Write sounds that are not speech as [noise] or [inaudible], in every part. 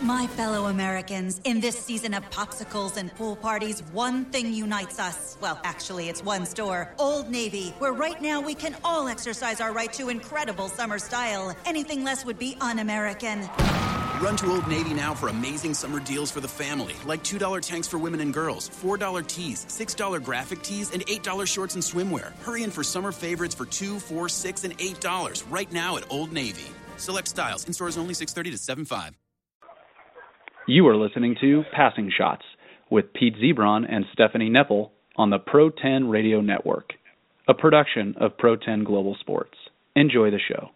My fellow Americans, in this season of popsicles and pool parties, one thing unites us. Well, actually, it's one store, Old Navy, where right now we can all exercise our right to incredible summer style. Anything less would be un American. Run to Old Navy now for amazing summer deals for the family, like $2 tanks for women and girls, $4 tees, $6 graphic tees, and $8 shorts and swimwear. Hurry in for summer favorites for $2, 4 6 and $8 right now at Old Navy. Select styles, in stores only 630 to 75. You are listening to Passing Shots with Pete Zebron and Stephanie Neppel on the Pro 10 Radio Network, a production of Pro 10 Global Sports. Enjoy the show.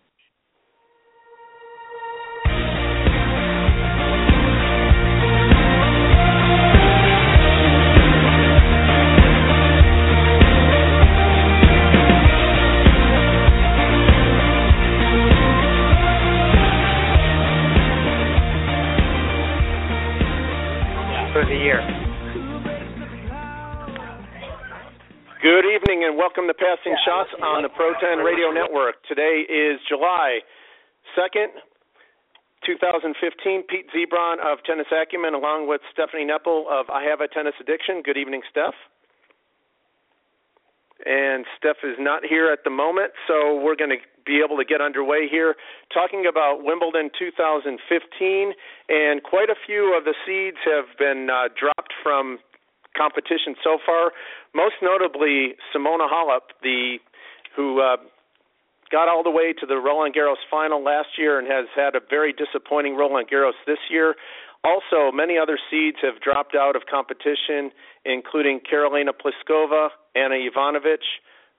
Year. Good evening and welcome to Passing Shots on the Pro 10 Radio Network. Today is July 2nd, 2015. Pete Zebron of Tennis Acumen along with Stephanie Neppel of I Have a Tennis Addiction. Good evening, Steph. And Steph is not here at the moment, so we're going to be able to get underway here talking about Wimbledon 2015. And quite a few of the seeds have been uh, dropped from competition so far. Most notably, Simona Halep, the who uh, got all the way to the Roland Garros final last year and has had a very disappointing Roland Garros this year. Also, many other seeds have dropped out of competition, including Karolina Pliskova, Ana Ivanovic,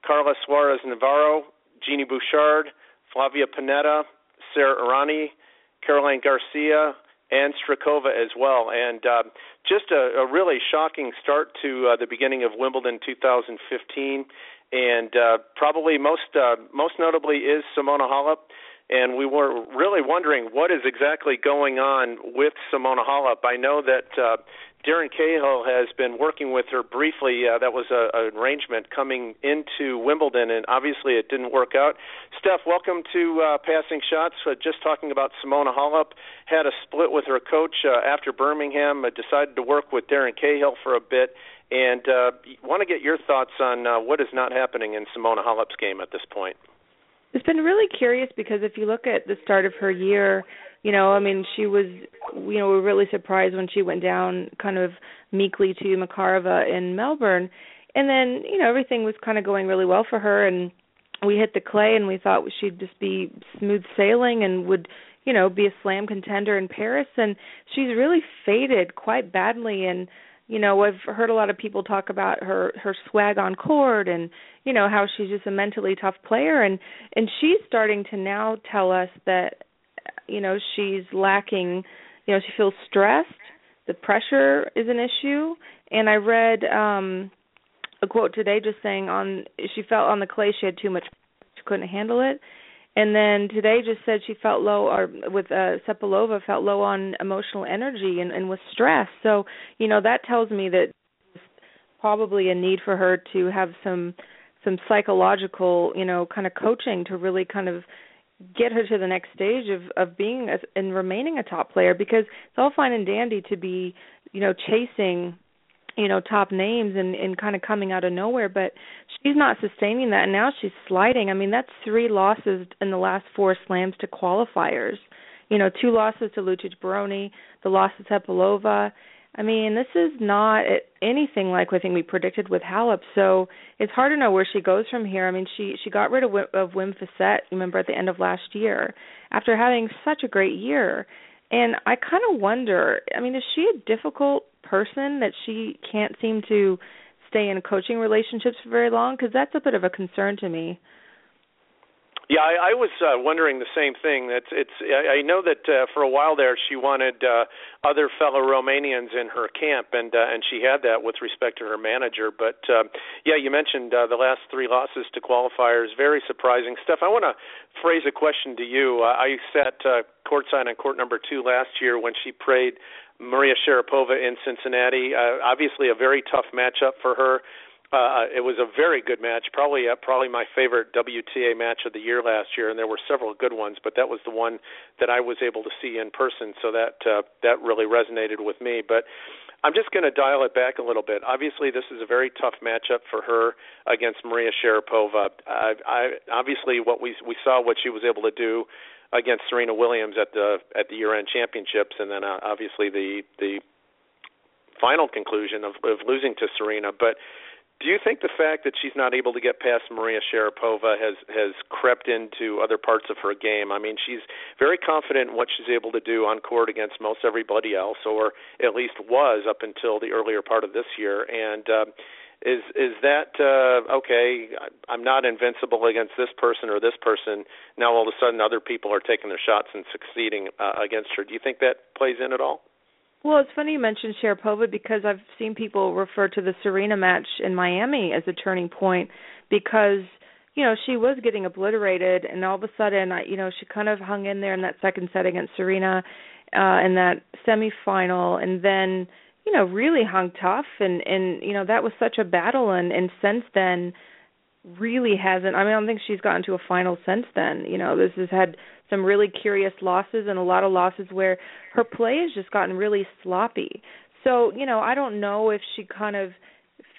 Carla Suarez Navarro, Genie Bouchard, Flavia Pennetta, Sara Errani, Caroline Garcia, and Strakova as well. And uh, just a, a really shocking start to uh, the beginning of Wimbledon 2015. And uh, probably most uh, most notably is Simona Halep and we were really wondering what is exactly going on with Simona Halep. I know that uh, Darren Cahill has been working with her briefly. Uh, that was a, an arrangement coming into Wimbledon, and obviously it didn't work out. Steph, welcome to uh, Passing Shots. Uh, just talking about Simona Halep, had a split with her coach uh, after Birmingham. Uh, decided to work with Darren Cahill for a bit, and uh, want to get your thoughts on uh, what is not happening in Simona Halep's game at this point. It's been really curious because if you look at the start of her year, you know, I mean, she was, you know, we were really surprised when she went down kind of meekly to Makarova in Melbourne, and then you know everything was kind of going really well for her, and we hit the clay, and we thought she'd just be smooth sailing and would, you know, be a slam contender in Paris, and she's really faded quite badly, and you know i've heard a lot of people talk about her her swag on court and you know how she's just a mentally tough player. And and she's starting to now tell us that you know she's lacking you know she feels stressed the pressure is an issue and i read um a quote today just saying on she felt on the clay she had too much she couldn't handle it and then today just said she felt low or with uh Cepelova felt low on emotional energy and, and was stressed. So, you know, that tells me that probably a need for her to have some some psychological, you know, kind of coaching to really kind of get her to the next stage of of being a, and remaining a top player because it's all fine and dandy to be, you know, chasing you know top names and and kind of coming out of nowhere but she's not sustaining that and now she's sliding i mean that's three losses in the last four slams to qualifiers you know two losses to lucic baroni the loss to Cepelova. I mean, this is not anything like I think we predicted with Halep. So it's hard to know where she goes from here. I mean, she she got rid of of Wim Fissette, remember at the end of last year, after having such a great year. And I kind of wonder. I mean, is she a difficult person that she can't seem to stay in coaching relationships for very long? Because that's a bit of a concern to me. Yeah, I, I was uh, wondering the same thing. That's it's. I, I know that uh, for a while there, she wanted uh, other fellow Romanians in her camp, and uh, and she had that with respect to her manager. But uh, yeah, you mentioned uh, the last three losses to qualifiers. Very surprising stuff. I want to phrase a question to you. Uh, I sat uh, courtside on court number two last year when she played Maria Sharapova in Cincinnati. Uh, obviously, a very tough matchup for her. Uh, it was a very good match, probably uh, probably my favorite WTA match of the year last year, and there were several good ones, but that was the one that I was able to see in person, so that uh, that really resonated with me. But I'm just going to dial it back a little bit. Obviously, this is a very tough matchup for her against Maria Sharapova. I, I, obviously, what we we saw what she was able to do against Serena Williams at the at the year-end championships, and then uh, obviously the the final conclusion of, of losing to Serena, but do you think the fact that she's not able to get past Maria Sharapova has has crept into other parts of her game? I mean, she's very confident in what she's able to do on court against most everybody else, or at least was up until the earlier part of this year. And uh, is is that uh, okay? I'm not invincible against this person or this person. Now all of a sudden, other people are taking their shots and succeeding uh, against her. Do you think that plays in at all? Well, it's funny you mentioned Sharapova because I've seen people refer to the Serena match in Miami as a turning point because you know she was getting obliterated and all of a sudden you know she kind of hung in there in that second set against Serena uh in that semifinal and then you know really hung tough and and you know that was such a battle and and since then really hasn't I mean I don't think she's gotten to a final since then. You know this has had some really curious losses and a lot of losses where her play has just gotten really sloppy. So, you know, I don't know if she kind of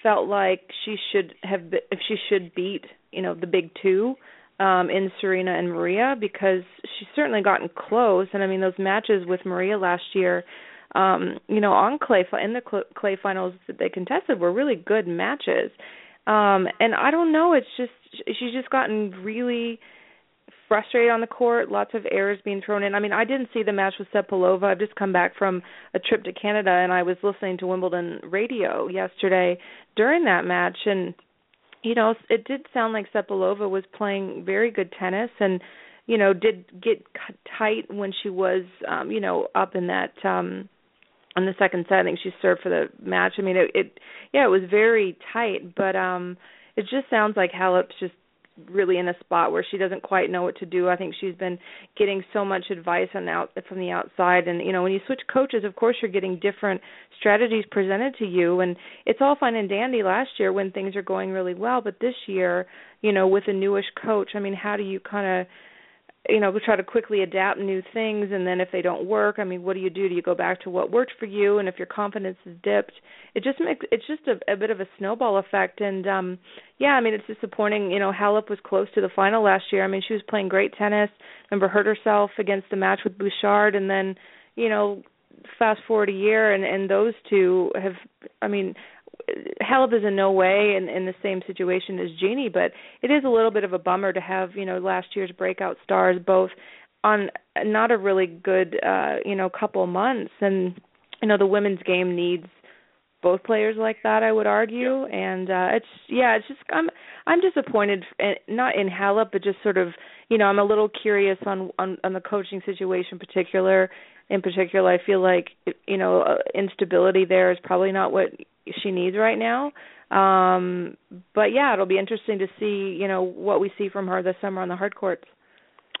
felt like she should have been, if she should beat, you know, the big two um in Serena and Maria because she's certainly gotten close and I mean those matches with Maria last year um you know on clay in the clay finals that they contested were really good matches um and I don't know it's just she's just gotten really frustrated on the court, lots of errors being thrown in. I mean, I didn't see the match with Cepelova. I've just come back from a trip to Canada and I was listening to Wimbledon radio yesterday during that match and you know, it did sound like Cepelova was playing very good tennis and you know, did get tight when she was um, you know, up in that um in the second set. I think she served for the match. I mean, it, it yeah, it was very tight, but um it just sounds like Halep's just really in a spot where she doesn't quite know what to do. I think she's been getting so much advice on out from the outside. And you know when you switch coaches of course you're getting different strategies presented to you. And it's all fine and dandy last year when things are going really well. But this year, you know, with a newish coach, I mean how do you kind of you know try to quickly adapt new things and then if they don't work i mean what do you do? Do you go back to what worked for you? And if your confidence is dipped it just makes it's just a, a bit of a snowball effect. And um yeah i mean it's disappointing you know halep was close to the final last year. I mean she was playing great tennis remember hurt herself against the match with bouchard and then you know fast forward a year and and those two have i mean Halep is in no way in, in the same situation as Genie, but it is a little bit of a bummer to have you know last year's breakout stars both on not a really good uh you know couple months, and you know the women's game needs both players like that I would argue, and uh it's yeah it's just I'm I'm disappointed in, not in Halep but just sort of you know I'm a little curious on on, on the coaching situation in particular in particular I feel like you know uh, instability there is probably not what she needs right now. Um, but yeah, it'll be interesting to see, you know, what we see from her this summer on the hard courts.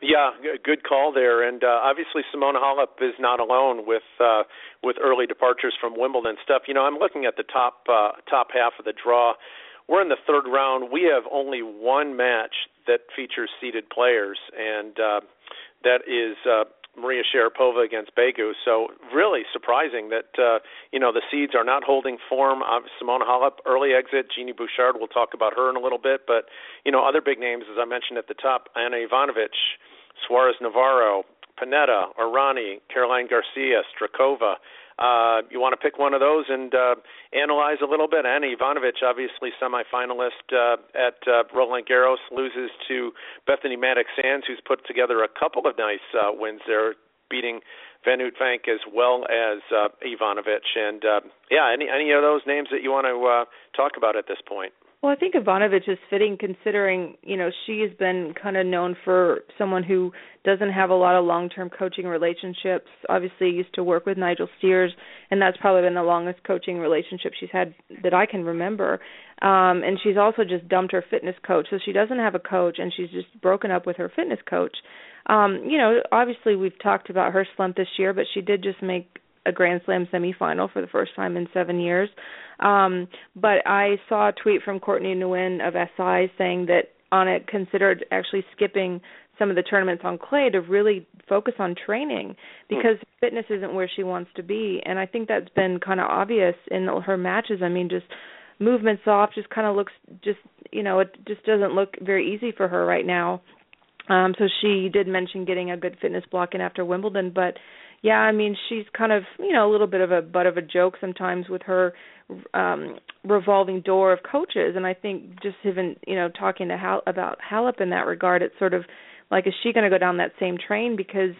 Yeah, good call there. And uh, obviously, Simona Halep is not alone with uh, with early departures from Wimbledon stuff. You know, I'm looking at the top uh, top half of the draw. We're in the third round. We have only one match that features seeded players, and uh, that is uh, Maria Sharapova against Begu. So really surprising that uh, you know the seeds are not holding form. Uh, Simona Halep early exit. Genie Bouchard. We'll talk about her in a little bit, but you know other big names as I mentioned at the top: Ana Ivanovic, Suarez Navarro, Pennetta, Errani, Caroline Garcia, Strakova. Uh, you want to pick one of those and uh, analyze a little bit. Ana Ivanovic, obviously semifinalist uh, at uh, Roland Garros, loses to Bethanie Mattek-Sands, who's put together a couple of nice uh, wins there, beating Van Uytvanck as well as uh, Ivanovic. And uh, yeah, any any of those names that you want to uh, talk about at this point? Well, I think Ivanovic is fitting considering, you know, she has been kind of known for someone who doesn't have a lot of long-term coaching relationships. Obviously, used to work with Nigel Sears, and that's probably been the longest coaching relationship she's had that I can remember. Um and she's also just dumped her fitness coach. So she doesn't have a coach and she's just broken up with her fitness coach. Um, you know, obviously we've talked about her slump this year, but she did just make a Grand Slam semifinal for the first time in seven years. Um, but I saw a tweet from Courtney Nguyen of SI saying that Ana considered actually skipping some of the tournaments on clay to really focus on training because fitness isn't where she wants to be and I think that's been kind of obvious in her matches. I mean just movements off just kind of looks just you know it just doesn't look very easy for her right now. Um so she did mention getting a good fitness block in after Wimbledon but yeah, I mean she's kind of, you know, a little bit of a butt of a joke sometimes with her um revolving door of coaches. And I think just even, you know, talking to Hal about Halep in that regard it's sort of like is she going to go down that same train? Because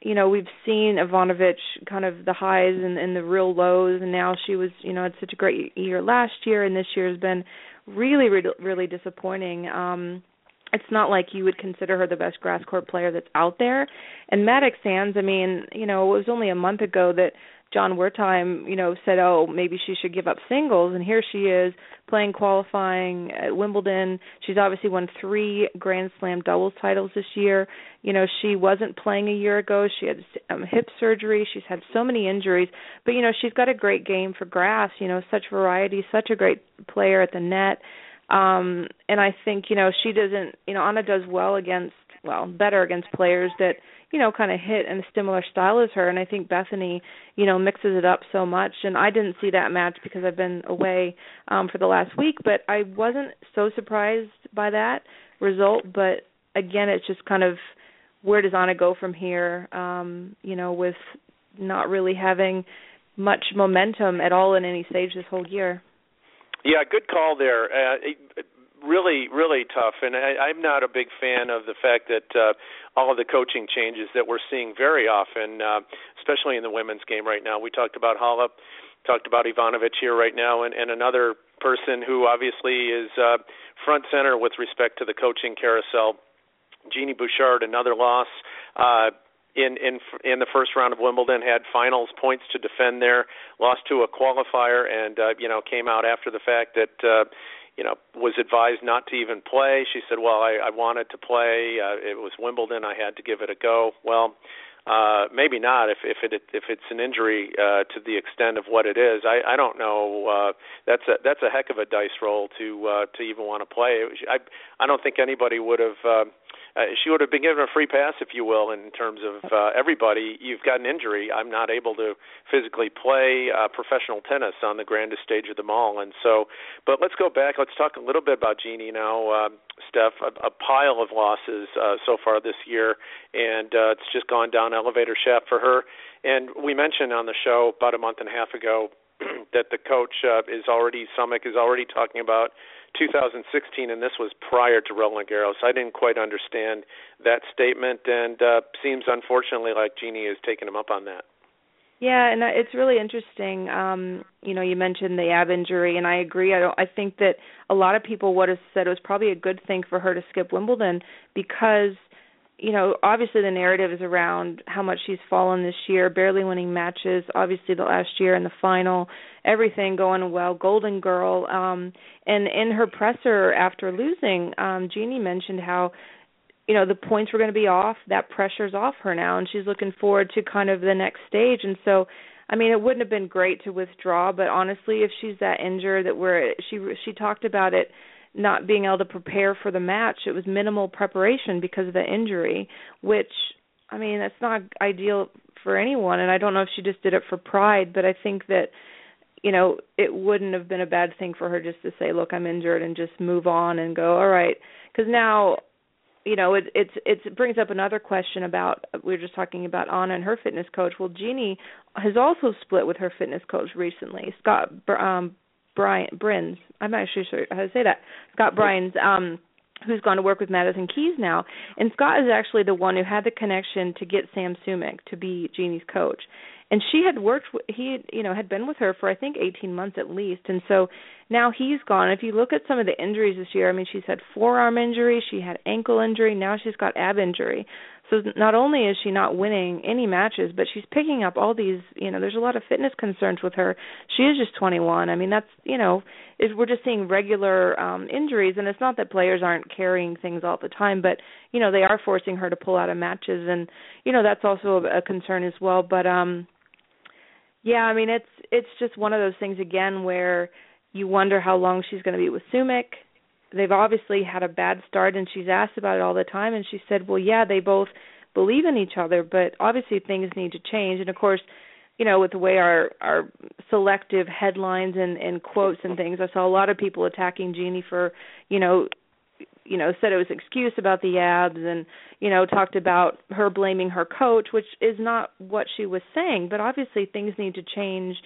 you know we've seen Ivanovic kind of the highs and, and the real lows. And now she was you know had such a great year last year. And this year has been really really, really disappointing. Um it's not like you would consider her the best grass court player that's out there and Mattek-Sands I mean you know it was only a month ago that Jon Wertheim, you know, said, "Oh, maybe she should give up singles," and here she is playing qualifying at Wimbledon. She's obviously won three Grand Slam doubles titles this year. You know, she wasn't playing a year ago. She had um, hip surgery. She's had so many injuries, but you know, she's got a great game for grass. You know, such variety, such a great player at the net. Um, and I think you know she doesn't. You know, Ana does well against well better against players that you know, kind of hit in a similar style as her. And I think Bethanie, you know, mixes it up so much. And I didn't see that match because I've been away um, for the last week, but I wasn't so surprised by that result. But again, it's just kind of where does Ana go from here? Um, you know, with not really having much momentum at all in any stage this whole year. Yeah, good call there. Uh, really, really tough. And I, I'm not a big fan of the fact that uh, all of the coaching changes that we're seeing very often, uh, especially in the women's game right now. We talked about Halep, talked about Ivanovic here right now, and, and another person who obviously is uh, front center with respect to the coaching carousel. Genie Bouchard, another loss. Uh, in in in the first round of Wimbledon had finals points to defend there lost to a qualifier and uh you know came out after the fact that uh you know, was advised not to even play. She said, "Well, I, I wanted to play. Uh, it was Wimbledon. I had to give it a go." Well, uh, maybe not if if it if it's an injury uh, to the extent of what it is. I I don't know. Uh, that's a that's a heck of a dice roll to uh, to even want to play. I I don't think anybody would have. Uh, uh, she would have been given a free pass, if you will, in terms of uh, everybody. You've got an injury. I'm not able to physically play uh, professional tennis on the grandest stage of them all, and so. But let's go back. Let's talk a little bit about Genie now, uh, Steph. A, a pile of losses uh, so far this year, and uh, it's just gone down elevator shaft for her. And we mentioned on the show about a month and a half ago [clears throat] that the coach uh, is already Sumyk is already talking about 2016, and this was prior to Roland Garros. I didn't quite understand that statement, and uh, seems unfortunately like Genie has taken him up on that. Yeah, and it's really interesting. Um, you know, you mentioned the ab injury, and I agree. I don't. I think that a lot of people would have said it was probably a good thing for her to skip Wimbledon because you know, obviously the narrative is around how much she's fallen this year, barely winning matches, obviously the last year in the final, everything going well, Golden Girl. Um and in her presser after losing, um Genie mentioned how you know, the points were going to be off, that pressure's off her now and she's looking forward to kind of the next stage and so I mean, it wouldn't have been great to withdraw, but honestly, if she's that injured that we're she she talked about it not being able to prepare for the match. It was minimal preparation because of the injury, which I mean, that's not ideal for anyone and I don't know if she just did it for pride, but I think that you know, it wouldn't have been a bad thing for her just to say, "Look, I'm injured," and just move on and go, "All right." Cuz now you know, it it's it brings up another question about we were just talking about Ana and her fitness coach. Well, Genie has also split with her fitness coach recently, Scott um Brian Brins. I'm not actually sure how to say that. Scott Brines, um, who's gone to work with Madison Keys now. And Scott is actually the one who had the connection to get Sam Sumyk to be Genie's coach. And she had worked he you know had been with her for I think 18 months at least. And so now he's gone. If you look at some of the injuries this year, I mean she's had forearm injury, she had ankle injury, now she's got ab injury. So not only is she not winning any matches, but she's picking up all these. You know, there's a lot of fitness concerns with her. She is just 21. I mean, that's you know, is we're just seeing regular um injuries, and it's not that players aren't carrying things all the time, but you know they are forcing her to pull out of matches, and you know that's also a, concern as well. But um, Yeah, I mean it's it's just one of those things again where you wonder how long she's going to be with Sumyk. They've obviously had a bad start, and she's asked about it all the time, and she said, "Well, yeah, they both believe in each other, but obviously things need to change." And of course, you know, with the way our our selective headlines and and quotes and things, I saw a lot of people attacking Genie for, you know, you know said it was excuse about the abs and you know talked about her blaming her coach which is not what she was saying but obviously things need to change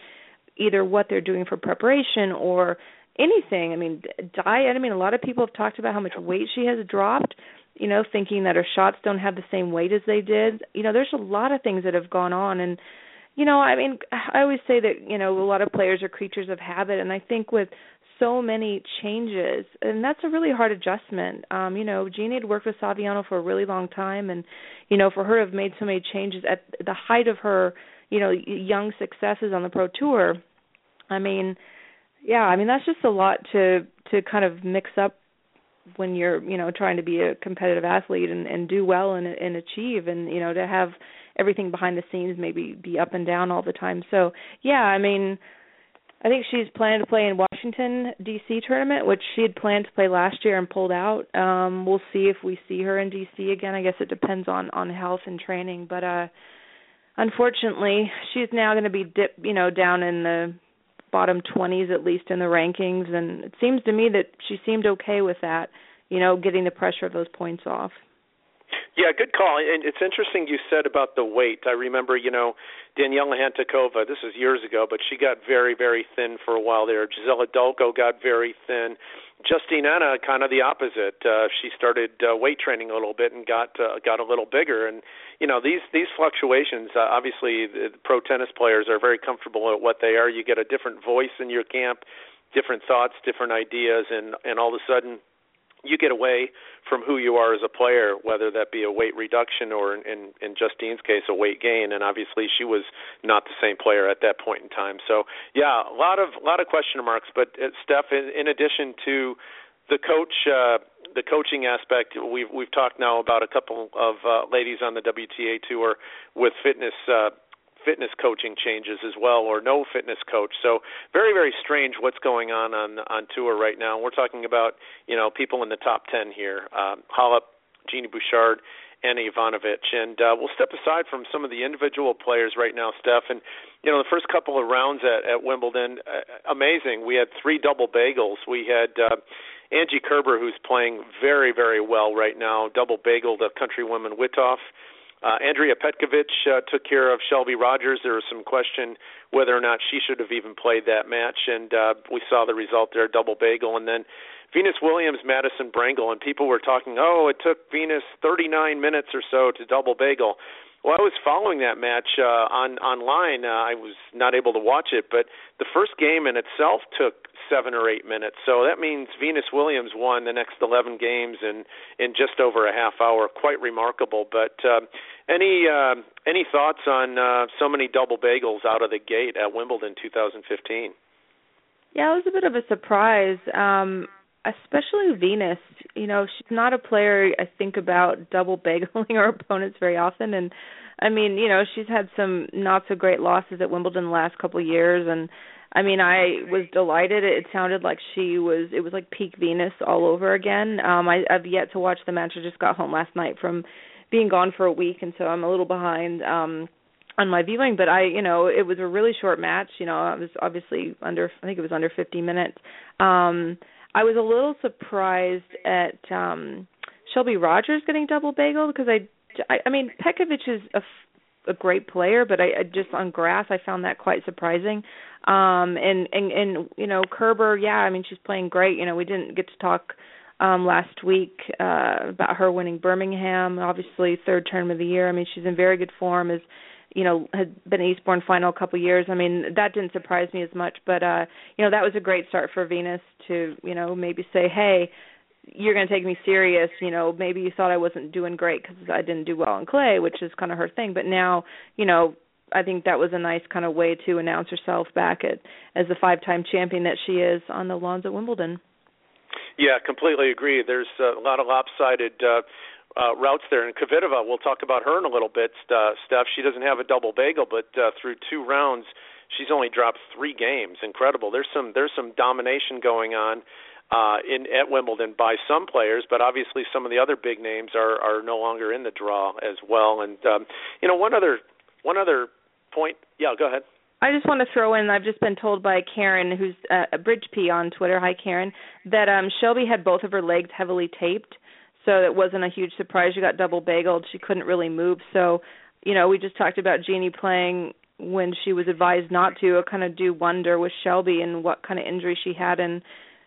either what they're doing for preparation or anything. I mean diet i mean a lot of people have talked about how much weight she has dropped you know thinking that her shots don't have the same weight as they did. You know there's a lot of things that have gone on and you know i mean i always say that you know a lot of players are creatures of habit and i think with so many changes and that's a really hard adjustment. Um you know Genie had worked with saviano for a really long time and you know for her to have made so many changes at the height of her you know young successes on the pro tour i mean yeah i mean that's just a lot to to kind of mix up when you're you know trying to be a competitive athlete and and do well and and achieve and you know to have everything behind the scenes maybe be up and down all the time so yeah i mean I think she's planning to play in Washington D.C. tournament, which she had planned to play last year and pulled out. Um, we'll see if we see her in D.C. again. I guess it depends on on health and training, but uh, unfortunately, she's now going to be dip, you know, down in the bottom 20s at least in the rankings, and it seems to me that she seemed okay with that, you know, getting the pressure of those points off. Yeah, good call. And it's interesting you said about the weight. I remember, you know, Daniela Hantuchova, this was years ago, but she got very, very thin for a while there. Gisela Dulko got very thin. Justine Henin, kind of the opposite. Uh, she started uh, weight training a little bit and got uh, got a little bigger. And you know these these fluctuations. Uh, obviously, the pro tennis players are very comfortable at what they are. You get a different voice in your camp, different thoughts, different ideas, and and all of a sudden you get away from who you are as a player, whether that be a weight reduction or, in, in Justine's case, a weight gain. And obviously, she was not the same player at that point in time. So, yeah, a lot of lot of question marks. But uh, Steph, in, in addition to the coach, uh, the coaching aspect, we've we've talked now about a couple of uh, ladies on the WTA tour with fitness. Uh, fitness coaching changes as well, or no fitness coach. So very very strange what's going on on on tour right now. We're talking about you know people in the top ten here: um, Halep, Genie Bouchard, Ana Ivanovic. And uh, we'll step aside from some of the individual players right now, Steph. And you know the first couple of rounds at, at Wimbledon, uh, amazing. We had three double bagels. We had. Uh, Angie Kerber, who's playing very, very well right now, double bageled a countrywoman Witthöft. Uh, Andrea Petkovic uh, took care of Shelby Rogers. There was some question whether or not she should have even played that match, and uh, we saw the result there, double bagel. And then Venus Williams, Madison Brengle, and people were talking, oh, it took Venus 39 minutes or so to double bagel. Well, I was following that match uh, on online. Uh, I was not able to watch it, but the first game in itself took seven or eight minutes. So that means Venus Williams won the next 11 games in in just over a half hour. Quite remarkable. But uh, any uh, any thoughts on uh, so many double bagels out of the gate at Wimbledon 2015? Yeah, it was a bit of a surprise. Um especially Venus, you know, she's not a player I think about double bageling her [laughs] opponents very often and I mean, you know, she's had some not so great losses at Wimbledon the last couple of years and I mean, I was delighted. It sounded like she was it was like peak Venus all over again. Um I I've yet to watch the match. I just got home last night from being gone for a week and so I'm a little behind um on my viewing, but I, you know, it was a really short match, you know, I was obviously under I think it was under 50 minutes. Um I was a little surprised at um Shelby Rogers getting double bagel because I, I, I mean Petkovic is a, a great player, but I, I just on grass I found that quite surprising. Um and and and you know Kerber, yeah, I mean she's playing great. You know we didn't get to talk um last week uh about her winning Birmingham, obviously third tournament of the year. I mean she's in very good form. Is you know had been Eastbourne final a couple years. I mean that didn't surprise me as much, but uh you know that was a great start for Venus to you know maybe say hey you're going to take me serious you know maybe you thought I wasn't doing great because I didn't do well in clay, which is kind of her thing, but now you know I think that was a nice kind of way to announce herself back at as the five-time champion that she is on the lawns at Wimbledon. Yeah, completely agree. There's a lot of lopsided uh, uh, routes there. And Kvitova, we'll talk about her in a little bit. Uh, Steph, she doesn't have a double bagel, but uh, through two rounds, she's only dropped three games. Incredible. There's some there's some domination going on uh, in at Wimbledon by some players, but obviously some of the other big names are are no longer in the draw as well. And um, you know, one other one other point. Yeah, go ahead. I just want to throw in. I've just been told by Karen, who's uh, a Bridge P on Twitter. Hi, Karen. That um Shelby had both of her legs heavily taped, so it wasn't a huge surprise. She got double bageled. She couldn't really move. So, you know, we just talked about Genie playing when she was advised not to. It kind of do wonder with Shelby and what kind of injury she had and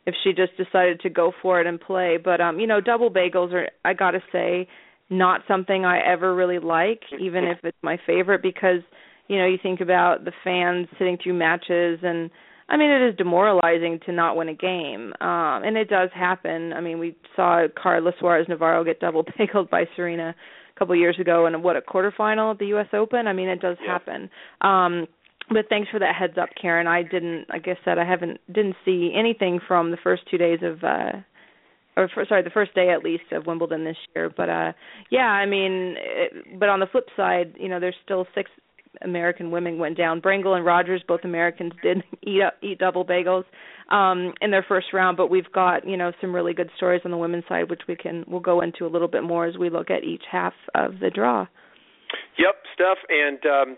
if she just decided to go for it and play. But um, you know, double bagels are I gotta say not something I ever really like, even if it's my favorite because you know you think about the fans sitting through matches and I mean it is demoralizing to not win a game. Um and it does happen. I mean we saw Carla Suarez Navarro get double [laughs] bageled by Serena a couple years ago in what a quarterfinal at the US Open. I mean it does yeah. happen. Um but thanks for that heads up, Karen. I didn't like I said I haven't didn't see anything from the first 2 days of uh or for, sorry, the first day at least of Wimbledon this year. But uh yeah, I mean, it, but on the flip side, you know, there's still six American women went down. Brengle and Rogers, both Americans, did [laughs] eat eat double bagels um, in their first round. But we've got you know some really good stories on the women's side, which we can we'll go into a little bit more as we look at each half of the draw. Yep, Steph, and um,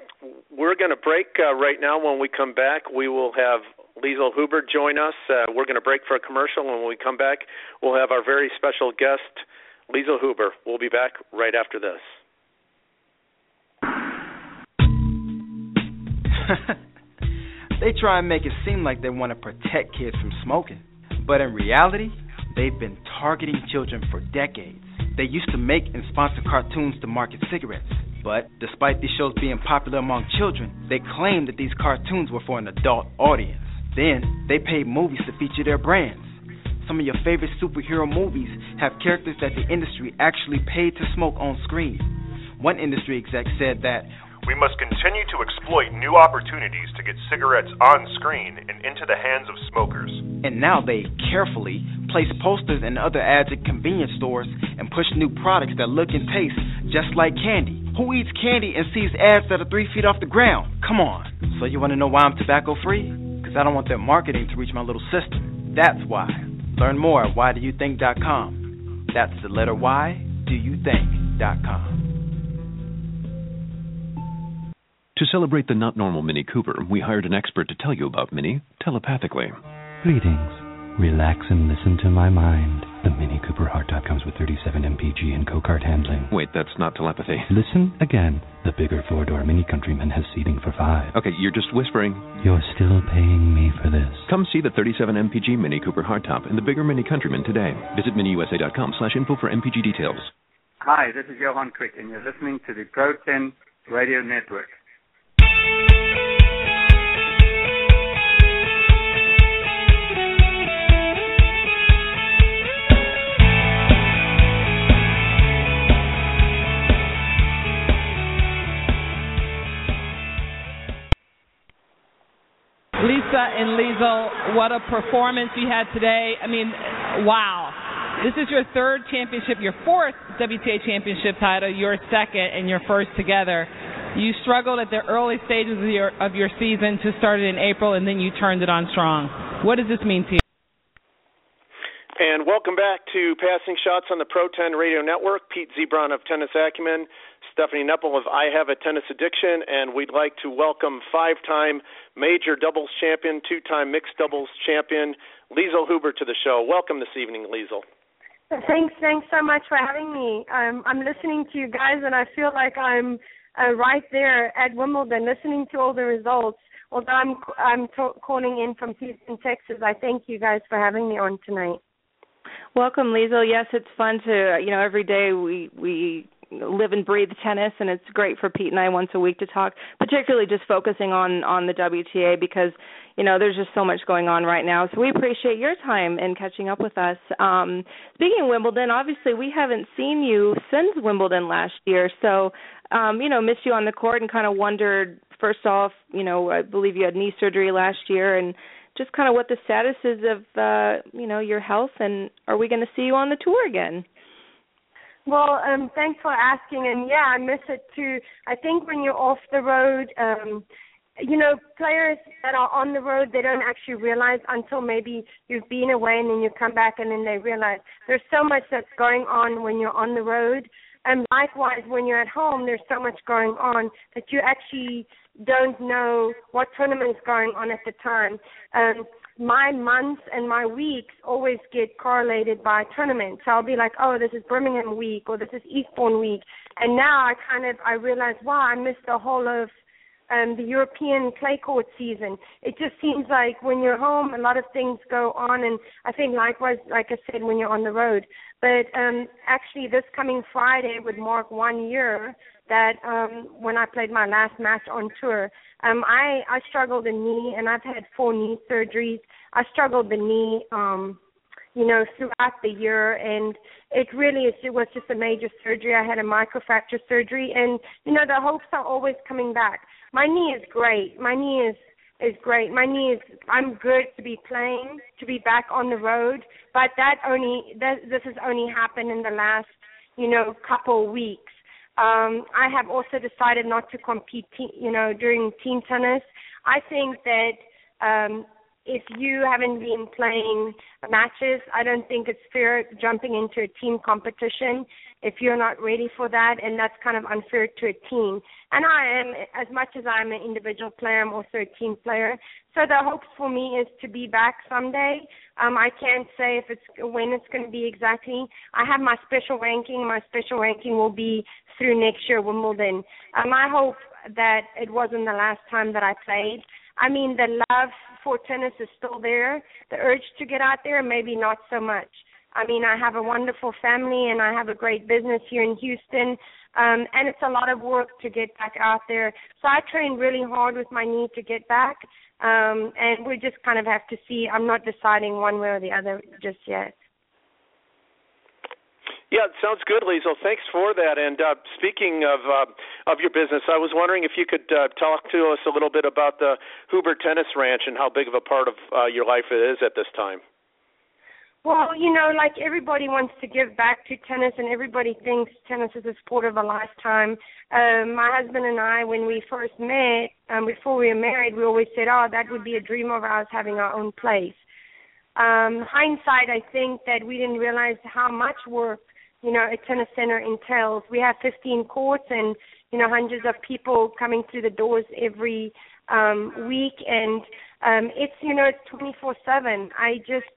we're going to break uh, right now. When we come back, we will have Liezel Huber join us. Uh, we're going to break for a commercial, and when we come back, we'll have our very special guest, Liezel Huber. We'll be back right after this. [laughs] they try and make it seem like they want to protect kids from smoking, but in reality, they've been targeting children for decades. They used to make and sponsor cartoons to market cigarettes, but despite these shows being popular among children, they claimed that these cartoons were for an adult audience. Then, they paid movies to feature their brands. Some of your favorite superhero movies have characters that the industry actually paid to smoke on screen. One industry exec said that we must continue to exploit new opportunities to get cigarettes on screen and into the hands of smokers. And now they carefully place posters and other ads at convenience stores and push new products that look and taste just like candy. Who eats candy and sees ads that are three feet off the ground? Come on. So you want to know why I'm tobacco free? Because I don't want their marketing to reach my little sister. That's why. Learn more at whydoyouthink.com. That's the letter Y, do you think.com. To celebrate the not normal Mini Cooper, we hired an expert to tell you about Mini telepathically. Greetings. Relax and listen to my mind. The Mini Cooper hardtop comes with 37 mpg and go-kart handling. Wait, that's not telepathy. Listen again. The bigger four-door Mini Countryman has seating for five. Okay, you're just whispering. You're still paying me for this. Come see the 37 mpg Mini Cooper hardtop and the bigger Mini Countryman today. Visit miniusa.com slash info for MPG details. Hi, this is Johan Kriek, and you're listening to the Pro 10 Radio Network. Lisa and Liezel, what a performance you had today. I mean, wow. This is your third championship, your fourth WTA championship title, your second and your first together. You struggled at the early stages of your of your season to start it in April, and then you turned it on strong. What does this mean to you? And welcome back to Passing Shots on the Pro 10 Radio Network. Pete Zebron of Tennis Acumen, Stephanie Neppel of I Have a Tennis Addiction, and we'd like to welcome five-time major doubles champion, two-time mixed doubles champion, Liezel Huber to the show. Welcome this evening, Liezel. Thanks, thanks so much for having me. I'm I'm listening to you guys, and I feel like I'm uh, right there at Wimbledon, listening to all the results. Although I'm I'm t- calling in from Houston, Texas, I thank you guys for having me on tonight. Welcome, Liezel. Yes, it's fun to you know every day we we live and breathe tennis and it's great for Pete and I once a week to talk particularly just focusing on on the WTA because you know there's just so much going on right now. So we appreciate your time and catching up with us. Um speaking of Wimbledon obviously we haven't seen you since Wimbledon last year. So um you know missed you on the court and kind of wondered first off you know I believe you had knee surgery last year and just kind of what the status is of uh you know your health and are we going to see you on the tour again well, um, thanks for asking. And yeah, I miss it too. I think when you're off the road, um, you know, players that are on the road, they don't actually realize until maybe you've been away and then you come back and then they realize there's so much that's going on when you're on the road. And likewise, when you're at home, there's so much going on that you actually don't know what tournament's going on at the time. Um, my months and my weeks always get correlated by tournaments. So I'll be like, oh, this is Birmingham week or this is Eastbourne week. And now I kind of I realize, wow, I missed the whole of um, the European clay court season. It just seems like when you're home, a lot of things go on, and I think likewise, like I said, when you're on the road. But um, actually, this coming Friday would mark one year that um, when I played my last match on tour. Um, I I struggled the knee, and I've had four knee surgeries. I struggled the knee. Um, you know, throughout the year, and it really is, it was just a major surgery. I had a microfracture surgery, and you know, the hopes are always coming back. My knee is great. My knee is is great. My knee is I'm good to be playing, to be back on the road, but that only that this has only happened in the last, you know, couple weeks. Um I have also decided not to compete, te- you know, during team tennis. I think that um if you haven't been playing matches, I don't think it's fair jumping into a team competition if you're not ready for that, and that's kind of unfair to a team. And I am, as much as I'm an individual player, I'm also a team player. So the hopes for me is to be back someday. Um, I can't say if it's when it's going to be exactly. I have my special ranking. My special ranking will be through next year Wimbledon. Um, I hope that it wasn't the last time that I played. I mean, the love for tennis is still there. The urge to get out there, maybe not so much. I mean, I have a wonderful family and I have a great business here in Houston. Um, and it's a lot of work to get back out there. So I train really hard with my knee to get back. Um, and we just kind of have to see. I'm not deciding one way or the other just yet. Yeah, it sounds good, Liezel. Thanks for that. And uh, speaking of uh, of your business, I was wondering if you could uh, talk to us a little bit about the Huber Tennis Ranch and how big of a part of uh, your life it is at this time. Well, you know, like everybody wants to give back to tennis, and everybody thinks tennis is a sport of a lifetime. Um, my husband and I, when we first met, um, before we were married, we always said, "Oh, that would be a dream of ours having our own place." Um, hindsight, I think that we didn't realize how much work you know, a tennis center entails. We have 15 courts and, you know, hundreds of people coming through the doors every um week and um it's you know it's 24/7. I just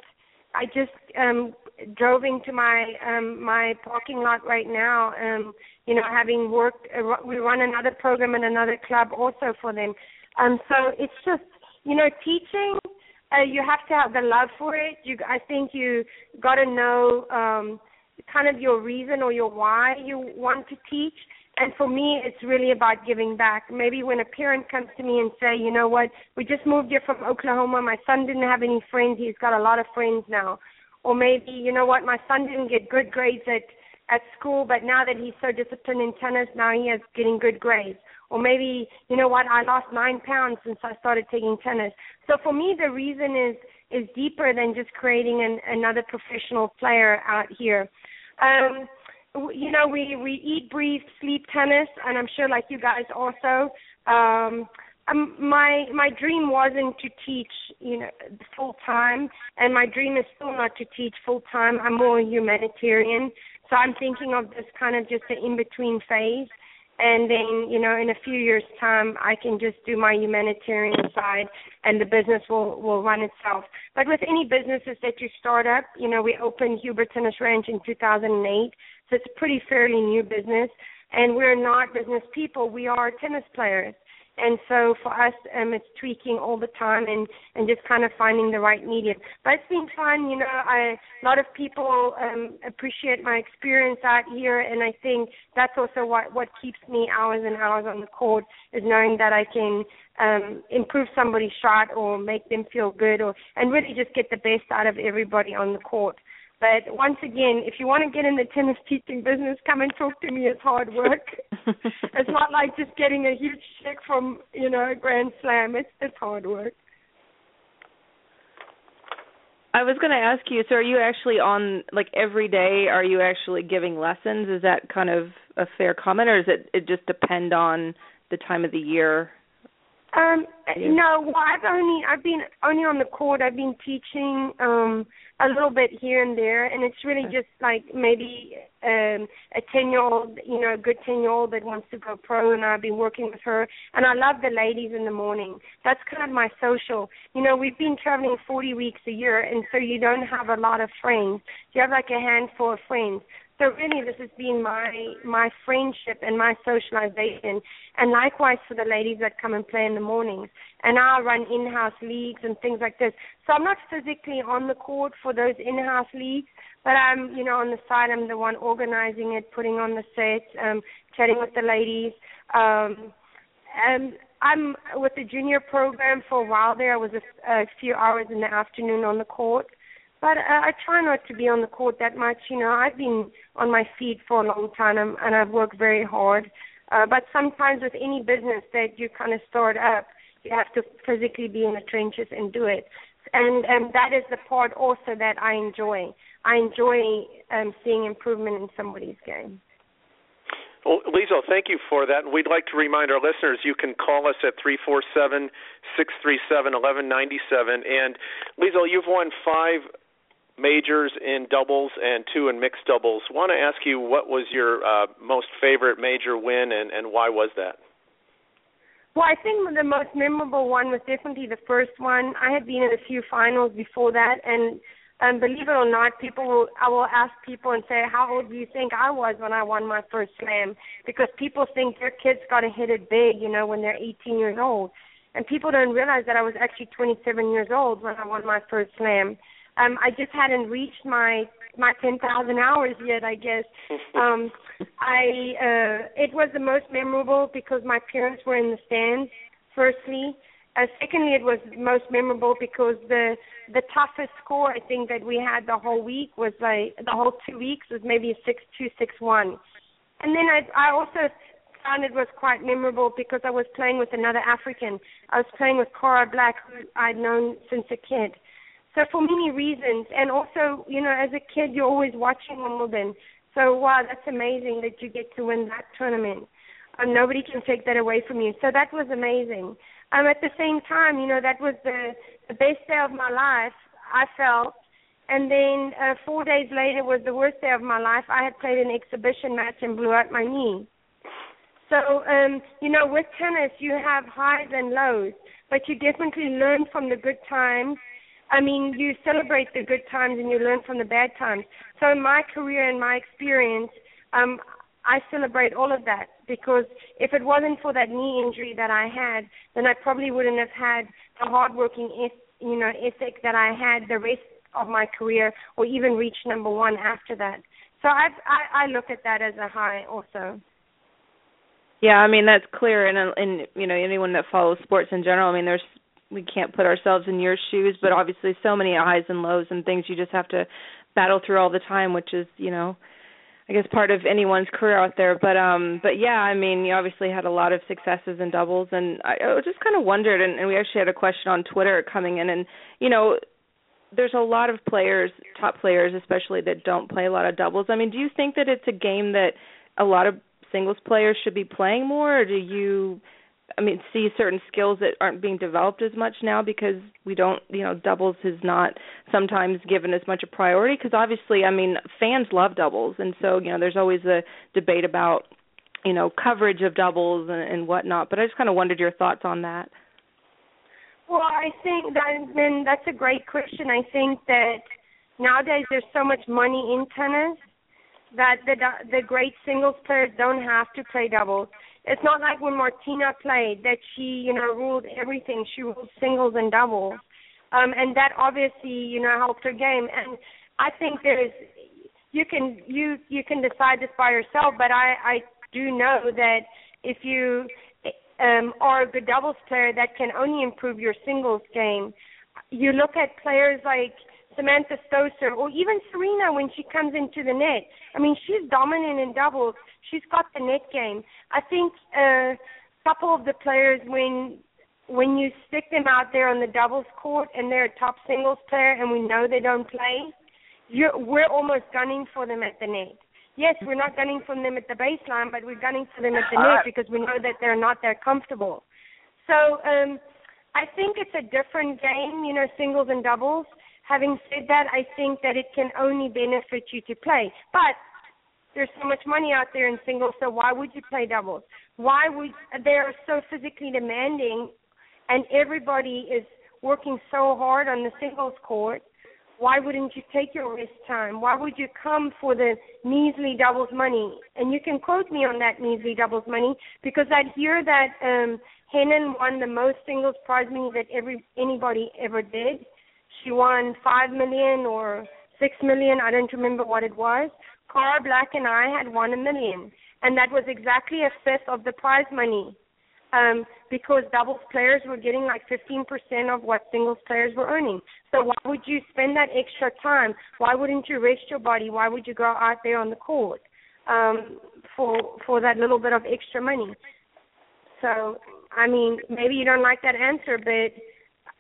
I just um drove into my um my parking lot right now um you know having worked uh, we run another program in another club also for them. Um so it's just you know teaching uh, you have to have the love for it. You I think you got to know um kind of your reason or your why you want to teach. And for me, it's really about giving back. Maybe when a parent comes to me and say, you know what, we just moved here from Oklahoma. My son didn't have any friends. He's got a lot of friends now. Or maybe, you know what, my son didn't get good grades at at school, but now that he's so disciplined in tennis, now he is getting good grades. Or maybe, you know what, I lost nine pounds since I started taking tennis. So for me, the reason is is deeper than just creating an, another professional player out here. Um, you know, we we eat, breathe, sleep tennis, and I'm sure like you guys also. Um, um, my my dream wasn't to teach, you know, full time, and my dream is still not to teach full time. I'm more humanitarian, so I'm thinking of this kind of just an in between phase and then you know in a few years time i can just do my humanitarian side and the business will will run itself but with any businesses that you start up you know we opened Huber tennis ranch in 2008 so it's pretty fairly new business and we're not business people we are tennis players. And so for us um it's tweaking all the time and and just kind of finding the right medium. But it's been fun you know i a lot of people um appreciate my experience out here and i think that's also what what keeps me hours and hours on the court is knowing that i can um improve somebody's shot or make them feel good or and really just get the best out of everybody on the court but once again, if you want to get in the tennis teaching business, come and talk to me. It's hard work. [laughs] it's not like just getting a huge check from you know a Grand Slam. It's it's hard work. I was going to ask you. So, are you actually on like every day? Are you actually giving lessons? Is that kind of a fair comment, or does it it just depend on the time of the year? Um, no, well, I've only I've been only on the court. I've been teaching um a little bit here and there, and it's really just like maybe um a ten year old, you know, a good ten year old that wants to go pro, and I've been working with her. And I love the ladies in the morning. That's kind of my social. You know, we've been traveling forty weeks a year, and so you don't have a lot of friends. You have like a handful of friends. So really, this has been my my friendship and my socialization, and likewise for the ladies that come and play in the mornings. And I run in-house leagues and things like this. So I'm not physically on the court for those in-house leagues, but I'm you know on the side. I'm the one organizing it, putting on the sets, um, chatting with the ladies. Um, and I'm with the junior program for a while there. I was a, a few hours in the afternoon on the court but uh, I try not to be on the court that much. You know, I've been on my feet for a long time and I've worked very hard. Uh, but sometimes with any business that you kind of start up, you have to physically be in the trenches and do it. And and that is the part also that I enjoy. I enjoy um, seeing improvement in somebody's game. Well, thank you for that. And we'd like to remind our listeners you can call us at 347 637 1197. And Liezel, you've won five majors in doubles and two in mixed doubles. Want to ask you what was your uh, most favorite major win and, and why was that? Well, I think the most memorable one was definitely the first one. I had been in a few finals before that, and um, believe it or not, people will I will ask people and say, "How old do you think I was when I won my first slam?" Because people think their kids got to hit it big, you know, when they're 18 years old, and people don't realize that I was actually 27 years old when I won my first slam um I just hadn't reached my my 10,000 hours yet, I guess. [laughs] Um I uh it was the most memorable because my parents were in the stands firstly. Uh, secondly, it was most memorable because the the toughest score I think that we had the whole week was like the whole two weeks was maybe six two six one, and then I I also found it was quite memorable because I was playing with another African. I was playing with Cara Black, who I'd known since a kid, so for many reasons, and also, you know, as a kid, you're always watching Wimbledon. So wow, that's amazing that you get to win that tournament. Um, nobody can take that away from you. So that was amazing. Um, at the same time, you know, that was the the best day of my life. I felt, and then uh, four days later was the worst day of my life. I had played an exhibition match and blew out my knee. So, um, you know, with tennis, you have highs and lows, but you definitely learn from the good times I mean, you celebrate the good times and you learn from the bad times. So in my career and my experience, um, I celebrate all of that because if it wasn't for that knee injury that I had, then I probably wouldn't have had the hardworking, you know, ethic that I had the rest of my career, or even reach number one after that. So I I, I look at that as a high also. Yeah, I mean that's clear, and and you know anyone that follows sports in general. I mean, there's we can't put ourselves in your shoes, but obviously so many highs and lows and things you just have to battle through all the time, which is, you know, I guess part of anyone's career out there. But um but yeah, I mean, you obviously had a lot of successes and doubles and I, I just kind of wondered and, and we actually had a question on Twitter coming in and you know, there's a lot of players, top players especially that don't play a lot of doubles. I mean, do you think that it's a game that a lot of singles players should be playing more or do you I mean, see certain skills that aren't being developed as much now because we don't, you know, doubles is not sometimes given as much a priority because obviously, I mean, fans love doubles, and so you know, there's always a debate about, you know, coverage of doubles and, and whatnot. But I just kind of wondered your thoughts on that. Well, I think that then that's a great question. I think that nowadays there's so much money in tennis that the the great singles players don't have to play doubles it's not like when Martina played that she, you know, ruled everything. She ruled singles and doubles. Um, and that obviously, you know, helped her game. And I think there's you can you you can decide this by yourself, but I I do know that if you um are a good doubles player that can only improve your singles game. You look at players like Samantha Stosur or even Serena when she comes into the net. I mean, she's dominant in doubles. She's got the net game. I think a couple of the players when when you stick them out there on the doubles court and they're a top singles player and we know they don't play, you're, we're almost gunning for them at the net. Yes, we're not gunning for them at the baseline, but we're gunning for them at the net because we know that they're not that comfortable. So um, I think it's a different game, you know, singles and doubles. Having said that, I think that it can only benefit you to play. But there's so much money out there in singles, so why would you play doubles? Why would they are so physically demanding, and everybody is working so hard on the singles court? Why wouldn't you take your rest time? Why would you come for the measly doubles money? And you can quote me on that measly doubles money because I hear that um Henin won the most singles prize money that every anybody ever did. She won five million or six million, I don't remember what it was. Cara Black and I had won a million, and that was exactly a fifth of the prize money. Um, because doubles players were getting like 15% of what singles players were earning. So why would you spend that extra time? Why wouldn't you rest your body? Why would you go out there on the court um, for for that little bit of extra money? So I mean, maybe you don't like that answer, but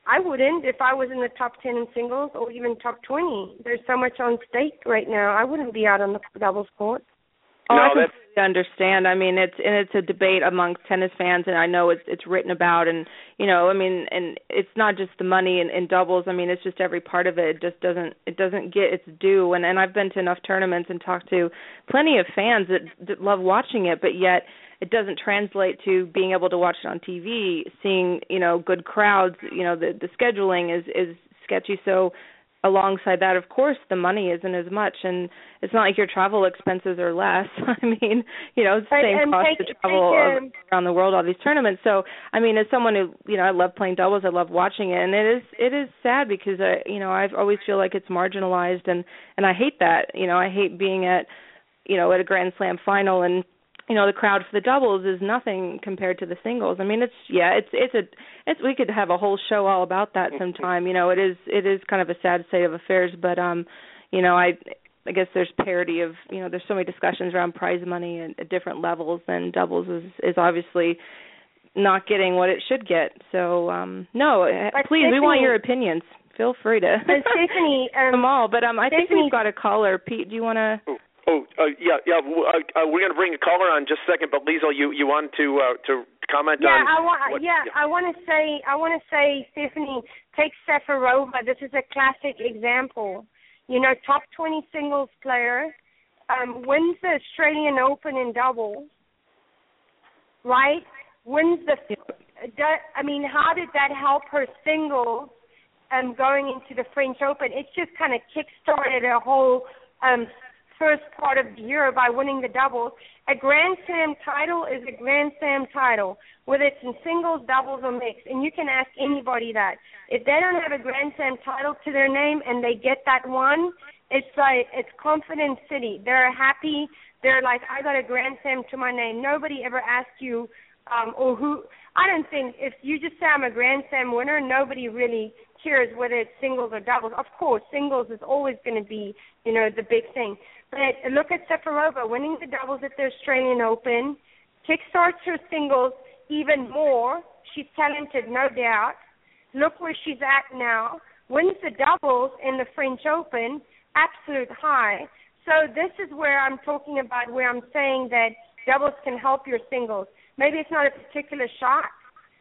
I wouldn't if I was in the top 10 in singles or even top 20. There's so much on stake right now. I wouldn't be out on the doubles court. Oh, no, I completely understand. I mean, it's and it's a debate amongst tennis fans, and I know it's it's written about, and you know, I mean, and it's not just the money in, in doubles. I mean, it's just every part of it. It just doesn't it doesn't get its due. And and I've been to enough tournaments and talked to plenty of fans that, that love watching it, but yet it doesn't translate to being able to watch it on TV, seeing you know good crowds. You know the the scheduling is is sketchy. So alongside that, of course, the money isn't as much, and it's not like your travel expenses are less. [laughs] I mean, you know, it's the same and cost take, to travel take, around the world all these tournaments. So, I mean, as someone who, you know, I love playing doubles, I love watching it, and it is it is sad because I, you know, I always feel like it's marginalized, and and I hate that. You know, I hate being at, you know, at a Grand Slam final and you know the crowd for the doubles is nothing compared to the singles. I mean, it's yeah, it's it's a it's we could have a whole show all about that sometime. you know, it is it is kind of a sad state of affairs, but um, you know, I I guess there's parity of you know there's so many discussions around prize money and at different levels, and doubles is is obviously not getting what it should get. So um no, uh, but please, Stephanie, we want your opinions. Feel free to Stephanie, [laughs] um, them all. But um, I Stephanie, think we've got a caller. Pete, do you want to? Oh, uh, yeah, yeah. Uh, uh, we're going to bring a caller on just a second, but Liezel, you you want to uh, to comment yeah, on? I want. What, yeah, yeah, I want to say. I want to say, Stephanie, take Safarova. This is a classic example. You know, top 20 singles player, um, wins the Australian Open in doubles, right? Wins the. I mean, how did that help her singles? Um, going into the French Open, it just kind of kick-started a whole um, first part of the year by winning the doubles. A Grand Slam title is a Grand Slam title, whether it's in singles, doubles, or mixed. And you can ask anybody that. If they don't have a Grand Slam title to their name and they get that one, it's like it's confidence city. They're happy. They're like, I got a Grand Slam to my name. Nobody ever asked you, um, or who. I don't think if you just say I'm a Grand Slam winner, nobody really cares whether it's singles or doubles. Of course, singles is always going to be, you know, the big thing. But look at Safarova winning the doubles at the Australian Open, kickstarts her singles even more. She's talented, no doubt. Look where she's at now. Wins the doubles in the French Open, absolute high. So this is where I'm talking about where I'm saying that doubles can help your singles. Maybe it's not a particular shot,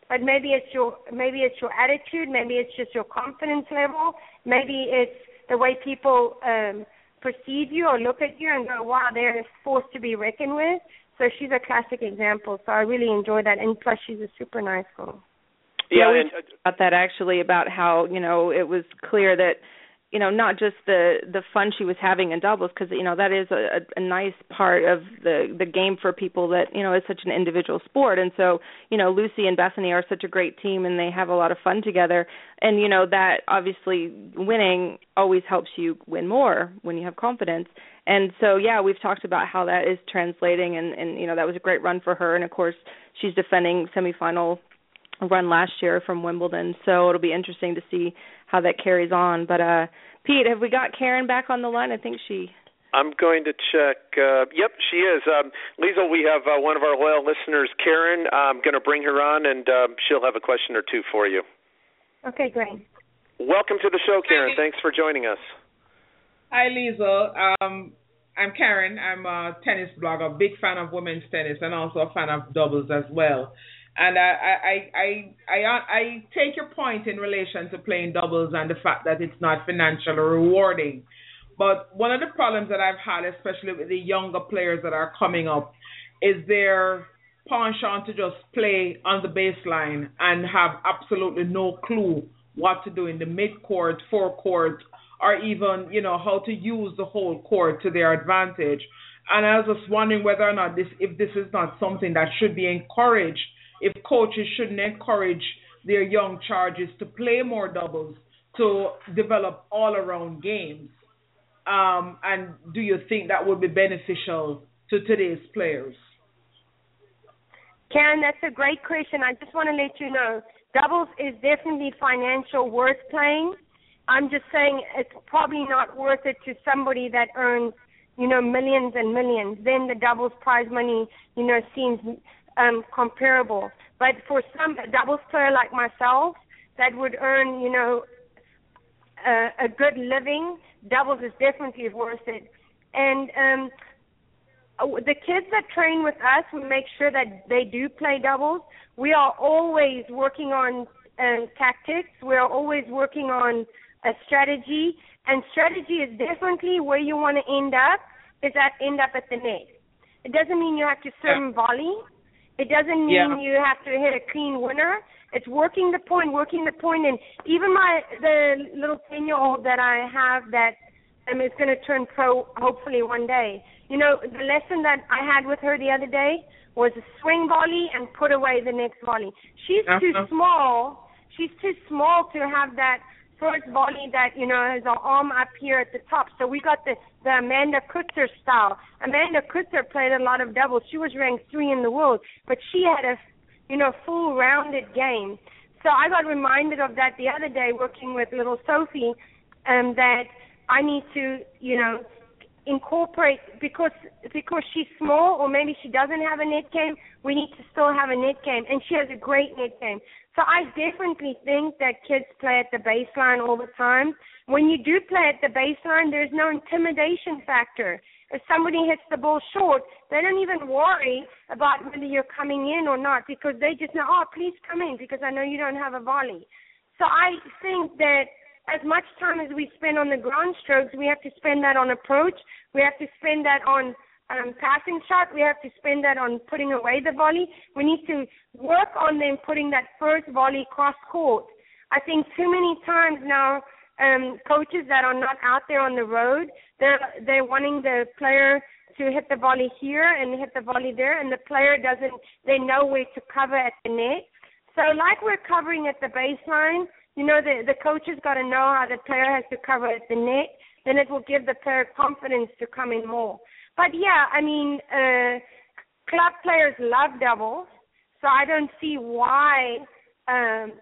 but maybe it's your maybe it's your attitude, maybe it's just your confidence level, maybe it's the way people um perceive you or look at you and go, wow, they're a force to be reckoned with. So she's a classic example. So I really enjoy that, and plus she's a super nice girl. Yeah, yeah and, we about that actually about how you know it was clear that you know not just the the fun she was having in doubles because you know that is a, a nice part of the the game for people that you know it's such an individual sport. And so you know Lucy and Bethanie are such a great team and they have a lot of fun together. And you know that obviously winning always helps you win more when you have confidence. And so yeah we've talked about how that is translating and and you know that was a great run for her. And of course she's defending semifinal run last year from Wimbledon. So it'll be interesting to see how that carries on. But uh Pete, have we got Karen back on the line? I think she I'm going to check. Uh, yep, she is. Um, Liezel, we have uh, one of our loyal listeners, Karen. I'm going to bring her on, and uh, she'll have a question or two for you. Okay, great. Welcome to the show, Karen. Thanks for joining us. Hi, Liezel. Um, I'm Karen. I'm a tennis blogger, big fan of women's tennis, and also a fan of doubles as well. And I, I, I, I, I take your point in relation to playing doubles and the fact that it's not financially rewarding. But one of the problems that I've had, especially with the younger players that are coming up, is their penchant to just play on the baseline and have absolutely no clue what to do in the mid court, forecourt, or even you know how to use the whole court to their advantage. And I was just wondering whether or not this, if this is not something that should be encouraged if coaches shouldn't encourage their young charges to play more doubles to develop all around games? Um, and do you think that would be beneficial to today's players? Karen, that's a great question. I just want to let you know doubles is definitely financial worth playing. I'm just saying it's probably not worth it to somebody that earns, you know, millions and millions. Then the doubles prize money, you know, seems um, comparable. But for some a doubles player like myself that would earn, you know, a, a good living, doubles is definitely worth it. And um, the kids that train with us, we make sure that they do play doubles. We are always working on um, tactics. We are always working on a strategy. And strategy is definitely where you want to end up, is that end up at the net. It doesn't mean you have to serve yeah. volley. It doesn't mean yeah. you have to hit a clean winner. It's working the point, working the point, and even my the little ten year old that I have that um, is going to turn pro hopefully one day. You know, the lesson that I had with her the other day was a swing volley and put away the next volley. She's uh-huh. too small. She's too small to have that first volley that you know has her arm up here at the top. So we got the the Amanda Coetzer style. Amanda Coetzer played a lot of doubles. She was ranked three in the world, but she had a you know full rounded game. So I got reminded of that the other day working with little Sophie, um, that I need to you know incorporate because because she's small or maybe she doesn't have a net game. We need to still have a net game, and she has a great net game. So I definitely think that kids play at the baseline all the time. When you do play at the baseline, there's no intimidation factor. If somebody hits the ball short, they don't even worry about whether you're coming in or not because they just know, oh, please come in because I know you don't have a volley. So I think that as much time as we spend on the ground strokes, we have to spend that on approach. We have to spend that on um, passing shot. We have to spend that on putting away the volley. We need to work on them putting that first volley cross court. I think too many times now, um, coaches that are not out there on the road, they're they're wanting the player to hit the volley here and hit the volley there, and the player doesn't. They know where to cover at the net. So, like we're covering at the baseline, you know, the the coach has got to know how the player has to cover at the net. Then it will give the player confidence to come in more. But yeah, I mean, uh, club players love doubles, so I don't see why um,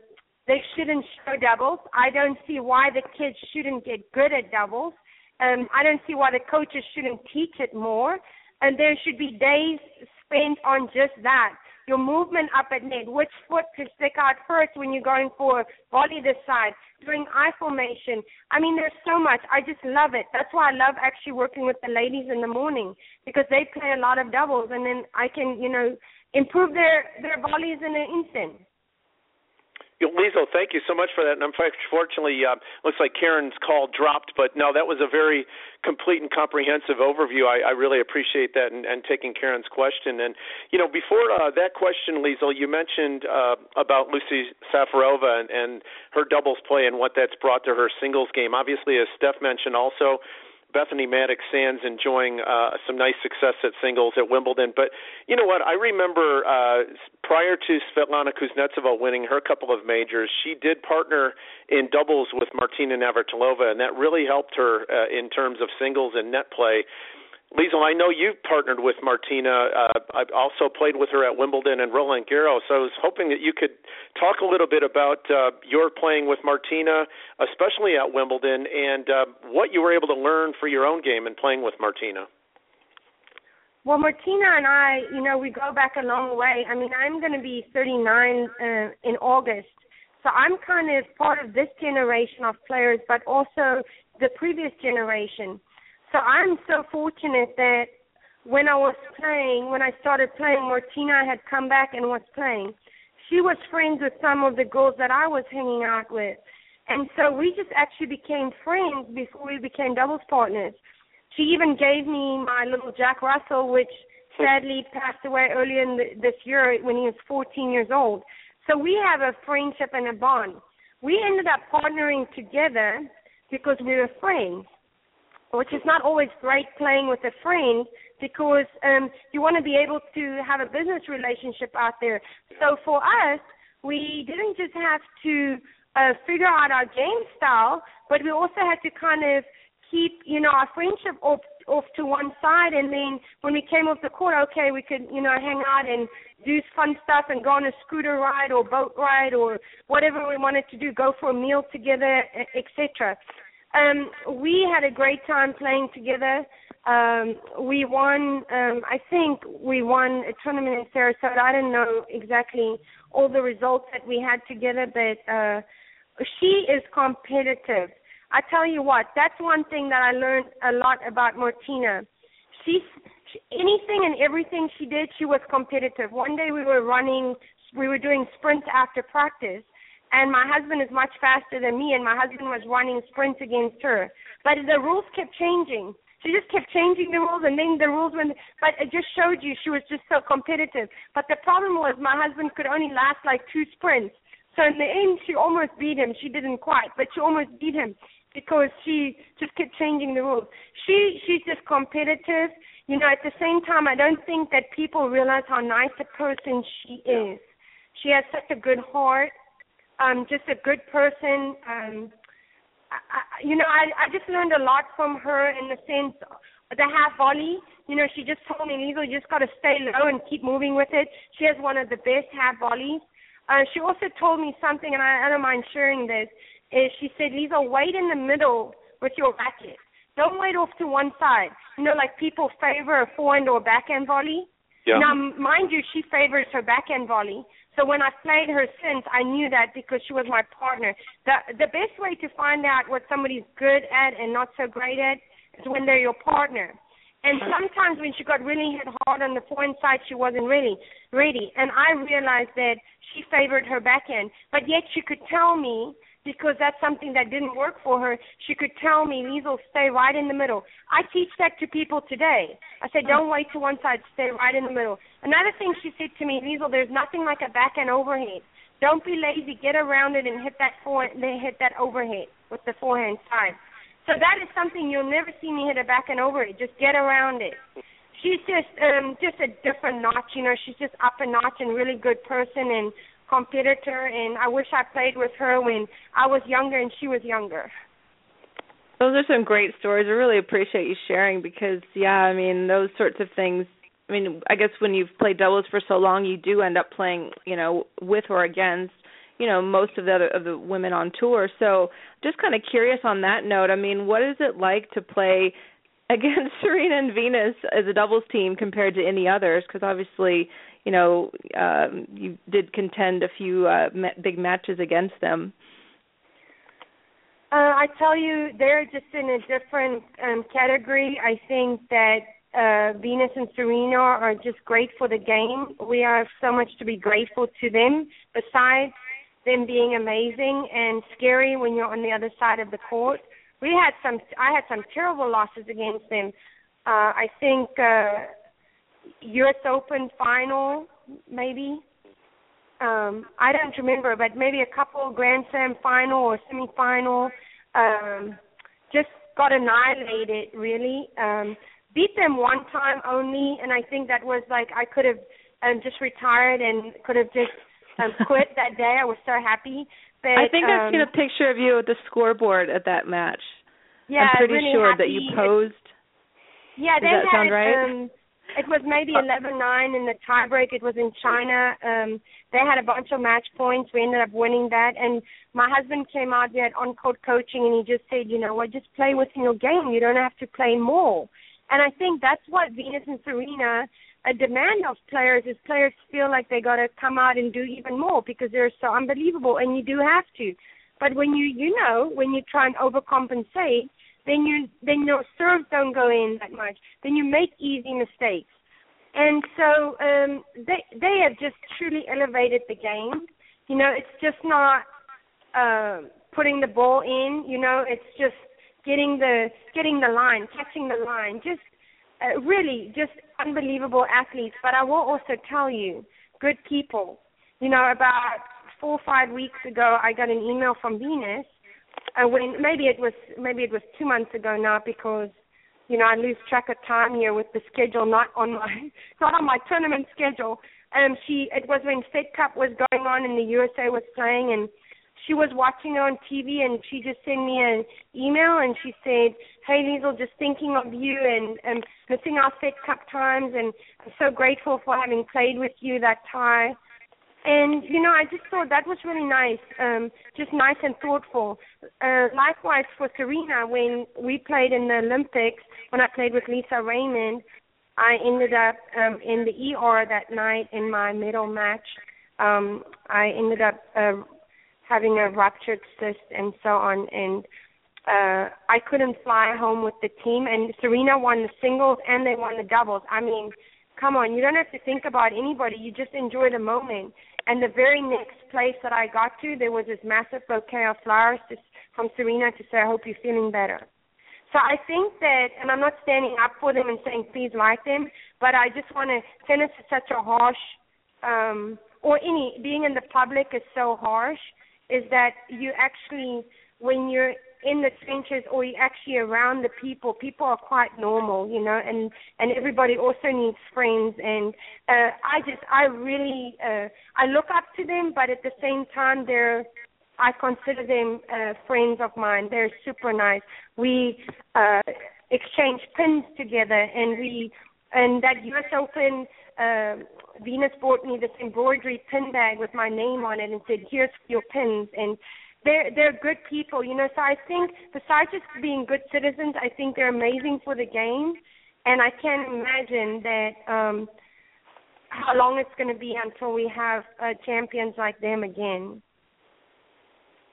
they shouldn't show doubles. I don't see why the kids shouldn't get good at doubles. Um, I don't see why the coaches shouldn't teach it more. And there should be days spent on just that your movement up at net, which foot to stick out first when you're going for volley this side, doing I formation. I mean, there's so much. I just love it. That's why I love actually working with the ladies in the morning because they play a lot of doubles, and then I can, you know, improve their their volleys in an instant. Liezel, thank you so much for that. And unfortunately, uh, looks like Karen's call dropped, but no, that was a very complete and comprehensive overview. I, I really appreciate that and, and taking Karen's question. And you know, before uh, that question, Liezel, you mentioned uh, about Lucy Safarova and, and her doubles play and what that's brought to her singles game. Obviously, as Steph mentioned, also Bethanie Mattek Sands enjoying uh, some nice success at singles at Wimbledon. But you know what? I remember uh, prior to Svetlana Kuznetsova winning her couple of majors, she did partner in doubles with Martina Navratilova, and that really helped her uh, in terms of singles and net play. Liezel, I know you've partnered with Martina. Uh, I've also played with her at Wimbledon and Roland Garros. So I was hoping that you could talk a little bit about uh, your playing with Martina, especially at Wimbledon, and uh, what you were able to learn for your own game in playing with Martina. Well, Martina and I, you know, we go back a long way. I mean, I'm going to be 39 uh, in August. So I'm kind of part of this generation of players, but also the previous generation. So I'm so fortunate that when I was playing, when I started playing, Martina had come back and was playing. she was friends with some of the girls that I was hanging out with. And so we just actually became friends before we became doubles partners. She even gave me my little Jack Russell, which sadly passed away earlier in the, this year when he was 14 years old. So we have a friendship and a bond. We ended up partnering together because we were friends, which is not always great playing with a friend because um, you want to be able to have a business relationship out there. So for us, we didn't just have to uh, figure out our game style, but we also had to kind of keep, you know, our friendship off off to one side and then when we came off the court, okay, we could, you know, hang out and do fun stuff and go on a scooter ride or boat ride or whatever we wanted to do, go for a meal together, etc. Um, we had a great time playing together. Um, we won, um, I think we won a tournament in Sarasota. I don't know exactly all the results that we had together, but uh, she is competitive. I tell you what, that's one thing that I learned a lot about Martina. She's she, anything and everything she did, she was competitive. One day we were running, we were doing sprints after practice, and my husband is much faster than me, and my husband was running sprints against her. But the rules kept changing. She just kept changing the rules, and then the rules went. But it just showed you she was just so competitive. But the problem was my husband could only last like two sprints. So in the end, she almost beat him. She didn't quite, but she almost beat him because she just kept changing the rules. She she's just competitive. You know, at the same time, I don't think that people realize how nice a person she is. She has such a good heart. Um, just a good person. Um, I, you know, I I just learned a lot from her in the sense the half volley. You know, she just told me, Lisa, you just got to stay low and keep moving with it. She has one of the best half volleys. Uh, she also told me something, and I, I don't mind sharing this is she said, Lisa, wait in the middle with your racket. Don't wait off to one side. You know, like people favor a forehand or backhand volley. Yeah. Now, mind you, she favors her backhand volley. So when I played her since, I knew that because she was my partner. The the best way to find out what somebody's good at and not so great at is when they're your partner. And sometimes when she got really hit hard on the forehand side, she wasn't really Ready, and I realized that she favored her backhand, but yet she could tell me because that's something that didn't work for her, she could tell me, Liezel, stay right in the middle. I teach that to people today. I say, don't wait to one side, stay right in the middle. Another thing she said to me, Liezel, there's nothing like a backhand overhead. Don't be lazy. Get around it and hit that forehand, then hit that overhead with the forehand side. So that is something you'll never see me hit a backhand overhead. Just get around it. She's just um just a different notch, you know. She's just up a notch and really good person and competitor, and I wish I played with her when I was younger and she was younger. Those are some great stories. I really appreciate you sharing because, yeah, I mean, those sorts of things. I mean, I guess when you've played doubles for so long, you do end up playing, you know, with or against, you know, most of the other of the women on tour. So, just kind of curious on that note. I mean, what is it like to play [laughs] against Serena and Venus as a doubles team compared to any others? Because obviously, you know, um, you did contend a few uh, ma- big matches against them. Uh, I tell you, they're just in a different um, category. I think that uh, Venus and Serena are just great for the game. We have so much to be grateful to them. Besides them being amazing and scary when you're on the other side of the court, we had some. I had some terrible losses against them. Uh, I think uh, U.S. Open final, maybe. Um, I don't remember, but maybe a couple Grand Slam final or semifinal. Um, just got annihilated, really. Um, beat them one time only, and I think that was like I could have um, just retired and could have just um, [laughs] quit that day. I was so happy. But, I think um, I've seen a picture of you at the scoreboard at that match. Yeah, I'm pretty really sure happy. that you posed. Yeah, Does they that had sound right? um it was maybe eleven nine in the tiebreak. It was in China. Um they had a bunch of match points. We ended up winning that and my husband came out there on court coaching and he just said, you know what, just play within your game. You don't have to play more. And I think that's what Venus and Serena a demand of players is players feel like they gotta come out and do even more because they're so unbelievable and you do have to. But when you you know, when you try and overcompensate then you then your serves don't go in that much. Then you make easy mistakes. and so um, they they have just truly elevated the game. You know, it's just not uh, putting the ball in. You know, it's just getting the getting the line, catching the line. Just uh, really, just unbelievable athletes. But I will also tell you, good people. You know, about four or five weeks ago, I got an email from Venus. Uh, when maybe it was maybe it was two months ago now because you know I lose track of time here with the schedule not on my [laughs] not on my tournament schedule. Um, she it was when Fed Cup was going on and the USA was playing and she was watching it on TV and she just sent me an email and she said, "Hey Liezel, just thinking of you and and missing our Fed Cup times and I'm so grateful for having played with you that tie." And you know, I just thought that was really nice, um, just nice and thoughtful. Uh, likewise for Serena, when we played in the Olympics, when I played with Lisa Raymond, I ended up um, in the ER that night in my medal match. Um, I ended up uh, having a ruptured cyst and so on, and uh, I couldn't fly home with the team. And Serena won the singles and they won the doubles. I mean, come on, you don't have to think about anybody. You just enjoy the moment. And the very next place that I got to, there was this massive bouquet of flowers to, from Serena to say, I hope you're feeling better. So I think that, and I'm not standing up for them and saying please like them, but I just want to, tennis is such a harsh, um, or any, being in the public is so harsh, is that you actually, when you're in the trenches or you're actually around the people, people are quite normal, you know, and and everybody also needs friends. And uh, I just, I really, uh, I look up to them, but at the same time, they're, I consider them uh, friends of mine. They're super nice. We uh, exchange pins together, and we, and that U.S. Open. Uh, Venus bought me this embroidery pin bag with my name on it and said, "Here's your pins." And they're they're good people, you know. So I think besides just being good citizens, I think they're amazing for the game, and I can't imagine that um how long it's going to be until we have uh, champions like them again.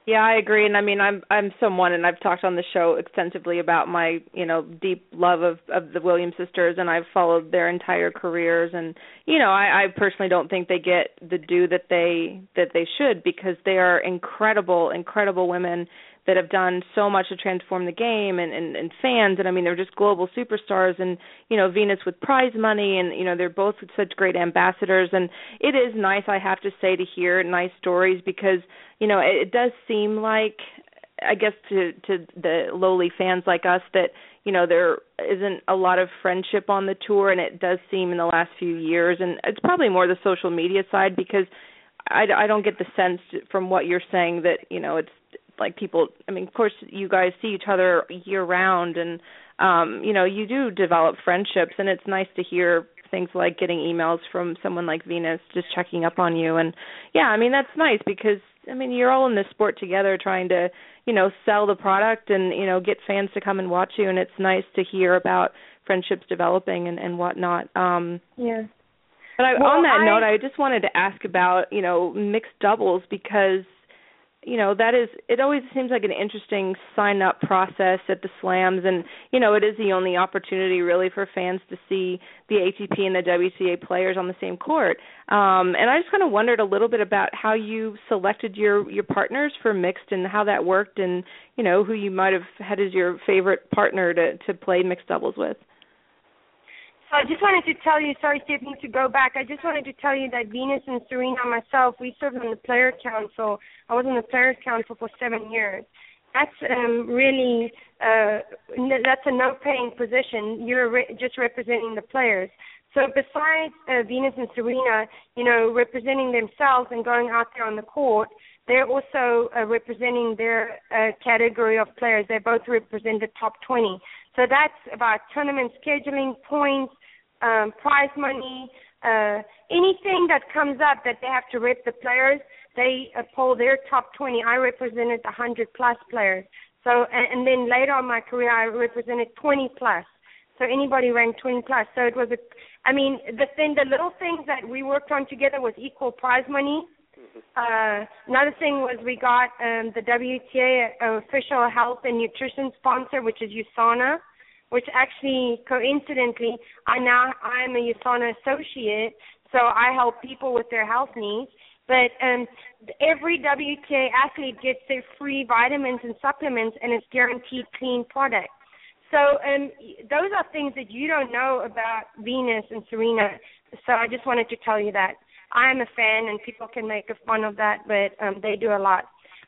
Yeah, I agree, and I mean, I'm I'm someone, and I've talked on the show extensively about my you know deep love of of the Williams sisters, and I've followed their entire careers, and you know, I, I personally don't think they get the due that they that they should because they are incredible, incredible women that have done so much to transform the game and, and and fans. And I mean they're just global superstars and you know Venus with prize money and you know they're both such great ambassadors. And it is nice I have to say to hear nice stories because you know it, it does seem like I guess to to the lowly fans like us that you know there isn't a lot of friendship on the tour and it does seem in the last few years. And it's probably more the social media side because I, I don't get the sense from what you're saying that you know it's like people i mean of course you guys see each other year round and um you know you do develop friendships and it's nice to hear things like getting emails from someone like venus just checking up on you. And yeah i mean that's nice because i mean you're all in this sport together trying to you know sell the product and you know get fans to come and watch you and it's nice to hear about friendships developing and and whatnot. Um yeah. but I, well, on that I, note, I just wanted to ask about you know mixed doubles because you know that is it always seems like an interesting sign up process at the slams. And you know it is the only opportunity really for fans to see the ATP and the WTA players on the same court. Um and I just kind of wondered a little bit about how you selected your your partners for mixed and how that worked and you know who you might have had as your favorite partner to to play mixed doubles with I just wanted to tell you, sorry, Stephanie, to go back. I just wanted to tell you that Venus and Serena and myself, we served on the Player Council. I was on the player Council for seven years. That's um, really uh, that's a no-paying position. You're re- just representing the players. So besides uh, Venus and Serena, you know, representing themselves and going out there on the court, they're also uh, representing their uh, category of players. They both represent the top 20. So that's about tournament scheduling, points, um, prize money, uh, anything that comes up that they have to rep the players, they uh, poll their top 20. I represented the 100 plus players. So, and, and then later on my career, I represented 20 plus. So anybody ranked 20 plus. So it was a, I mean, the thing, the little things that we worked on together was equal prize money. Uh, another thing was we got um, the WTA official health and nutrition sponsor, which is USANA which actually coincidentally I now I'm a USANA associate, so I help people with their health needs. But um, every WTA athlete gets their free vitamins and supplements, and it's guaranteed clean product. So um, those are things that you don't know about Venus and Serena. So I just wanted to tell you that. I am a fan, and people can make fun of that, but um, they do a lot.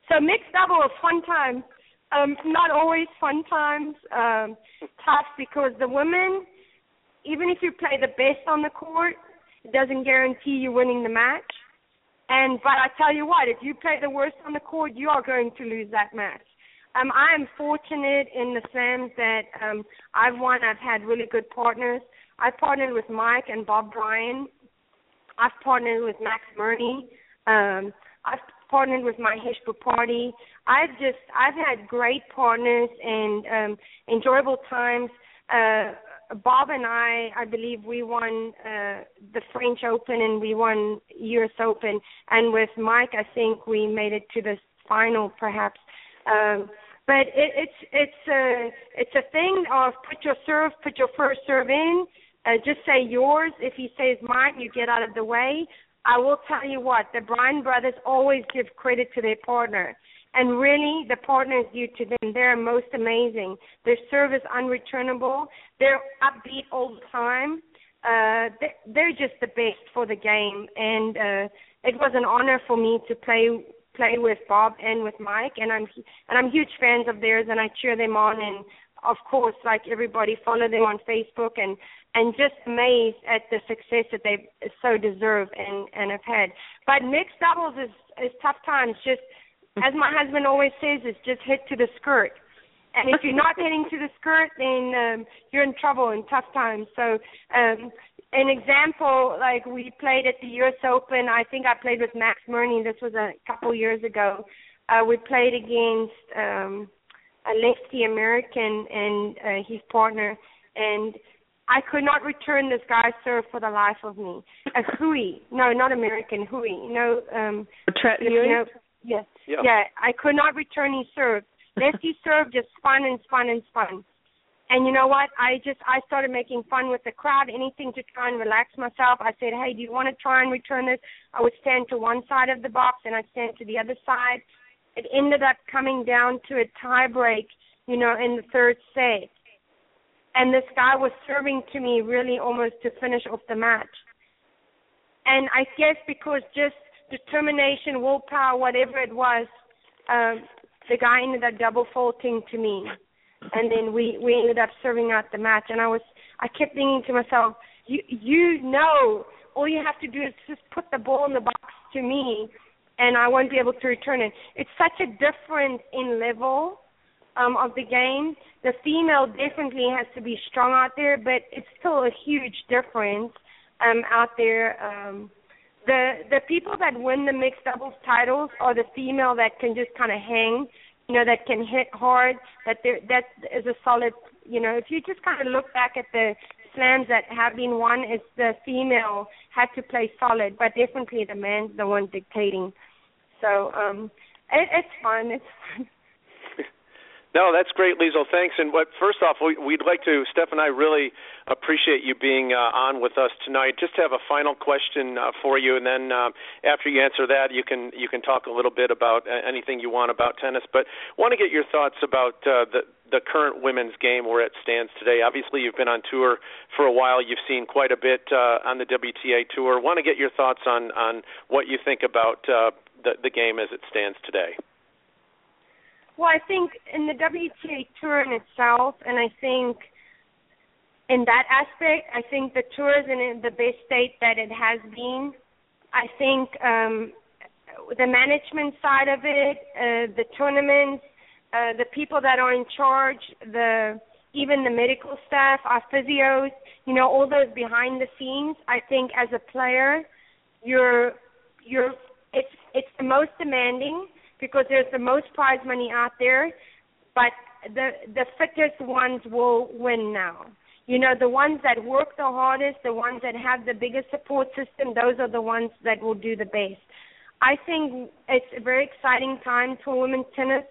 So mixed double, fun time. Um, not always fun times. Um, tough because the women, even if you play the best on the court, it doesn't guarantee you winning the match. And but I tell you what, if you play the worst on the court, you are going to lose that match. Um, I am fortunate in the slams that um, I've won. I've had really good partners. I've partnered with Mike and Bob Bryan. I've partnered with Max Mirnyi. Um, I've partnered with my Mahesh Bhupathi. I've just I've had great partners and um, enjoyable times. Uh, Bob and I, I believe we won uh, the French Open and we won U.S. Open, and with Mike, I think we made it to the final, perhaps. Um, but it, it's it's a it's a thing of put your serve, put your first serve in. Uh, just say yours. If he says mine, you get out of the way. I will tell you what, the Bryan brothers always give credit to their partner. And really, the partner is due to them. They're most amazing. Their service unreturnable. They're upbeat all the time. Uh, they're just the best for the game. And uh, it was an honor for me to play play with Bob and with Mike. And I'm and I'm huge fans of theirs, and I cheer them on. And of course, like everybody, follow them on Facebook and and just amazed at the success that they so deserve and and have had. But mixed doubles is is tough times. Just as my husband always says, it's just hit to the skirt. And if you're not hitting to the skirt, then um, you're in trouble in tough times. So, um, an example, like we played at the U.S. Open. I think I played with Max Mirnyi. This was a couple years ago. Uh, we played against um, a lefty American and uh, his partner, and I could not return this guy's serve for the life of me. A Huey, no, not American Huey, no. Um, Treat you know, yes, yeah. yeah. I could not return his serve. he [laughs] served, just spun and spun and spun. And you know what? I just I started making fun with the crowd, anything to try and relax myself. I said, "Hey, do you want to try and return this?" I would stand to one side of the box and I'd stand to the other side. It ended up coming down to a tie break, you know, in the third set and this guy was serving to me really almost to finish off the match. And I guess because just determination, willpower, whatever it was, um, the guy ended up double faulting to me, and then we we ended up serving out the match. And I was I kept thinking to myself, you you know, all you have to do is just put the ball in the box to me, and I won't be able to return it. It's such a difference in level um, of the game. The female definitely has to be strong out there, but it's still a huge difference um, out there. Um, the the people that win the mixed doubles titles are the female that can just kind of hang, you know, that can hit hard. That there that is a solid. You know, if you just kind of look back at the slams that have been won, it's the female had to play solid, but definitely the man's the one dictating. So um, it, it's fun. It's fun. No, that's great, Liezel. Thanks. And what first off, we, would like to, Steph and I really appreciate you being uh, on with us tonight. Just have a final question uh, for you, and then uh, after you answer that, you can you can talk a little bit about uh, anything you want about tennis. But want to get your thoughts about uh, the the current women's game where it stands today. Obviously, you've been on tour for a while. You've seen quite a bit uh, on the WTA tour. Want to get your thoughts on on what you think about uh, the the game as it stands today. Well, I think in the WTA tour in itself, and I think in that aspect, I think the tour is in the best state that it has been. I think um, the management side of it, uh, the tournaments, uh, the people that are in charge, the even the medical staff, our physios, you know, all those behind the scenes. I think as a player, you're you're it's it's the most demanding because there's the most prize money out there, but the the fittest ones will win now. You know, the ones that work the hardest, the ones that have the biggest support system, those are the ones that will do the best. I think it's a very exciting time for women's tennis.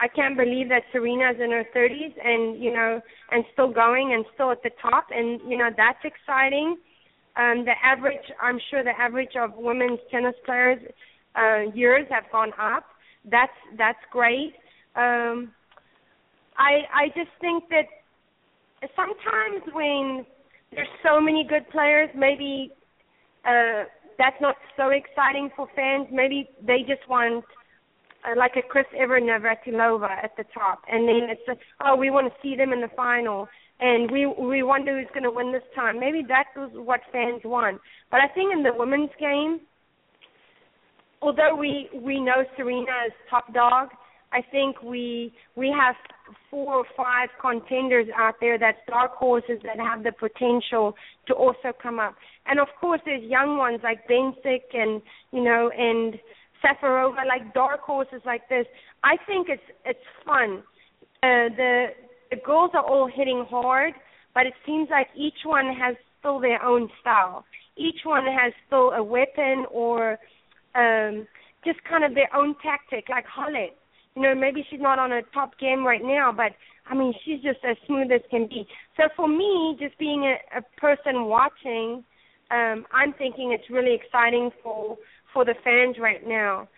I can't believe that Serena's in her 30s and you know and still going and still at the top and you know that's exciting. Um the average I'm sure the average of women's tennis players uh years have gone up. That's that's great. Um I I just think that sometimes when there's so many good players, maybe uh that's not so exciting for fans. Maybe they just want uh, like a Chris Evert Navratilova at the top, and then it's just, oh we want to see them in the final, and we we wonder who's going to win this time. Maybe that was what fans want. But I think in the women's game, although we we know Serena is top dog, I think we we have four or five contenders out there that's dark horses that have the potential to also come up. And of course, there's young ones like Bencic and you know and Safarova, like dark horses like this. I think it's it's fun. Uh, the the girls are all hitting hard, but it seems like each one has still their own style. Each one has still a weapon or um just kind of their own tactic, like Holly you know, maybe she's not on a top game right now, but I mean, she's just as smooth as can be. So for me, just being a, a person watching, um, I'm thinking it's really exciting for for the fans right now.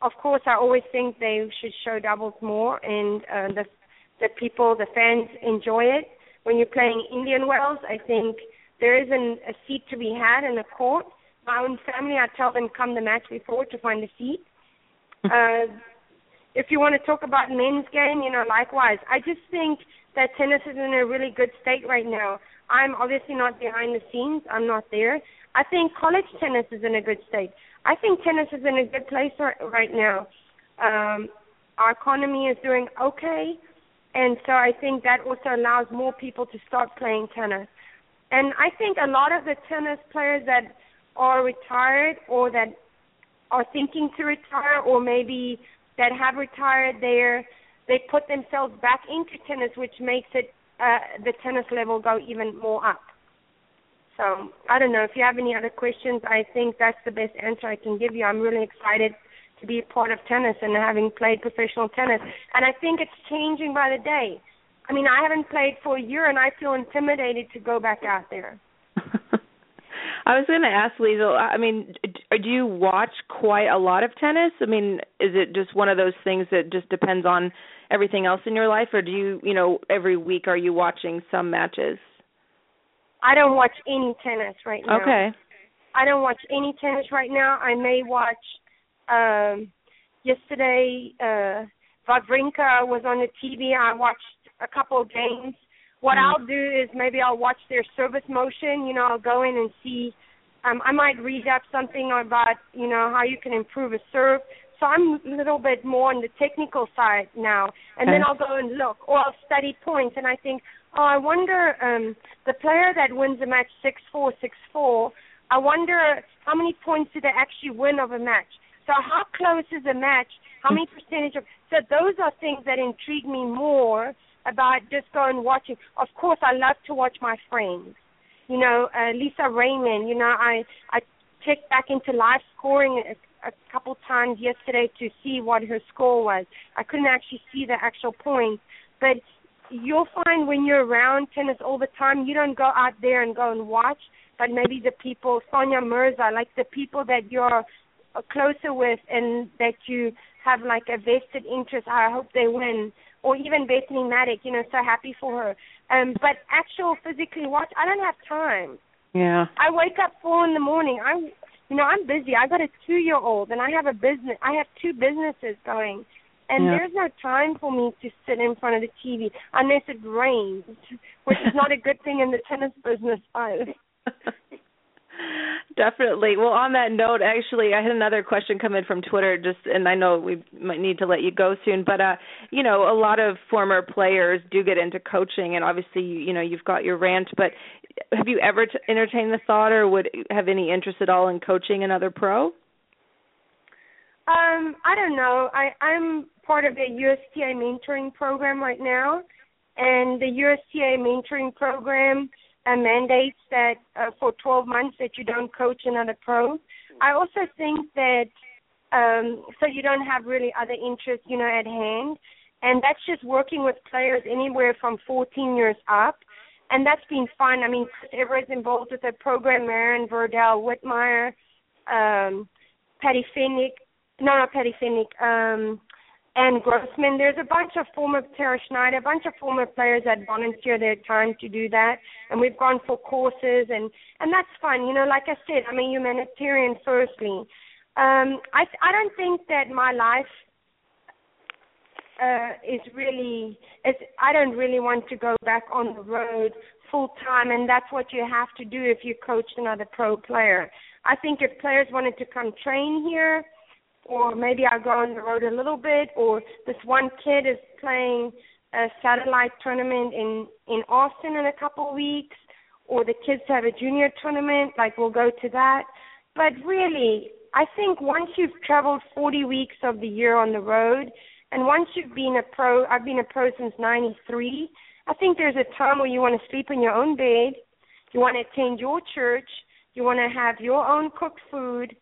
Of course, I always think they should show doubles more, and uh, the the people, the fans enjoy it. When you're playing Indian Wells, I think there isn't a seat to be had in the court. My own family, I tell them come the match before to find a seat. [laughs] Uh, if you want to talk about men's game, you know, likewise. I just think that tennis is in a really good state right now. I'm obviously not behind the scenes. I'm not there. I think college tennis is in a good state. I think tennis is in a good place right now. Um, our economy is doing okay, and so I think that also allows more people to start playing tennis. And I think a lot of the tennis players that are retired or that are thinking to retire or maybe that have retired there, they put themselves back into tennis, which makes it uh, the tennis level go even more up. So I don't know if you have any other questions. I think that's the best answer I can give you. I'm really excited to be a part of tennis and having played professional tennis, and I think it's changing by the day. I mean, I haven't played for a year, and I feel intimidated to go back out there. I was going to ask Liezel. I mean, do you watch quite a lot of tennis? I mean, is it just one of those things that just depends on everything else in your life, or do you, you know, every week are you watching some matches? I don't watch any tennis right now. Okay. I don't watch any tennis right now. I may watch. um Yesterday, uh Wawrinka was on the TV. I watched a couple of games what mm. I'll do is maybe I'll watch their service motion. You know, I'll go in and see. Um, I might read up something about you know how you can improve a serve. So I'm a little bit more on the technical side now, and okay. then I'll go and look, or I'll study points, and I think, oh, I wonder um, the player that wins a match six four six four. I wonder how many points did they actually win of a match. So how close is a match? How many percentage of? So those are things that intrigue me more about just going watching. Of course, I love to watch my friends. You know, uh, Lisa Raymond. You know, I I checked back into live scoring a, a couple times yesterday to see what her score was. I couldn't actually see the actual points, but you'll find when you're around tennis all the time, you don't go out there and go and watch, but maybe the people, Sania Mirza, like the people that you're closer with and that you have like a vested interest. I hope they win or even Bethanie Mattek, you know, so happy for her. Um, but actual physically watch, I don't have time. Yeah. I wake up four in the morning. I'm, you know, I'm busy. I got a two year old, and I have a business. I have two businesses going, and yeah. there's no time for me to sit in front of the TV unless it rains, which is not a good thing in the tennis business either. [laughs] Definitely. Well, on that note, actually, I had another question come in from Twitter. Just, and I know we might need to let you go soon, but uh, you know, a lot of former players do get into coaching, and obviously, you know, you've got your rant. But have you ever t- entertained the thought, or would have any interest at all in coaching another pro? Um, I don't know. I I'm part of the USTA mentoring program right now, and the USTA mentoring program uh, mandates that uh, for 12 months that you don't coach another pro. I also think that um, so you don't have really other interests, you know, at hand. and that's just working with players anywhere from 14 years up, and that's been fun. I mean, Everett's involved with the program, Marianne Werdel, Witmeyer, um, Patty Fendick, no, not Patty Fendick, um, and Grossman. There's a bunch of former Tara Snyder, a bunch of former players that volunteer their time to do that, and we've gone for courses, and and that's fun. You know, like I said, I'm a humanitarian firstly. Um, I I don't think that my life uh, is really it's I don't really want to go back on the road full time, and that's what you have to do if you coach another pro player. I think if players wanted to come train here or maybe I'll go on the road a little bit, or this one kid is playing a satellite tournament in in Austin in a couple of weeks, or the kids have a junior tournament, like we'll go to that. But really, I think once you've traveled 40 weeks of the year on the road, and once you've been a pro, I've been a pro since '93. I think there's a time where you want to sleep in your own bed, you want to attend your church, you want to have your own cooked food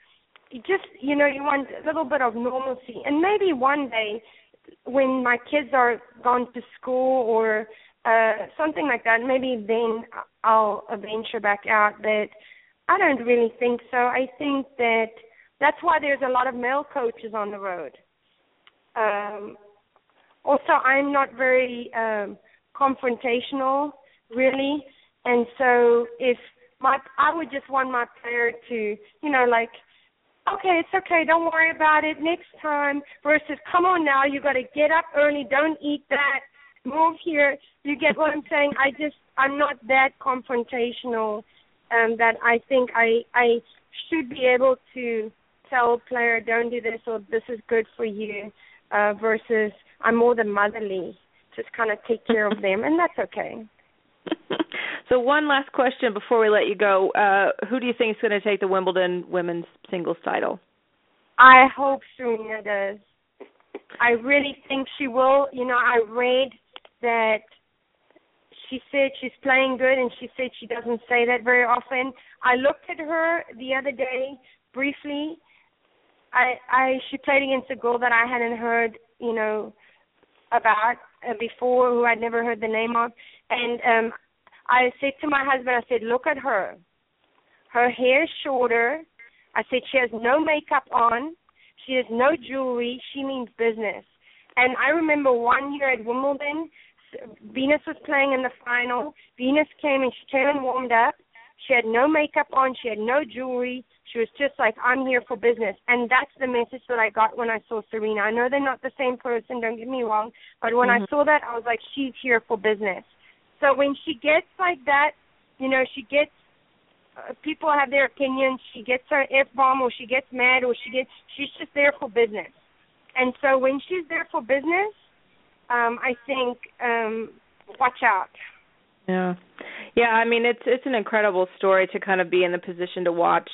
just you know you want a little bit of normalcy. And maybe one day when my kids are gone to school or uh something like that maybe then I'll venture back out but I don't really think so. I think that that's why there's a lot of male coaches on the road. Um also I'm not very um confrontational really. And so if my I would just want my player to you know like okay, it's okay, don't worry about it, next time, versus come on now, you got to get up early, don't eat that, move here. You get what I'm saying? I just, I'm not that confrontational um, that I think I, I should be able to tell a player, don't do this or this is good for you, uh, versus I'm more than motherly, just kind of take care of them, and that's okay. [laughs] So one last question before we let you go. Uh, who do you think is going to take the Wimbledon women's singles title? I hope Serena does. I really think she will. You know, I read that she said she's playing good and she said she doesn't say that very often. I looked at her the other day briefly. I I she played against a girl that I hadn't heard, you know, about uh, before who I'd never heard the name of and um I said to my husband, I said, look at her. Her hair is shorter. I said, she has no makeup on. She has no jewelry. She means business. And I remember one year at Wimbledon, Venus was playing in the final. Venus came and she came and warmed up. She had no makeup on. She had no jewelry. She was just like, I'm here for business. And that's the message that I got when I saw Serena. I know they're not the same person, don't get me wrong. But when mm-hmm. I saw that, I was like, she's here for business. So when she gets like that, you know, she gets uh, people have their opinions. She gets her f bomb, or she gets mad, or she gets. She's just there for business. And so when she's there for business, um, I think um, watch out. Yeah, yeah. I mean, it's it's an incredible story to kind of be in the position to watch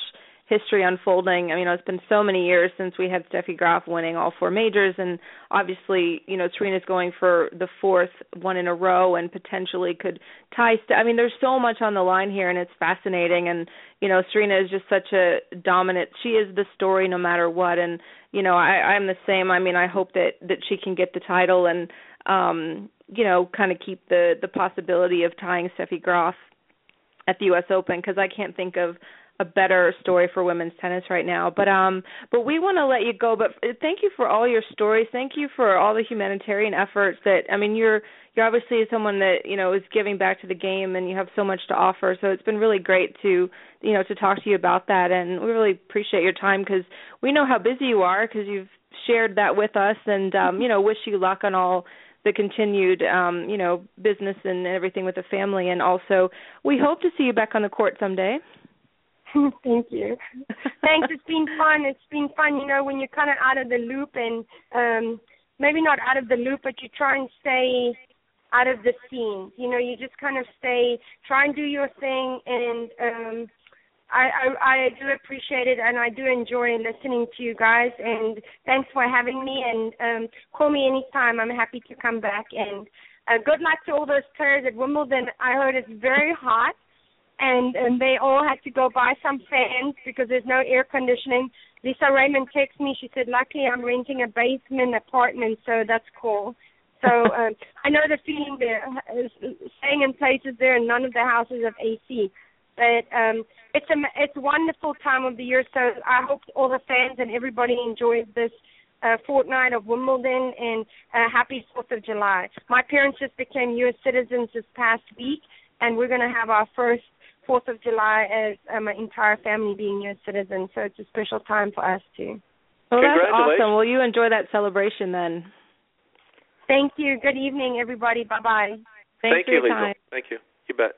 history unfolding. I mean, it's been so many years since we had Steffi Graf winning all four majors, and obviously, you know, Serena's going for the fourth one in a row, and potentially could tie. Ste- I mean, there's so much on the line here, and it's fascinating. And you know, Serena is just such a dominant. She is the story no matter what, and you know, I, I'm the same. I mean, I hope that that she can get the title and um you know kind of keep the the possibility of tying Steffi Graf at the US Open because I can't think of a better story for women's tennis right now. But um but we want to let you go, but thank you for all your stories. Thank you for all the humanitarian efforts that I mean you're you're obviously someone that, you know, is giving back to the game and you have so much to offer. So it's been really great to, you know, to talk to you about that and we really appreciate your time cuz we know how busy you are cuz you've shared that with us and um you know, wish you luck on all the continued um you know business and everything with the family and also we hope to see you back on the court someday [laughs] Thank you. Thanks. It's been fun. It's been fun. You know, when you're kind of out of the loop and um maybe not out of the loop, but you try and stay out of the scene. You know, you just kind of stay, try and do your thing, and um I, I I do appreciate it, and I do enjoy listening to you guys. And thanks for having me. And um call me anytime. I'm happy to come back. And uh, good luck to all those players at Wimbledon. I heard it's very hot and and they all had to go buy some fans because there's no air conditioning. Lisa Raymond texted me. She said, "Luckily, I'm renting a basement apartment, so that's cool." So [laughs] um, I know the feeling there. Staying in places there, and none of the houses have AC. But um, it's a it's a wonderful time of the year. So I hope all the fans and everybody enjoys this uh, fortnight of Wimbledon and uh, happy Fourth of July. My parents just became U.S. citizens this past week, and we're going to have our first Fourth of July as um, my entire family being U.S. citizens. So it's a special time for us too. Well, that's awesome. Well, you enjoy that celebration then. Thank you. Good evening, everybody. Bye bye. Thank you, Liezel. Thank you. You bet.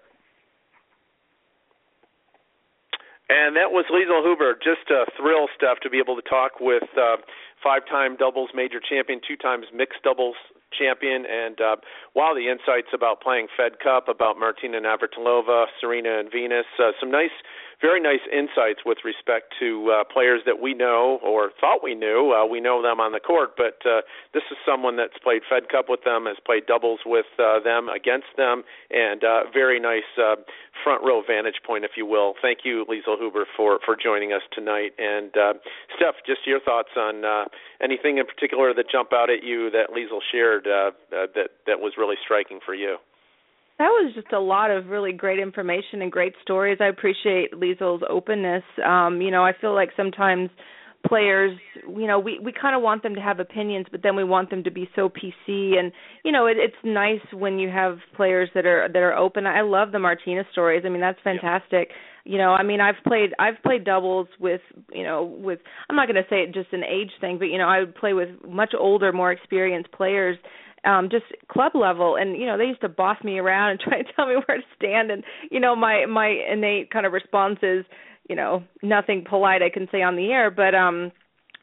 And that was Liezel Huber. Just a thrill stuff to be able to talk with uh, five-time doubles major champion, two times mixed doubles champion, and uh, the insights about playing Fed Cup, about Martina Navratilova, Serena, and Venus. Uh, some nice very nice insights with respect to uh, players that we know or thought we knew. Uh, we know them on the court, but uh, this is someone that's played Fed Cup with them, has played doubles with uh, them, against them, and uh, very nice uh, front row vantage point, if you will. Thank you, Liezel Huber, for for joining us tonight. And uh, Steph, just your thoughts on uh, anything in particular that jump out at you that Liezel shared uh, uh, that that was really striking for you. That was just a lot of really great information and great stories. I appreciate Liezel's openness. Um, you know, I feel like sometimes players, you know, we we kind of want them to have opinions, but then we want them to be so PC. And you know, it, it's nice when you have players that are that are open. I love the Martina stories. I mean, that's fantastic. Yeah. You know, I mean, I've played I've played doubles with you know with I'm not going to say it just an age thing, but you know, I would play with much older, more experienced players um just club level. And you know they used to boss me around and [laughs] try to tell me where to stand. And you know my my innate kind of response is you know nothing polite i can say on the air. But um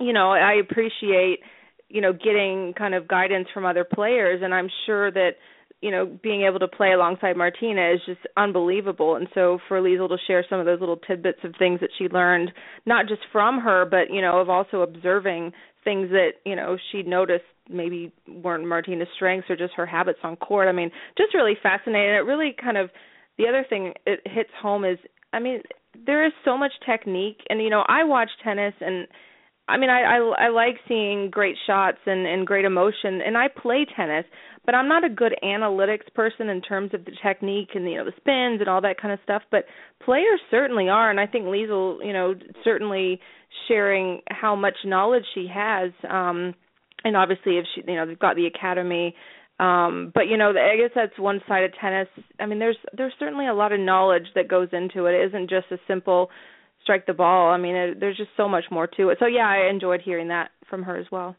you know i appreciate you know getting kind of guidance from other players. And i'm sure that you know being able to play alongside martina is just unbelievable. And so for Liezel to share some of those little tidbits of things that she learned not just from her but you know of also observing things that you know she noticed maybe weren't Martina's strengths or just her habits on court. I mean, just really fascinating. It really kind of the other thing it hits home is I mean, there is so much technique and you know, I watch tennis and I mean, I I I like seeing great shots and and great emotion and I play tennis, but I'm not a good analytics person in terms of the technique and you know the spins and all that kind of stuff, but players certainly are and I think Liezel, you know, certainly sharing how much knowledge she has um and obviously if she you know they've got the academy um but you know i guess that's one side of tennis. I mean there's there's certainly a lot of knowledge that goes into it. It isn't just a simple strike the ball. I mean it, there's just so much more to it. So yeah i enjoyed hearing that from her as well.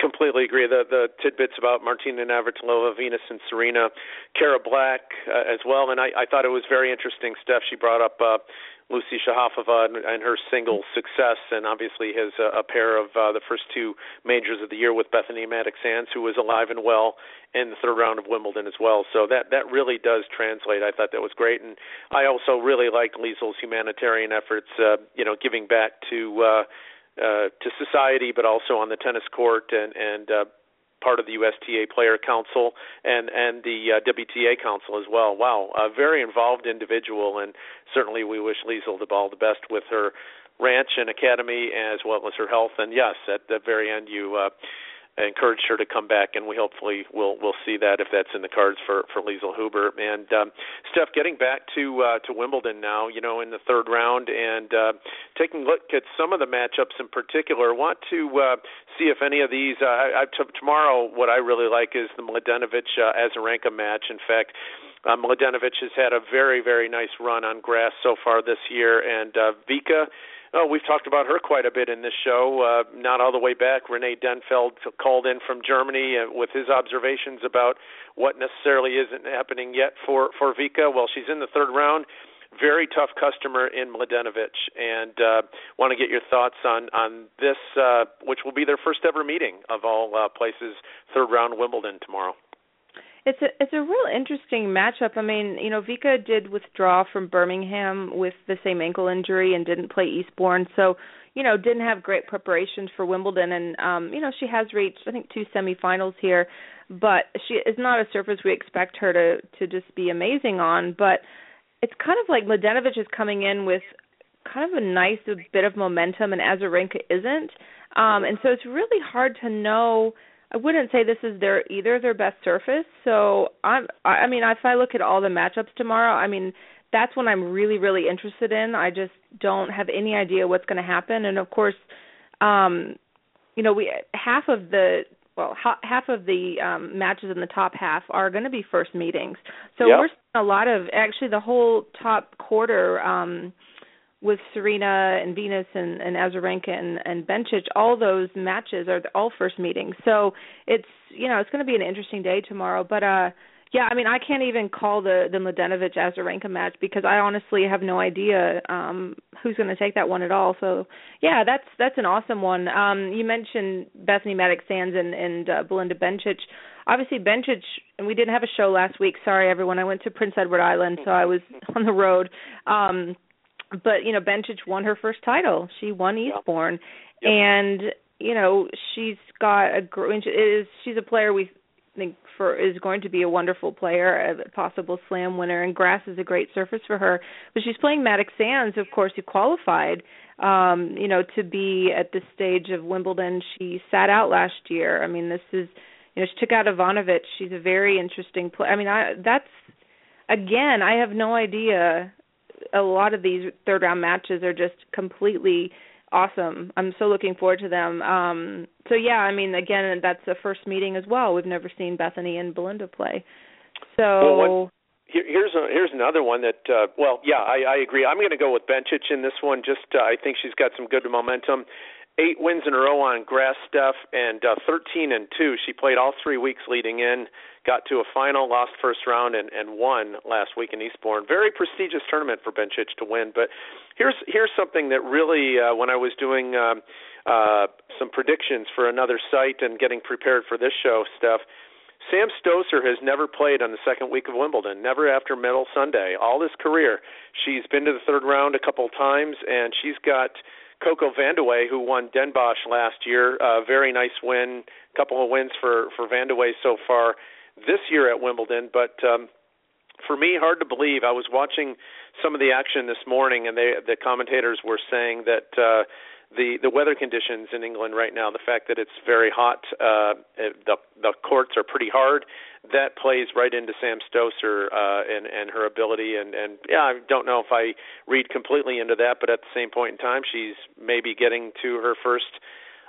Completely agree. The the tidbits about Martina Navratilova, Venus, and Serena, Cara Black uh, as well, and I, I thought it was very interesting. stuff she brought up uh, Lucie Safarova and, her single success, and obviously has a, a pair of uh, the first two majors of the year with Bethanie Mattek-Sands, who was alive and well in the third round of Wimbledon as well. So that that really does translate. I thought that was great, and I also really liked Liezel's humanitarian efforts. Uh, you know, giving back to. Uh, uh, to society, but also on the tennis court and and uh, part of the USTA Player Council and and the uh, WTA Council as well. Wow, a very involved individual, and certainly we wish Liezel all the best with her ranch and academy as well as her health. And yes, at the very end, you. Uh, encouraged her to come back, and we hopefully will will see that if that's in the cards for for Liezel Huber. And um, Steph, getting back to uh, to Wimbledon now, you know, in the third round, and uh, taking a look at some of the matchups in particular. Want to uh, see if any of these. Uh, I, I, t- tomorrow, what I really like is the Mladenovic uh, Azarenka match. In fact. Uh, Mladenovic has had a very, very nice run on grass so far this year, and uh, Vika Oh, we've talked about her quite a bit in this show. Uh, not all the way back, René Denfeld called in from Germany uh, with his observations about what necessarily isn't happening yet for for Vika. Well, she's in the third round. Very tough customer in Mladenovic, and uh, want to get your thoughts on on this, uh, which will be their first ever meeting of all uh, places, third round Wimbledon tomorrow. It's a it's a real interesting matchup. I mean, you know, Vika did withdraw from Birmingham with the same ankle injury and didn't play Eastbourne, so you know, didn't have great preparations for Wimbledon and um, you know, she has reached I think two semifinals here, but she is not a surface we expect her to to just be amazing on, but it's kind of like Mladenovic is coming in with kind of a nice bit of momentum and Azarenka isn't. Um and so it's really hard to know I wouldn't say this is their either their best surface. So I'm I mean if I look at all the matchups tomorrow, I mean that's when I'm really really interested in. I just don't have any idea what's going to happen and of course um you know we half of the well ha- half of the um matches in the top half are going to be first meetings. So yep. we're seeing a lot of actually the whole top quarter um with Serena and Venus and, and Azarenka and, and Bencic, all those matches are all first meetings. So it's you know it's going to be an interesting day tomorrow. But uh, yeah, I mean I can't even call the the Mladenovic Azarenka match because I honestly have no idea um, who's going to take that one at all. So yeah, that's that's an awesome one. Um, you mentioned Bethanie Mattek-Sands and and uh, Belinda Bencic. Obviously Bencic, and we didn't have a show last week. Sorry everyone, I went to Prince Edward Island, so I was [laughs] on the road. Um, but you know Bencic won her first title. She won Eastbourne, and you know she's got a great. Is she's a player we think for is going to be a wonderful player, a possible slam winner, and grass is a great surface for her. But she's playing Mattek-Sands, of course, who qualified. Um, you know, to be at this stage of Wimbledon, she sat out last year. I mean, this is, you know, she took out Ivanovic. She's a very interesting player. I mean, I that's again, I have no idea a lot of these third round matches are just completely awesome. I'm so looking forward to them. Um so yeah, I mean again that's the first meeting as well. We've never seen Bethanie and Belinda play. So well, here, here's a, here's another one that uh well, yeah, I I agree. I'm going to go with Bencic in this one just uh, I think she's got some good momentum eight wins in a row on grass stuff and uh, 13 and 2 she played all three weeks leading in got to a final lost first round and and won last week in Eastbourne very prestigious tournament for Bencic to win but here's here's something that really uh, when I was doing um uh some predictions for another site and getting prepared for this show stuff Sam Stosur has never played on the second week of Wimbledon, never after Middle Sunday. All his career, she's been to the third round a couple times, and she's got Coco Vandeweghe, who won Den Bosch last year. Uh, very nice win, couple of wins for for Vandeweghe so far this year at Wimbledon. But um, for me, hard to believe. I was watching some of the action this morning, and they, the commentators were saying that. Uh, the the weather conditions in England right now, the fact that it's very hot, uh, the the courts are pretty hard. That plays right into Sam Stosur uh, and and her ability. And and yeah, I don't know if I read completely into that, but at the same point in time, she's maybe getting to her first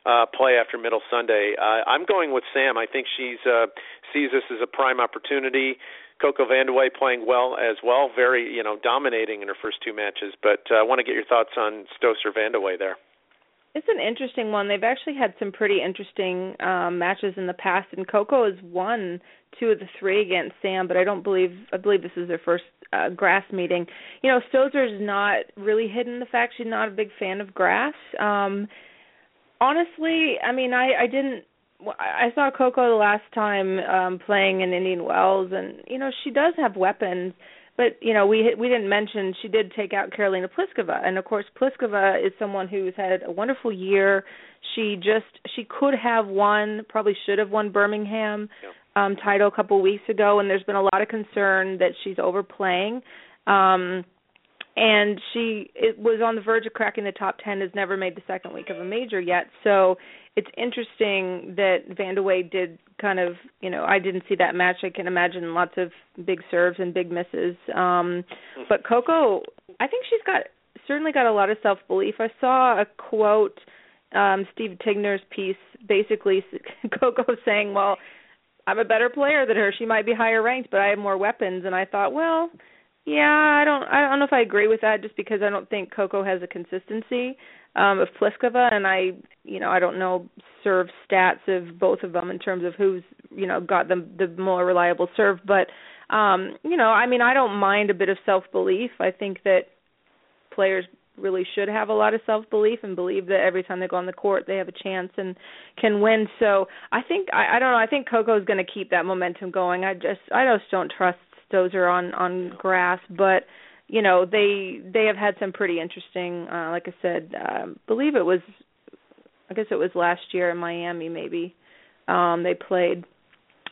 uh, play after Middle Sunday. Uh, I'm going with Sam. I think she's uh, sees this as a prime opportunity. Coco Vandeweghe playing well as well, very you know dominating in her first two matches. But uh, I want to get your thoughts on Stosur Vandeweghe there. It's an interesting one. They've actually had some pretty interesting um matches in the past and Coco has won two of the three against Sam, but I don't believe I believe this is their first uh, grass meeting. You know, Stosur's not really hidden the fact she's not a big fan of grass. Um honestly, I mean, I I didn't I saw Coco the last time um playing in Indian Wells and you know, she does have weapons but you know, we we didn't mention she did take out Karolina Pliskova, and of course Pliskova is someone who's had a wonderful year. She just she could have won, probably should have won Birmingham yeah. um title a couple weeks ago, and there's been a lot of concern that she's overplaying. Um and she it was on the verge of cracking the top 10 has never made the second week of a major yet so it's interesting that Vandeweghe did kind of you know I didn't see that match. I can imagine lots of big serves and big misses. Um but Coco I think she's got certainly got a lot of self belief I saw a quote um Steve Tignor's piece basically [laughs] Coco saying well I'm a better player than her. She might be higher ranked but I have more weapons. And I thought well yeah, I don't I don't know if I agree with that just because I don't think Coco has a consistency um of Pliskova and I you know, I don't know serve stats of both of them in terms of who's, you know, got the the more reliable serve, but um, you know, I mean, I don't mind a bit of self-belief. I think that players really should have a lot of self-belief and believe that every time they go on the court they have a chance and can win. So, I think I I don't know, I think Coco's going to keep that momentum going. I just I just don't trust Stosur on on grass, but you know they they have had some pretty interesting. Uh, like I said, uh, believe it was, I guess it was last year in Miami maybe. Um, they played.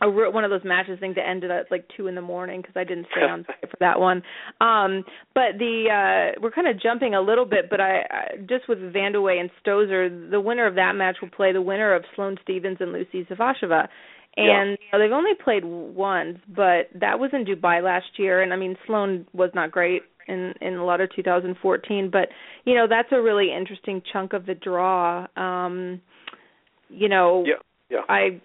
a one of those matches things that ended at like two in the morning because I didn't stay on [laughs] for that one. Um, but the uh, we're kind of jumping a little bit, but I, I just with Vandeweghe and Stosur, the winner of that match will play the winner of Sloane Stevens and Lucie Safarova. And yeah. you know, they've only played once, but that was in Dubai last year. And I mean, Sloane was not great in in a lot of 2014, but you know, that's a really interesting chunk of the draw. Um, you know, yeah, yeah. I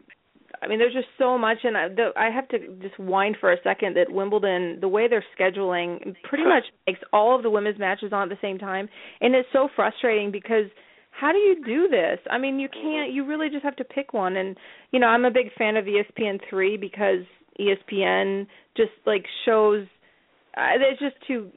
I mean, there's just so much, and I, the, I have to just whine for a second that Wimbledon, the way they're scheduling, pretty much makes all of the women's matches on at the same time, and it's so frustrating because how do you do this? I mean, you can't. You really just have to pick one, and you know, I'm a big fan of ESPN three because ESPN just like shows. Uh, it's just too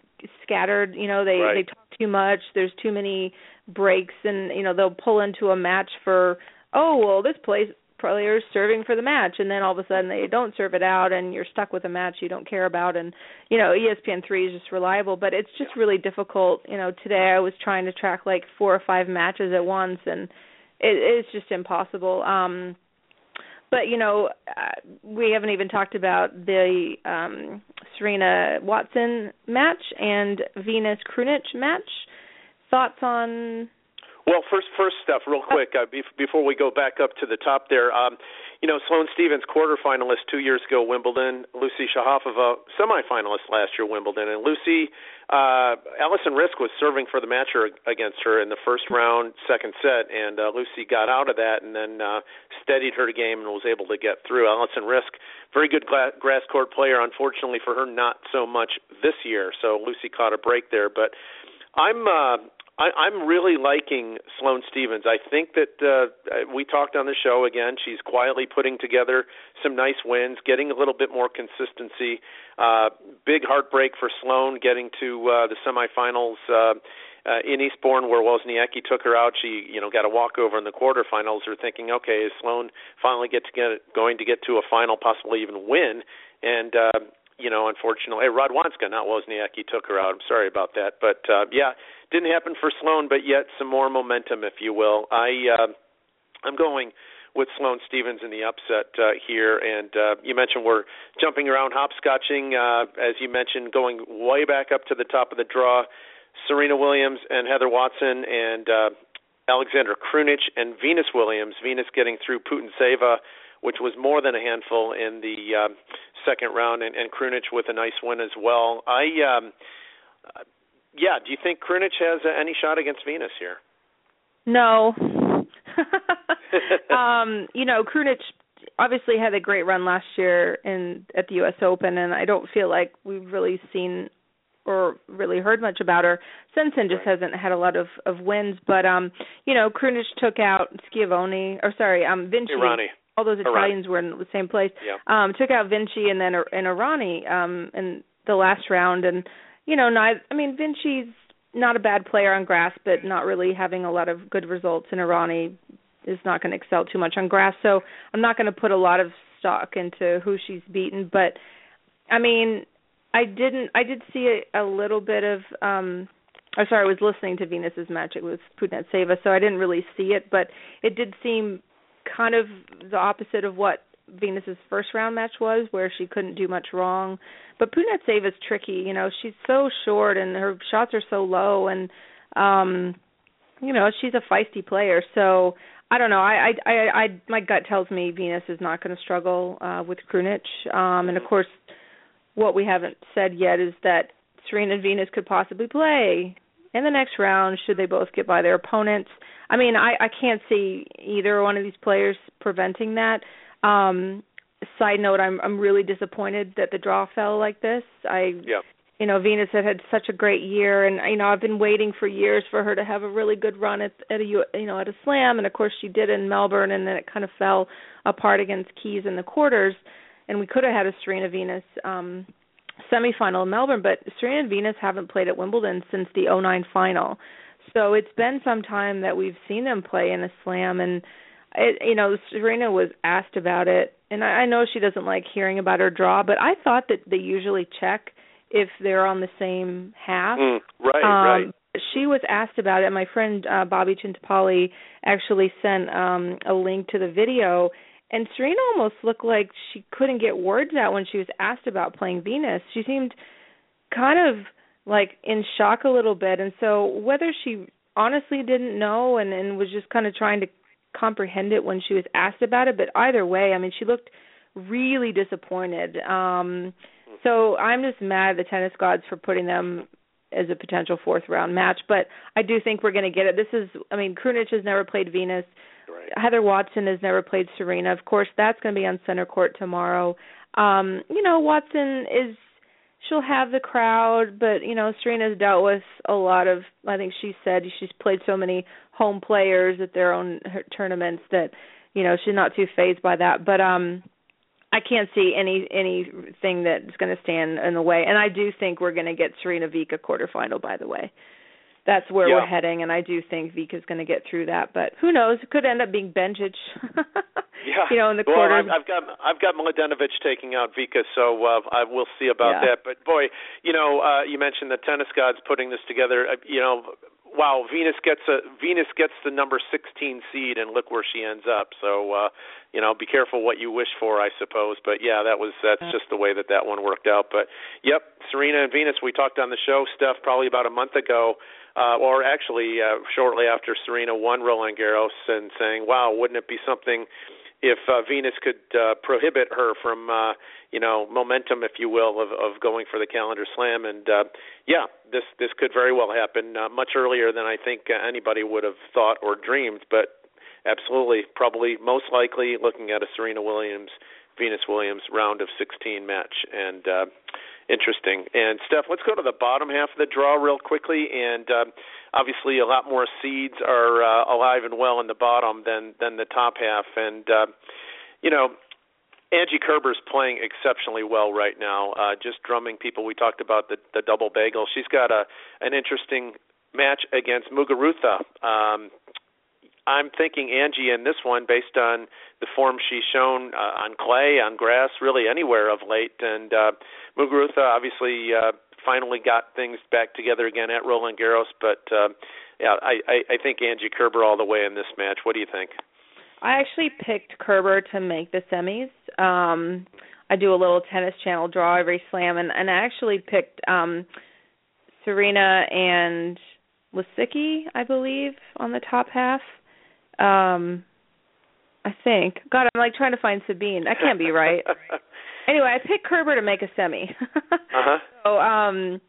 scattered. You know, they right. they talk too much. There's too many breaks, and you know, they'll pull into a match for oh well, this place players serving for the match and then all of a sudden they don't serve it out and you're stuck with a match you don't care about and you know ESPN3 is just reliable but it's just really difficult you know today I was trying to track like four or five matches at once and it it's just impossible um but you know uh, we haven't even talked about the um Serena Watson match and Venus Krunic match. Thoughts on well, first, first stuff, real quick, uh, be- before we go back up to the top there. Um, you know, Sloane Stevens, quarterfinalist two years ago, Wimbledon. Lucie Safarova, semifinalist last year, Wimbledon. And Lucie, uh, Alison Riske was serving for the match against her in the first round, second set, and uh, Lucie got out of that and then uh, steadied her game and was able to get through. Alison Riske, very good gla- grass court player. Unfortunately for her, not so much this year. So Lucie caught a break there, but. I'm uh, I, I'm really liking Sloane Stevens. I think that uh, we talked on the show again. She's quietly putting together some nice wins, getting a little bit more consistency. Uh, big heartbreak for Sloane getting to uh, the semifinals. Uh, uh, in Eastbourne, where Wozniacki took her out, she you know got a walkover in the quarterfinals. They're thinking, okay, is Sloane finally get to get going to get to a final, possibly even win? And uh, you know, unfortunately, hey, Radwanska, not Wozniacki, took her out. I'm sorry about that, but uh, yeah, didn't happen for Sloane, but yet some more momentum, if you will. I uh, I'm going with Sloane Stevens in the upset uh, here, and uh, you mentioned we're jumping around, hopscotching, uh, as you mentioned, going way back up to the top of the draw. Serena Williams and Heather Watson and uh, Alexandra Krunic and Venus Williams. Venus getting through Putintseva, which was more than a handful in the uh, second round, and, and Krunic with a nice win as well. I um, yeah, do you think Krunic has uh, any shot against Venus here? No. [laughs] um, you know, Krunic obviously had a great run last year in at the US Open and I don't feel like we've really seen or really heard much about her. Since then just hasn't had a lot of of wins, but um you know, Krunic took out Schiavone or sorry, um Vinci. Errani. All those Italians Errani. were in the same place. Yeah. Um took out Vinci and then and Errani um in the last round and you know, not I mean Vinci's not a bad player on grass, but not really having a lot of good results. And Errani is not going to excel too much on grass, so I'm not going to put a lot of stock into who she's beaten. But I mean, I didn't. I did see a, a little bit of. um I'm sorry, I was listening to Venus's match. It was Putintseva, so I didn't really see it, but it did seem kind of the opposite of what Venus's first round match was, where she couldn't do much wrong. But Putintseva is tricky. You know, she's so short and her shots are so low, and um, you know, she's a feisty player. So I don't know. I I I, I my gut tells me Venus is not going to struggle uh, with Krunic. Um, and of course, what we haven't said yet is that Serena and Venus could possibly play in the next round should they both get by their opponents. I mean, I I can't see either one of these players preventing that. Um, side note, I'm I'm really disappointed that the draw fell like this. I yeah. You know, Venus had had such a great year, and you know I've been waiting for years for her to have a really good run at at a you know at a slam, and of course she did in Melbourne, and then it kind of fell apart against Keys in the quarters, and we could have had a Serena Venus um semifinal in Melbourne, but Serena and Venus haven't played at Wimbledon since the '09 final, so it's been some time that we've seen them play in a slam, and it, you know, Serena was asked about it, and I, I know she doesn't like hearing about her draw, but I thought that they usually check if they're on the same half. Mm, right, um, right. She was asked about it. My friend uh, Bobby Chintapalli actually sent um a link to the video, and Serena almost looked like she couldn't get words out when she was asked about playing Venus. She seemed kind of like in shock a little bit, and so whether she honestly didn't know and and was just kind of trying to comprehend it when she was asked about it, but either way, I mean, she looked really disappointed. Um so I'm just mad at the tennis gods for putting them as a potential fourth round match, but I do think we're going to get it. This is, I mean, Krunic has never played Venus. Right. Heather Watson has never played Serena. Of course, that's going to be on center court tomorrow. Um, you know, Watson is she'll have the crowd, but you know, Serena's dealt with a lot of. I think she said she's played so many home players at their own her tournaments that you know she's not too phased by that. But um, I can't see any anything that's going to stand in the way. And I do think we're going to get Serena Vika quarterfinal. By the way, that's where yeah. we're heading, and I do think Vika's going to get through that. But who knows? It could end up being Bencic. [laughs] yeah, you know, in the well, quarters. I've, I've got I've got Mladenovic taking out Vika, so uh, I will see about Yeah. that. But boy, you know, uh, you mentioned the tennis gods putting this together. Uh, you know, wow, Venus gets a Venus gets the number 16 seed, and look where she ends up. So, uh, you know, be careful what you wish for, I suppose. But yeah, that was that's just the way that that one worked out. But yep, Serena and Venus. We talked on the show, stuff probably about a month ago. Uh, or actually, uh, shortly after Serena won Roland Garros, and saying, "Wow, wouldn't it be something if uh, Venus could uh, prohibit her from, uh, you know, momentum, if you will, of, of going for the calendar slam. And uh, yeah, this this could very well happen uh, much earlier than I think uh, anybody would have thought or dreamed. But absolutely, probably most likely looking at a Serena Williams, Venus Williams round of 16 match. And uh, interesting. And Steph, let's go to the bottom half of the draw real quickly. And uh, obviously, a lot more seeds are uh, alive and well in the bottom than than the top half. And uh, you know, Angie Kerber's playing exceptionally well right now. Uh, just drumming people. We talked about the the double bagel. She's got a an interesting match against Muguruza. Um, I'm thinking Angie in this one, based on the form she's shown uh, on clay, on grass, really anywhere of late. And uh, Muguruza obviously uh, finally got things back together again at Roland Garros. But uh, yeah, I, I, I think Angie Kerber all the way in this match. What do you think? I actually picked Kerber to make the semis. Um I do a little tennis channel draw every slam and, and I actually picked um Serena and Lisicki, I believe, on the top half. Um I think. God, I'm like trying to find Sabine. That can't be right. [laughs] anyway, I picked Kerber to make a semi. [laughs] uh-huh. So, um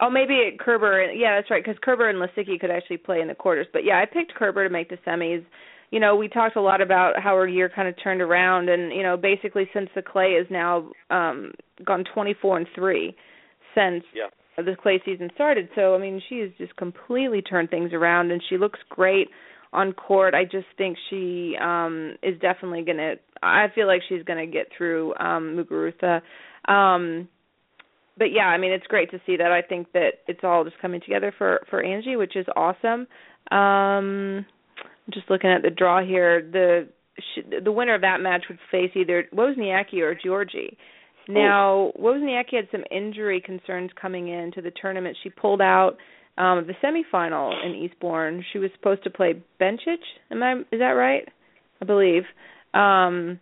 oh maybe Kerber yeah, that's right cuz Kerber and Lisicki could actually play in the quarters. But yeah, I picked Kerber to make the semis you know, we talked a lot about how her year kind of turned around and, you know, basically since the clay is now um gone 24 and 3 since Yeah. the clay season started. So, I mean, she has just completely turned things around and she looks great on court. I just think she um is definitely going to I feel like she's going to get through um Muguruza. Um but yeah, I mean, it's great to see that. I think that it's all just coming together for for Angie, which is awesome. Um just looking at the draw here. The the winner of that match would face either Wozniacki or Giorgi. Now, Wozniacki had some injury concerns coming into the tournament. She pulled out um of the semifinal in Eastbourne. She was supposed to play Bencic. Am I is that right? I believe. Um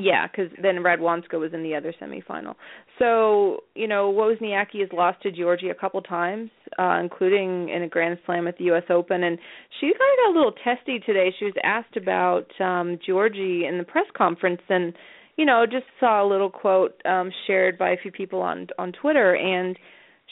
yeah, because then Radwanska was in the other semifinal. So you know, Wozniacki has lost to Giorgi a couple times, uh, including in a Grand Slam at the U.S. Open, and she kind of got a little testy today. She was asked about um Giorgi in the press conference, and you know, just saw a little quote um shared by a few people on on Twitter, and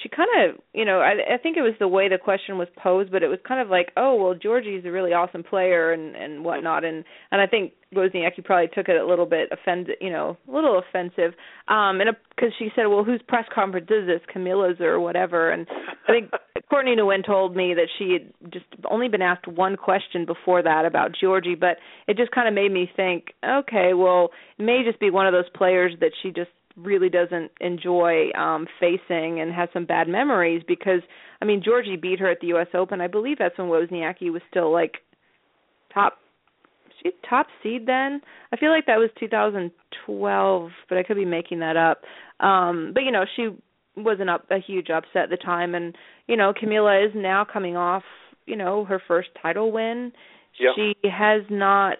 she kind of, you know, I, I think it was the way the question was posed, but it was kind of like, oh, well, Giorgi's a really awesome player and and whatnot, and and I think Wozniacki probably took it a little bit offended, you know, a little offensive, um, and because she said, well, whose press conference is this, Camila's or whatever, and I think [laughs] Courtney Nguyen told me that she had just only been asked one question before that about Giorgi, but it just kind of made me think, okay, well, it may just be one of those players that she just really doesn't enjoy um facing and has some bad memories because I mean Giorgi beat her at the US Open. I believe that's when Wozniacki was still like top she top seed then. I feel like that was 2012, but I could be making that up. Um but you know, she wasn't up a huge upset at the time and you know, Camila is now coming off, you know, her first title win. Yeah. She has not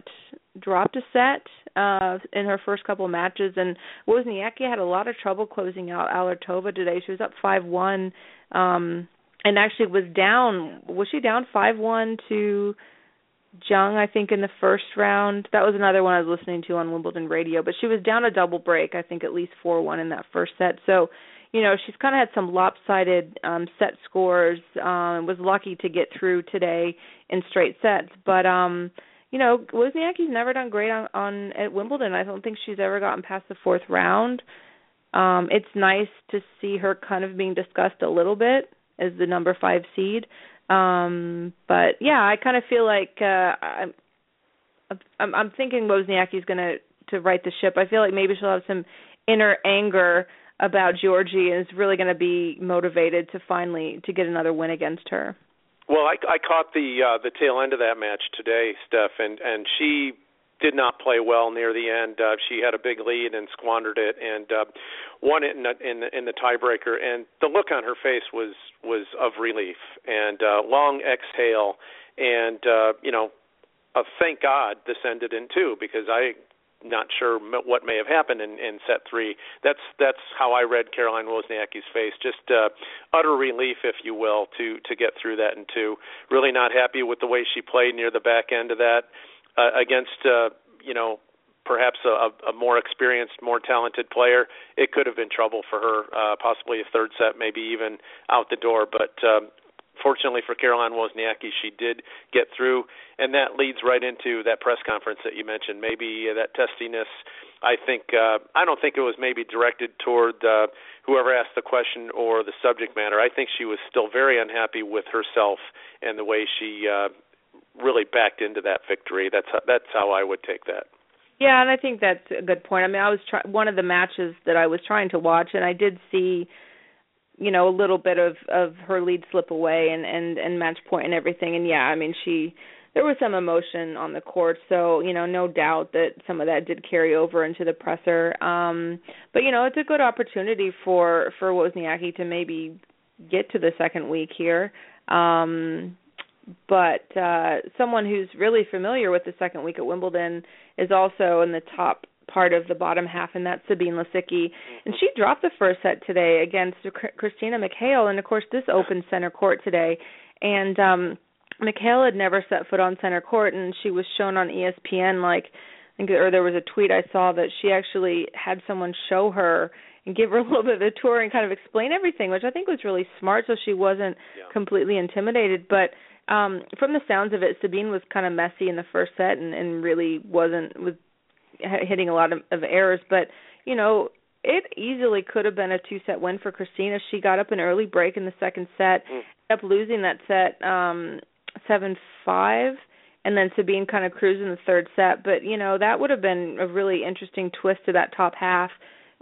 dropped a set uh in her first couple of matches and Wozniacki had a lot of trouble closing out Allertova today. She was up 5-1 um and actually was down was she down 5-1 to Zheng I think in the first round. That was another one I was listening to on Wimbledon radio, but she was down a double break, I think at least 4-1 in that first set. So you know she's kind of had some lopsided um set scores um was lucky to get through today in straight sets but um you know Wozniacki's never done great on on at Wimbledon. I don't think she's ever gotten past the fourth round. Um it's nice to see her kind of being discussed a little bit as the number 5 seed. Um but yeah I kind of feel like uh I'm I'm, I'm thinking Wozniacki's going to right the ship. I feel like maybe she'll have some inner anger about Giorgi and is really going to be motivated to finally to get another win against her. Well, I, I caught the uh, the tail end of that match today, Steph, and and she did not play well near the end. Uh, she had a big lead and squandered it, and uh, won it in the, in the, in the tiebreaker. And the look on her face was was of relief and uh, long exhale, and uh, you know, a thank God this ended in two because I not sure what may have happened in, in set three. That's that's how I read Caroline Wozniacki's face. Just uh, utter relief, if you will, to to get through that and to Really not happy with the way she played near the back end of that uh, against uh, you know perhaps a, a more experienced, more talented player. It could have been trouble for her, uh, possibly a third set, maybe even out the door. But um, fortunately for Caroline Wozniacki, she did get through, and that leads right into that press conference that you mentioned. Maybe that testiness. I think uh, I don't think it was maybe directed toward uh, whoever asked the question or the subject matter. I think she was still very unhappy with herself and the way she uh, really backed into that victory. That's how, that's how I would take that. Yeah, and I think that's a good point. I mean, I was try- one of the matches that I was trying to watch, and I did see you know a little bit of of her lead slip away and and and match point and everything. And yeah i mean she there was some emotion on the court. So you know no doubt that some of that did carry over into the presser. Um but you know it's a good opportunity for for Wozniacki to maybe get to the second week here. Um but uh someone who's really familiar with the second week at Wimbledon is also in the top part of the bottom half, and that's Sabine Lisicki. And she dropped the first set today against Christina McHale, and of course this opened center court today. And um McHale had never set foot on center court, and she was shown on ESPN like, I think, or there was a tweet I saw that she actually had someone show her and give her a little [laughs] bit of a tour and kind of explain everything, which I think was really smart, so she wasn't yeah. completely intimidated. But um from the sounds of it, Sabine was kind of messy in the first set and, and really wasn't was hitting a lot of, of errors, but you know it easily could have been a two set win for Christina. She got up an early break in the second set, mm. ended up losing that set um seven five and then Sabine kind of cruised in the third set. But, you know, that would have been a really interesting twist to that top half,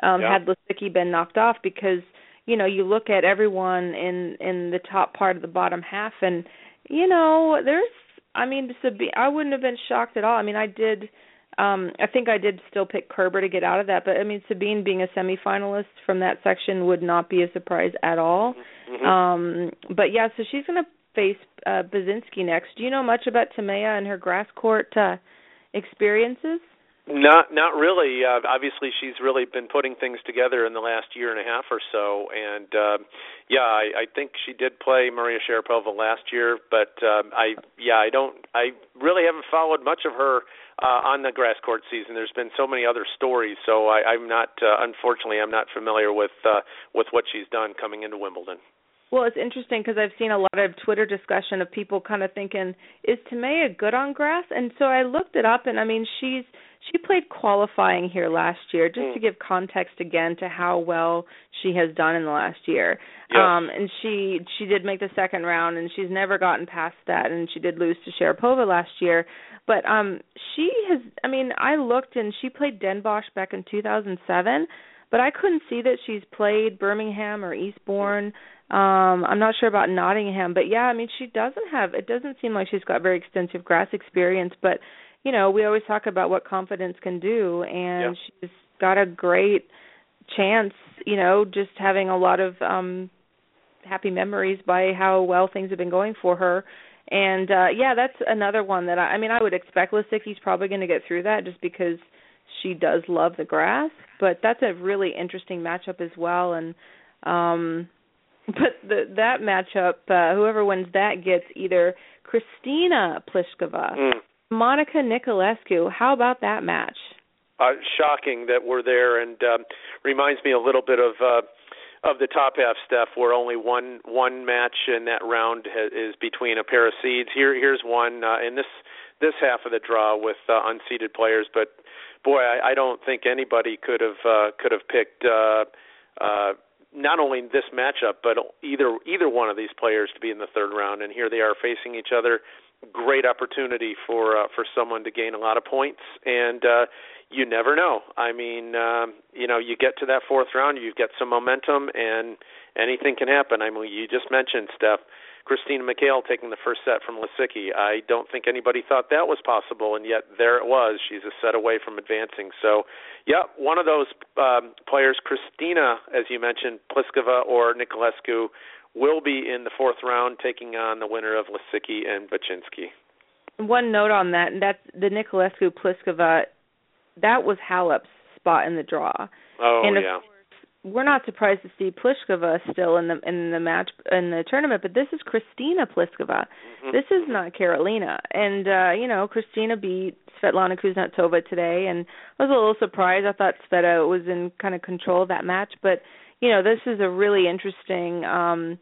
um, yeah. had Lisicki been knocked off because, you know, you look at everyone in in the top part of the bottom half and, you know, there's I mean, Sabine I wouldn't have been shocked at all. I mean I did um, I think I did still pick Kerber to get out of that, but I mean Sabine being a semifinalist from that section would not be a surprise at all. Mm-hmm. Um, but yeah, so she's going to face uh, Bacsinszky next. Do you know much about Timea and her grass court uh, experiences? Not not really. Uh, obviously, she's really been putting things together in the last year and a half or so, and uh, yeah, I, I think she did play Maria Sharapova last year, but uh, I yeah, I don't. I really haven't followed much of her uh, on the grass court season. There's been so many other stories, so I, I'm not. Uh, unfortunately, I'm not familiar with uh, with what she's done coming into Wimbledon. Well, it's interesting because I've seen a lot of Twitter discussion of people kind of thinking, "Is Timea good on grass?" And so I looked it up, and I mean, she's she played qualifying here last year, just mm. to give context again to how well she has done in the last year. Yes. Um, and she she did make the second round, and she's never gotten past that. And she did lose to Sharapova last year, but um, she has. I mean, I looked, and she played Den Bosch back in 2007 but I couldn't see that she's played Birmingham or Eastbourne. Um, I'm not sure about Nottingham, but yeah, I mean she doesn't have it doesn't seem like she's got very extensive grass experience, but you know, we always talk about what confidence can do and yeah. she's got a great chance, you know, just having a lot of um happy memories by how well things have been going for her And uh yeah, that's another one that I, I mean I would expect Lisicki's probably going to get through that just because she does love the grass, but that's a really interesting matchup as well and um but the that matchup uh whoever wins that gets either Kristina Pliskova, mm. Monica Niculescu. How about that match? Uh shocking that we're there and um reminds me a little bit of uh of the top half stuff, where only one one match in that round ha- is between a pair of seeds. Here here's one uh, in this this half of the draw with uh, unseeded players, but boy, I, I don't think anybody could have uh, could have picked uh, uh, not only this matchup but either either one of these players to be in the third round. And here they are facing each other. Great opportunity for uh, for someone to gain a lot of points and. uh you never know. I mean, um, you know, you get to that fourth round, you get some momentum, and anything can happen. I mean, you just mentioned Steph, Christina McHale taking the first set from Lisicki. I don't think anybody thought that was possible, and yet there it was. She's a set away from advancing. So, yeah, one of those um, players, Kristina, as you mentioned, Pliskova or Niculescu, will be in the fourth round, taking on the winner of Lisicki and Bacsinszky. One note on that, and that's the Niculescu Pliskova that was Halep's spot in the draw. Oh and yeah. Course, we're not surprised to see Pliskova still in the in the match in the tournament, but this is Kristina Pliskova. Mm-hmm. This is not Karolina. And uh, you know, Kristina beat Svetlana Kuznetsova today and I was a little surprised. I thought Sveta was in kind of control of that match, but you know, this is a really interesting um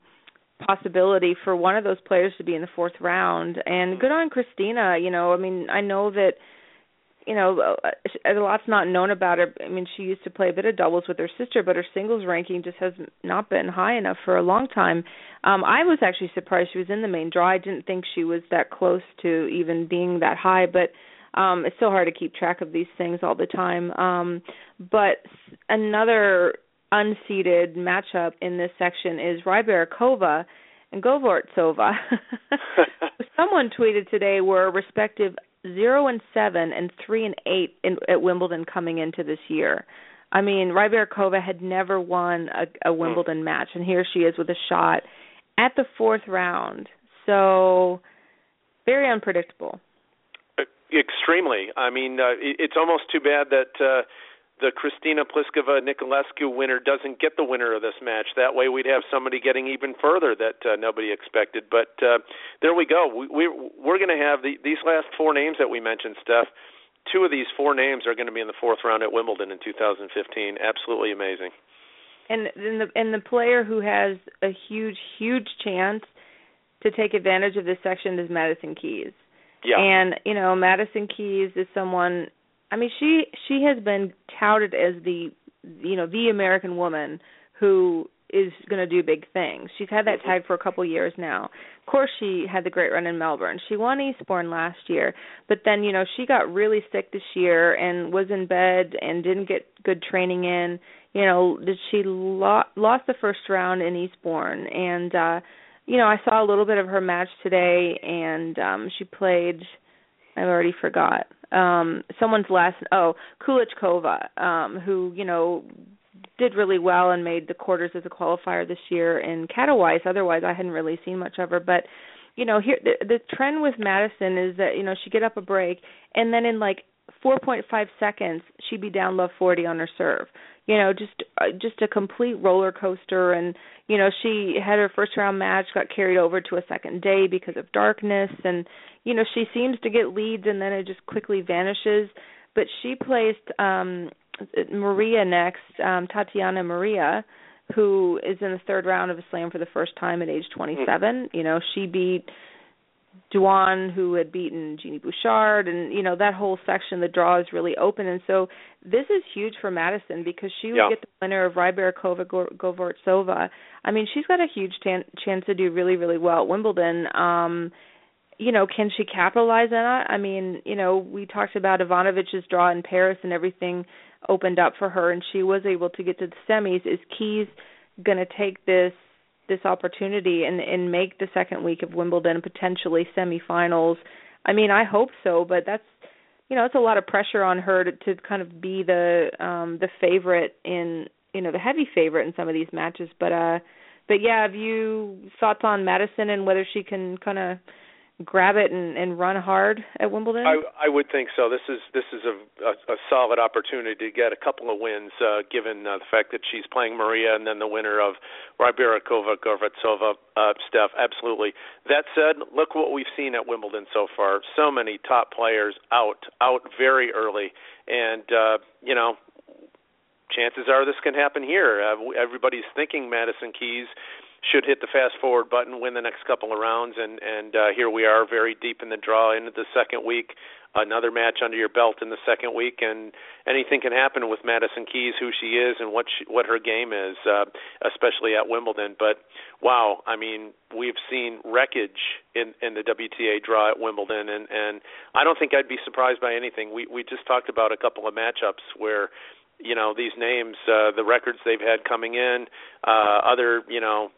possibility for one of those players to be in the fourth round and good on Kristina, you know, I mean, I know that you know, a lot's not known about her. I mean, she used to play a bit of doubles with her sister, but her singles ranking just has not been high enough for a long time. Um I was actually surprised she was in the main draw. I didn't think she was that close to even being that high, but um it's so hard to keep track of these things all the time. Um but another unseeded matchup in this section is Rybarikova and Govortsova. [laughs] [laughs] Someone tweeted today were respective zero and seven and three and eight in, at Wimbledon coming into this year. I mean, Rybarikova had never won a, a Wimbledon mm. match, and here she is with a shot at the fourth round. So very unpredictable. Extremely. I mean, uh, it's almost too bad that uh, the Kristina Pliskova Niculescu winner doesn't get the winner of this match. That way, we'd have somebody getting even further that uh, nobody expected. But uh, there we go. We, we we're going to have the, these last four names that we mentioned, Steph. Two of these four names are going to be in the fourth round at Wimbledon in 2015. Absolutely amazing. And and the and the player who has a huge huge chance to take advantage of this section is Madison Keys. Yeah. And you know, Madison Keys is someone I mean, she she has been touted as the you know the American woman who is going to do big things. She's had that tag for a couple years now. Of course, she had the great run in Melbourne. She won Eastbourne last year, but then you know she got really sick this year and was in bed and didn't get good training in. You know, did she lo- lost the first round in Eastbourne and uh you know, I saw a little bit of her match today and um she played I already forgot. Um someone's last oh Kulichkova um who you know did really well and made the quarters as a qualifier this year in Katowice. Otherwise I hadn't really seen much of her. But you know here the, the trend with Madison is that you know she get up a break and then in like 4.5 seconds she'd be down love 40 on her serve. You know just uh, just a complete roller coaster. And you know she had her first round match got carried over to a second day because of darkness. And you know she seems to get leads and then it just quickly vanishes. But she placed um Maria next um Tatiana Maria who is in the third round of a slam for the first time at age 27 you know she beat Duan, who had beaten Genie Bouchard, and you know that whole section, the draw is really open, and so this is huge for Madison because she would yeah. get the winner of Rybarikova Govortsova. I mean, she's got a huge tan- chance to do really, really well at Wimbledon. Um, you know, can she capitalize on it? I mean, you know, we talked about Ivanovic's draw in Paris and everything opened up for her, and she was able to get to the semis. Is Keys going to take this this opportunity and and make the second week of Wimbledon potentially semifinals? I mean, I hope so, but that's you know, it's a lot of pressure on her to, to kind of be the um the favorite in you know, the heavy favorite in some of these matches, but uh but yeah, have you thoughts on Madison and whether she can kind of grab it and, and run hard at Wimbledon? I, I would think so. This is this is a, a, a solid opportunity to get a couple of wins, uh, given uh, the fact that she's playing Maria and then the winner of Rybakova Govortsova. Uh, Steph, absolutely. That said, look what we've seen at Wimbledon so far. So many top players out out very early, and uh, you know. Chances are this can happen here. Uh, everybody's thinking Madison Keys should hit the fast forward button, win the next couple of rounds, and and uh, here we are, very deep in the draw into the second week. Another match under your belt in the second week, and anything can happen with Madison Keys, who she is, and what she, what her game is, uh, especially at Wimbledon. But wow, I mean, we've seen wreckage in in the WTA draw at Wimbledon, and and I don't think I'd be surprised by anything. We we just talked about a couple of matchups where you know these names, uh, the records they've had coming in, uh, other you know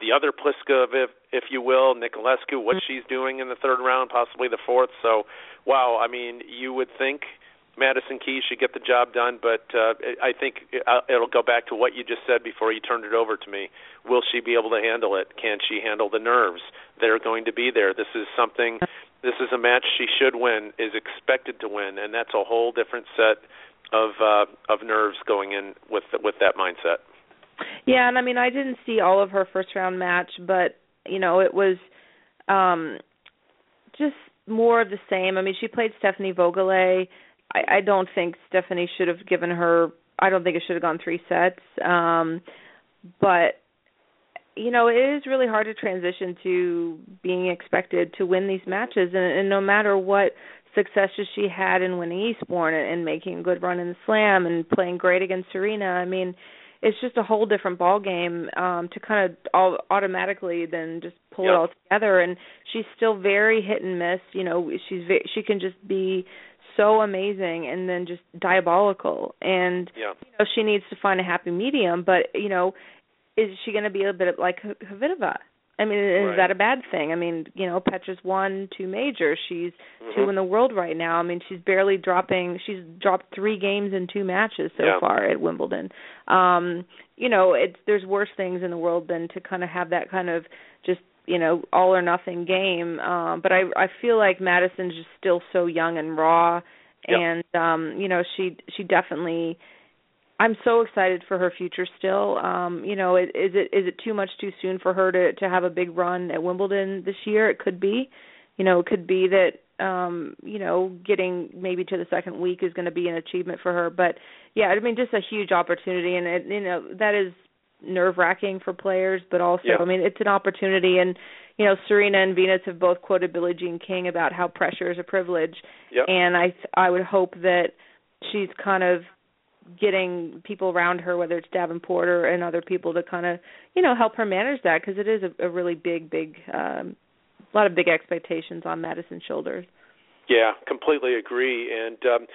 the other Pliskova, if if you will, Niculescu, what she's doing in the third round, possibly the fourth. So, wow, I mean, you would think Madison Keys should get the job done, but uh, I think uh, it'll go back to what you just said before you turned it over to me. Will she be able to handle it? Can she handle the nerves that are going to be there? This is something. This is a match she should win, is expected to win, and that's a whole different set of uh, of nerves going in with with that mindset. Yeah, and I mean I didn't see all of her first round match, but you know, it was um just more of the same. I mean, she played Stefanie Voegele. I, I don't think Stephanie should have given her I don't think it should have gone three sets. Um but you know, it is really hard to transition to being expected to win these matches and, and no matter what successes she had in winning Eastbourne and, and making a good run in the slam and playing great against Serena, I mean, it's just a whole different ball game um to kind of all automatically then just pull yep. it all together and she's still very hit and miss you know she's ve- she can just be so amazing and then just diabolical and yeah. you know she needs to find a happy medium but you know is she going to be a bit like Kvitova I mean, is right. that a bad thing? I mean, you know, Petra's won two majors. She's mm-hmm. two in the world right now. I mean, she's barely dropping. She's dropped three games in two matches so yeah. far at Wimbledon. Um, you know, it's there's worse things in the world than to kind of have that kind of just you know all or nothing game. Um, but I I feel like Madison's just still so young and raw, yep. and um, you know she she definitely I'm so excited for her future still. Um, you know, is it is it too much too soon for her to to have a big run at Wimbledon this year? It could be. You know, it could be that um, you know, getting maybe to the second week is going to be an achievement for her, but yeah, I mean just a huge opportunity and it, you know, that is nerve-wracking for players, but also yeah. I mean it's an opportunity and you know, Serena and Venus have both quoted Billie Jean King about how pressure is a privilege. Yep. And I I would hope that she's kind of getting people around her, whether it's Davenport or and other people, to kind of you know help her manage that because it is a, a really big, big, um, a lot of big expectations on Madison's shoulders. Yeah, completely agree. And um,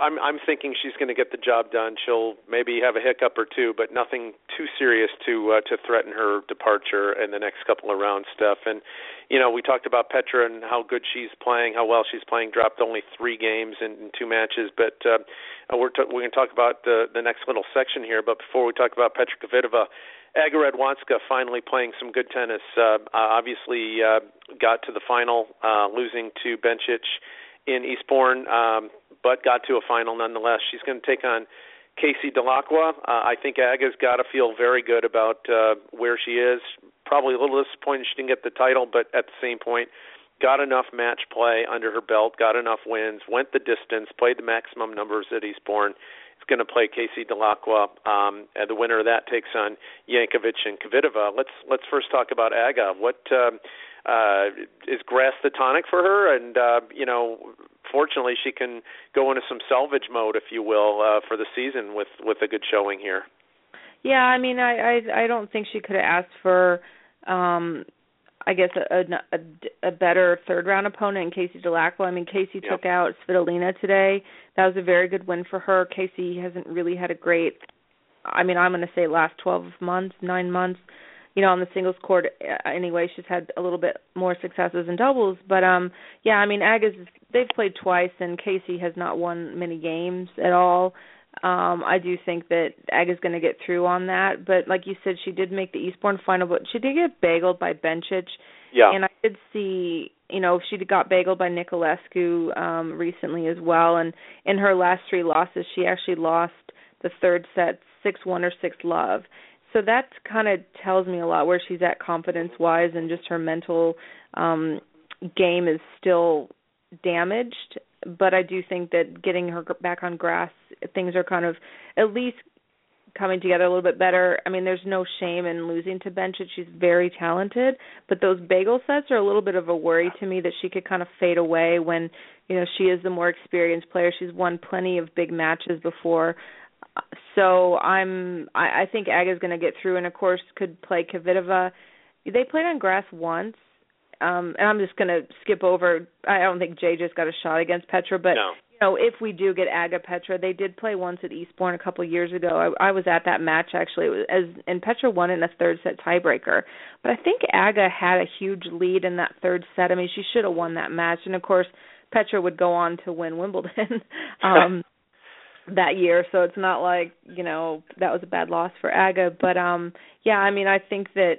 I'm I'm thinking she's going to get the job done. She'll maybe have a hiccup or two, but nothing too serious to uh, to threaten her departure in the next couple of rounds. Stuff. And you know, we talked about Petra and how good she's playing, how well she's playing. Dropped only three games in, in two matches, but uh, we're t- we're going to talk about the the next little section here. But before we talk about Petra Kvitova. Aga Radwanska finally playing some good tennis. Uh, obviously, uh, got to the final, uh, losing to Bencic in Eastbourne, um, but got to a final nonetheless. She's going to take on Casey Dellacqua. Uh, I think Aga's got to feel very good about uh, where she is. Probably a little disappointed she didn't get the title, but at the same point, got enough match play under her belt, got enough wins, went the distance, played the maximum numbers at Eastbourne. Is going to play Casey Dellacqua. Um, and the winner of that takes on Jankovic and Kvitova. Let's let's first talk about Aga. What um, uh, is grass the tonic for her? And uh, you know, fortunately, she can go into some salvage mode, if you will, uh, for the season with with a good showing here. Yeah, I mean, I I, I don't think she could have asked for. um I guess a, a, a better third round opponent in Casey Dellacqua. I mean, Casey Yep. took out Svitolina today. That was a very good win for her. Casey hasn't really had a great. I mean, I'm going to say last 12 months, nine months. You know, on the singles court. uh, Anyway, she's had a little bit more successes in doubles, but um, yeah, I mean, Aga's they've played twice, and Casey has not won many games at all. Um, I do think that Aga's going to get through on that, but like you said, she did make the Eastbourne final, but she did get bageled by Bencic. Yeah. And I did see, you know, she got bageled by Niculescu um recently as well and in her last three losses she actually lost the third set 6-1 or 6 love. So that kind of tells me a lot where she's at confidence wise and just her mental um game is still damaged, but I do think that getting her back on grass things are kind of at least coming together a little bit better. I mean, there's no shame in losing to Bencic. She's very talented, but those bagel sets are a little bit of a worry to me that she could kind of fade away when, you know, she is the more experienced player. She's won plenty of big matches before. So I'm I, I think Aga's going to get through and of course could play Kvitova. They played on grass once. Um and I'm just going to skip over I don't think JJ's got a shot against Petra, but no know, if we do get Aga Petra, they did play once at Eastbourne a couple of years ago. I, I was at that match actually, it was, as and Petra won in a third set tiebreaker. But I think Aga had a huge lead in that third set. I mean, she should have won that match, and of course, Petra would go on to win Wimbledon. [laughs] um that year so it's not like you know that was a bad loss for aga but um yeah i mean i think that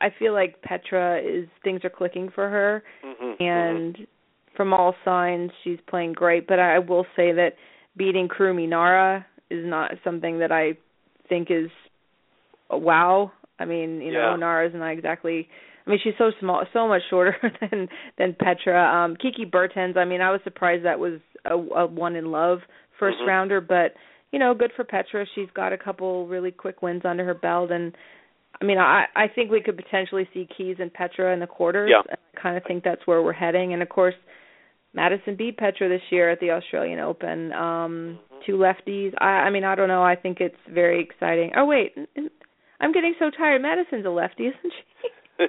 i feel like petra is things are clicking for her mm-hmm. and from all signs she's playing great, but I will say that beating Kurumi Nara is not something that I think is a wow. I mean, you know, yeah. Nara is not exactly I mean, she's so small, so much shorter [laughs] than than Petra. Um Kiki Bertens, I mean, I was surprised that was a, a one in love 1st mm-hmm. rounder, but you know, good for Petra. She's got a couple really quick wins under her belt and I mean, I I think we could potentially see Keys and Petra in the quarters. Yeah. I kind of think that's where we're heading. And of course, Madison beat Petra this year at the Australian Open. Um two lefties. I I mean, I don't know. I think it's very exciting. Oh wait, I'm getting so tired. Madison's a lefty, isn't she? [laughs]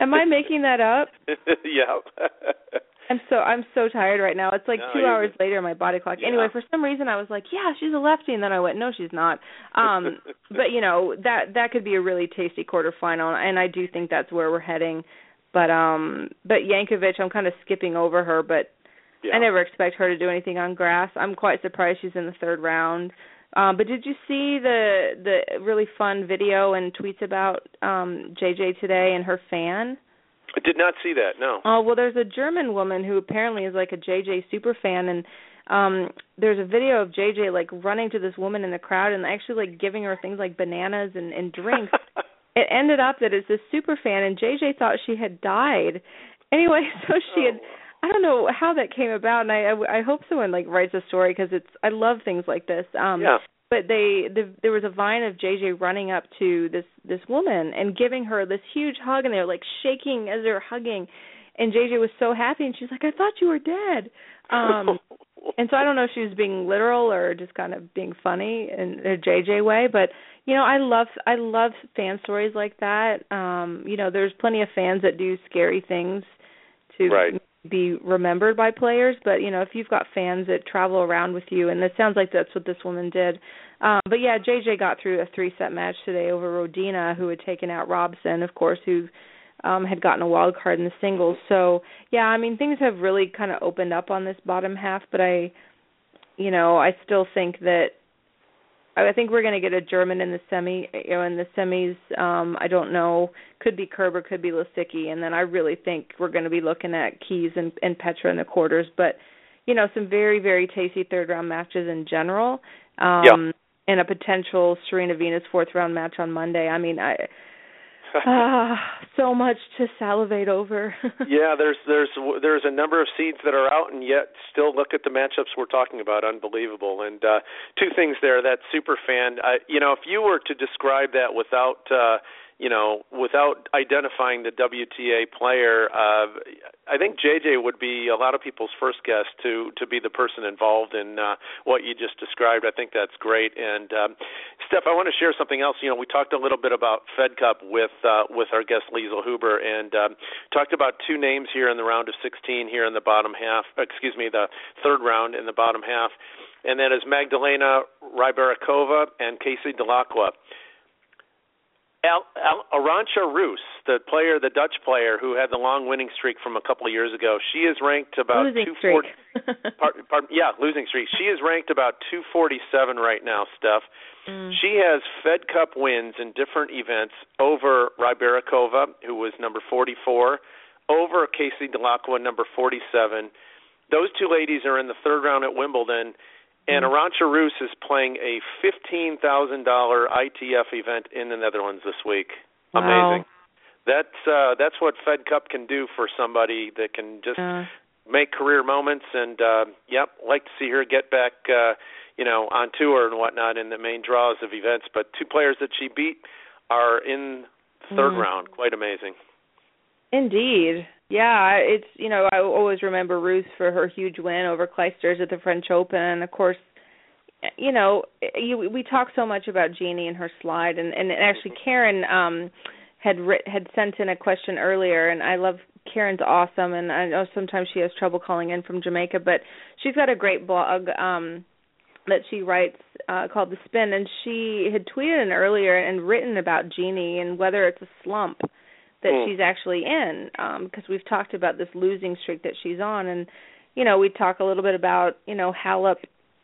Am I making that up? [laughs] yeah. [laughs] I'm so I'm so tired right now. It's like No, 2 hours good. later my body clock. Yeah. Anyway, for some reason I was like, "Yeah, she's a lefty." And then I went, "No, she's not." Um [laughs] but you know, that that could be a really tasty quarterfinal and I do think that's where we're heading. But um but Jankovic, I'm kind of skipping over her, but yeah. I never expect her to do anything on grass. I'm quite surprised she's in the third round. Um but did you see the the really fun video and tweets about um JJ today and her fan? I did not see that. No. Oh well, there's a German woman who apparently is like a JJ super fan, and um there's a video of JJ like running to this woman in the crowd and actually like giving her things like bananas and, and drinks. [laughs] it ended up that it's this super fan, and JJ thought she had died. Anyway, [laughs] so she had. I don't know how that came about, and I I, I hope someone like writes a story because it's I love things like this. Um, yeah. But they the, there was a vine of JJ running up to this this woman and giving her this huge hug and they're like shaking as they're hugging. And JJ was so happy and she's like I thought you were dead. Um [laughs] and so I don't know if she was being literal or just kind of being funny in a JJ way but you know I love I love fan stories like that. Um you know there's plenty of fans that do scary things to Right. Be remembered by players but you know if you've got fans that travel around with you and it sounds like that's what this woman did. Um but yeah jj got through a three set match today over rodina who had taken out robson of course who um had gotten a wild card in the singles. So yeah i mean things have really kind of opened up on this bottom half but i you know i still think that I think we're going to get a German in the semi, you know, in the semis. Um, I don't know, could be Kerber, could be Lisicki, and then I really think we're going to be looking at Keys and, and Petra in the quarters. But you know, some very very tasty third round matches in general, um, Yeah. and a potential Serena Venus fourth round match on Monday. I mean, I [laughs] ah, so much to salivate over. [laughs] yeah, there's there's there's a number of seeds that are out, and yet still look at the matchups we're talking about. Unbelievable. And uh, two things there. That super fan. Uh, you know, if you were to describe that without. Uh, you know, without identifying the WTA player, uh, I think JJ would be a lot of people's first guess to to be the person involved in uh, what you just described. I think that's great. And um, Steph, I want to share something else. You know, we talked a little bit about Fed Cup with uh, with our guest Liezel Huber, and um, talked about two names here in the round of 16 here in the bottom half. Excuse me, the third round in the bottom half, and that is Magdalena Rybarikova and Casey Dellacqua Al, Al, Arantxa Rus, the player, the Dutch player who had the long winning streak from a couple of years ago, she is ranked about losing 240. part, [laughs] part, yeah, losing streak. She is ranked about 247 right now, Steph. Mm. She has Fed Cup wins in different events over Rybarikova, who was number 44, over Casey Dellacqua, number 47. Those two ladies are in the third round at Wimbledon and. Arantxa Rus is playing a fifteen thousand dollar ITF event in the Netherlands this week. Wow. Amazing. That's uh that's what Fed Cup can do for somebody that can just Uh, make career moments and uh yep, like to see her get back uh you know, on tour and whatnot in the main draws of events. But two players that she beat are in the third Mhm. round. Quite amazing. Indeed. Yeah, it's you know I always remember Rus for her huge win over Clijsters at the French Open, and of course, you know you, we talk so much about Genie and her slide, and and actually Karen um had writ, had sent in a question earlier, and I love Karen's awesome, and I know sometimes she has trouble calling in from Jamaica, but she's got a great blog um that she writes uh called The Spin, and she had tweeted in earlier and written about Genie and whether it's a slump that Mm. she's actually in because we've talked about this losing streak that she's on and you know we talk a little bit about you know Halep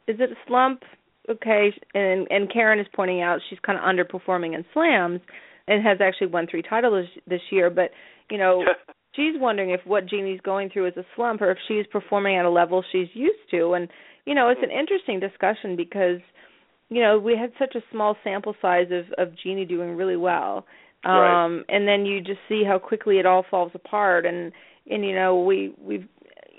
is it a slump okay and and Karen is pointing out she's kind of underperforming in slams and has actually won three titles this year but you know [laughs] she's wondering if what Genie's going through is a slump or if she's performing at a level she's used to and you know it's an interesting discussion because you know we had such a small sample size of of Genie doing really well Right. um and then you just see how quickly it all falls apart. And and you know we we've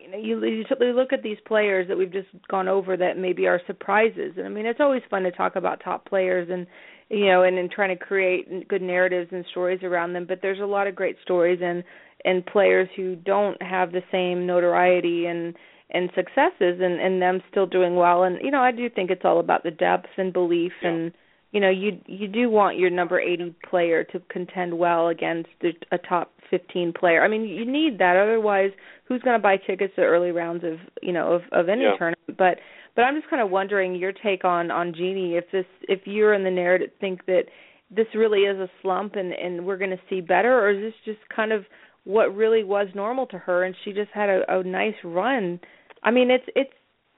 you know you, look at these players that we've just gone over that maybe are surprises. And i mean it's always fun to talk about top players and you know and and trying to create good narratives and stories around them. But there's a lot of great stories and and players who don't have the same notoriety and and successes and and them still doing well. And you know I do think it's all about the depth and belief and you know you you do want your number 80 player to contend well against a, a top 15 player. I mean you need that otherwise who's going to buy tickets to early rounds of you know of of any Yeah. tournament but but I'm just kind of wondering your take on on Genie if this if you're in the narrative think that this really is a slump and and we're going to see better or is this just kind of what really was normal to her and she just had a, a nice run. I mean it's it's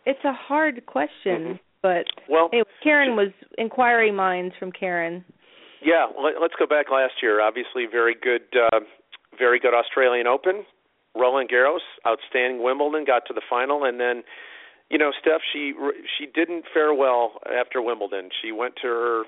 it's a hard question, mm-hmm. But Well, anyway, Karen was inquiry minds from Karen. Yeah, let, let's go back last year. Obviously, very good, uh, very good Australian Open. Roland Garros, outstanding Wimbledon, got to the final, and then, you know, Steph, she she didn't fare well after Wimbledon. She went to her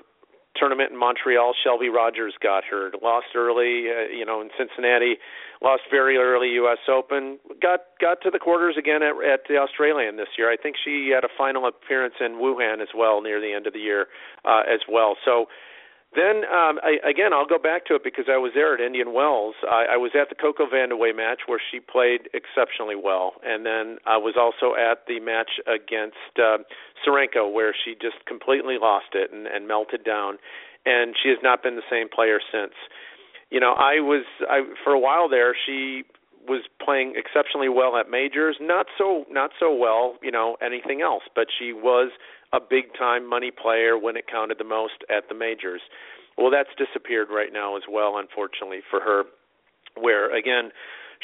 tournament in Montreal. Shelby Rogers got hurt, lost early, uh, you know, in Cincinnati, lost very early U.S. Open, got got to the quarters again at, at the Australian this year. I think she had a final appearance in Wuhan as well near the end of the year uh, as well. So then um, I, again, I'll go back to it because I was there at Indian Wells. I, I was at the Coco Vandeweghe match where she played exceptionally well, and then I was also at the match against uh, Tsurenko where she just completely lost it and, and melted down, and she has not been the same player since. You know, I was I for a while there. She was playing exceptionally well at majors, not so not so well, you know, anything else, but she was a big time money player when it counted the most at the majors. Well, that's disappeared right now as well, unfortunately for her. Where again,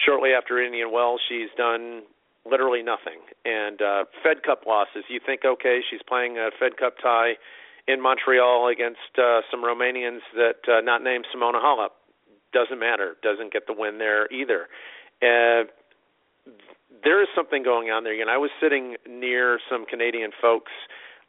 shortly after Indian Wells, she's done literally nothing. And uh, Fed Cup losses. You think, okay, she's playing a Fed Cup tie in Montreal against uh, some Romanians that uh, not named Simona Halep. Doesn't matter. Doesn't get the win there either. Uh, there is something going on there. Know, I was sitting near some Canadian folks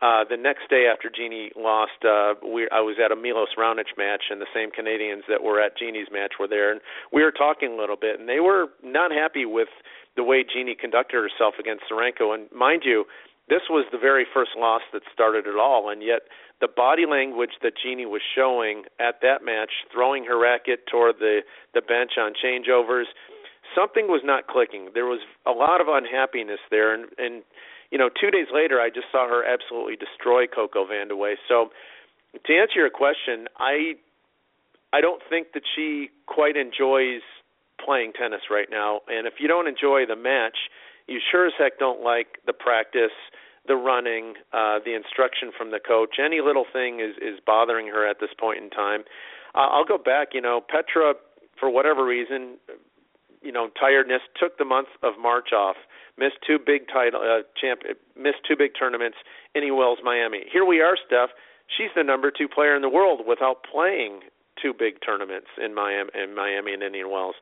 uh the next day after Genie lost. Uh we I was at a Milos Raonic match, and the same Canadians that were at Genie's match were there, and we were talking a little bit, and they were not happy with the way Genie conducted herself against Tsurenko. And mind you, this was the very first loss that started it all, and yet the body language that Genie was showing at that match, throwing her racket toward the the bench on changeovers, something was not clicking. There was a lot of unhappiness there, and and you know, two days later, I just saw her absolutely destroy Coco Vandeweghe. So, to answer your question, I I don't think that she quite enjoys playing tennis right now. And if you don't enjoy the match, you sure as heck don't like the practice, the running, uh, the instruction from the coach. Any little thing is is bothering her at this point in time. Uh, I'll go back. You know, Petra, for whatever reason, you know, tiredness took the month of March off. Missed two big title uh, champ, missed two big tournaments. Indian Wells, Miami. Here we are, Steph. She's the number two player in the world without playing two big tournaments in Miami, in Miami and Indian Wells.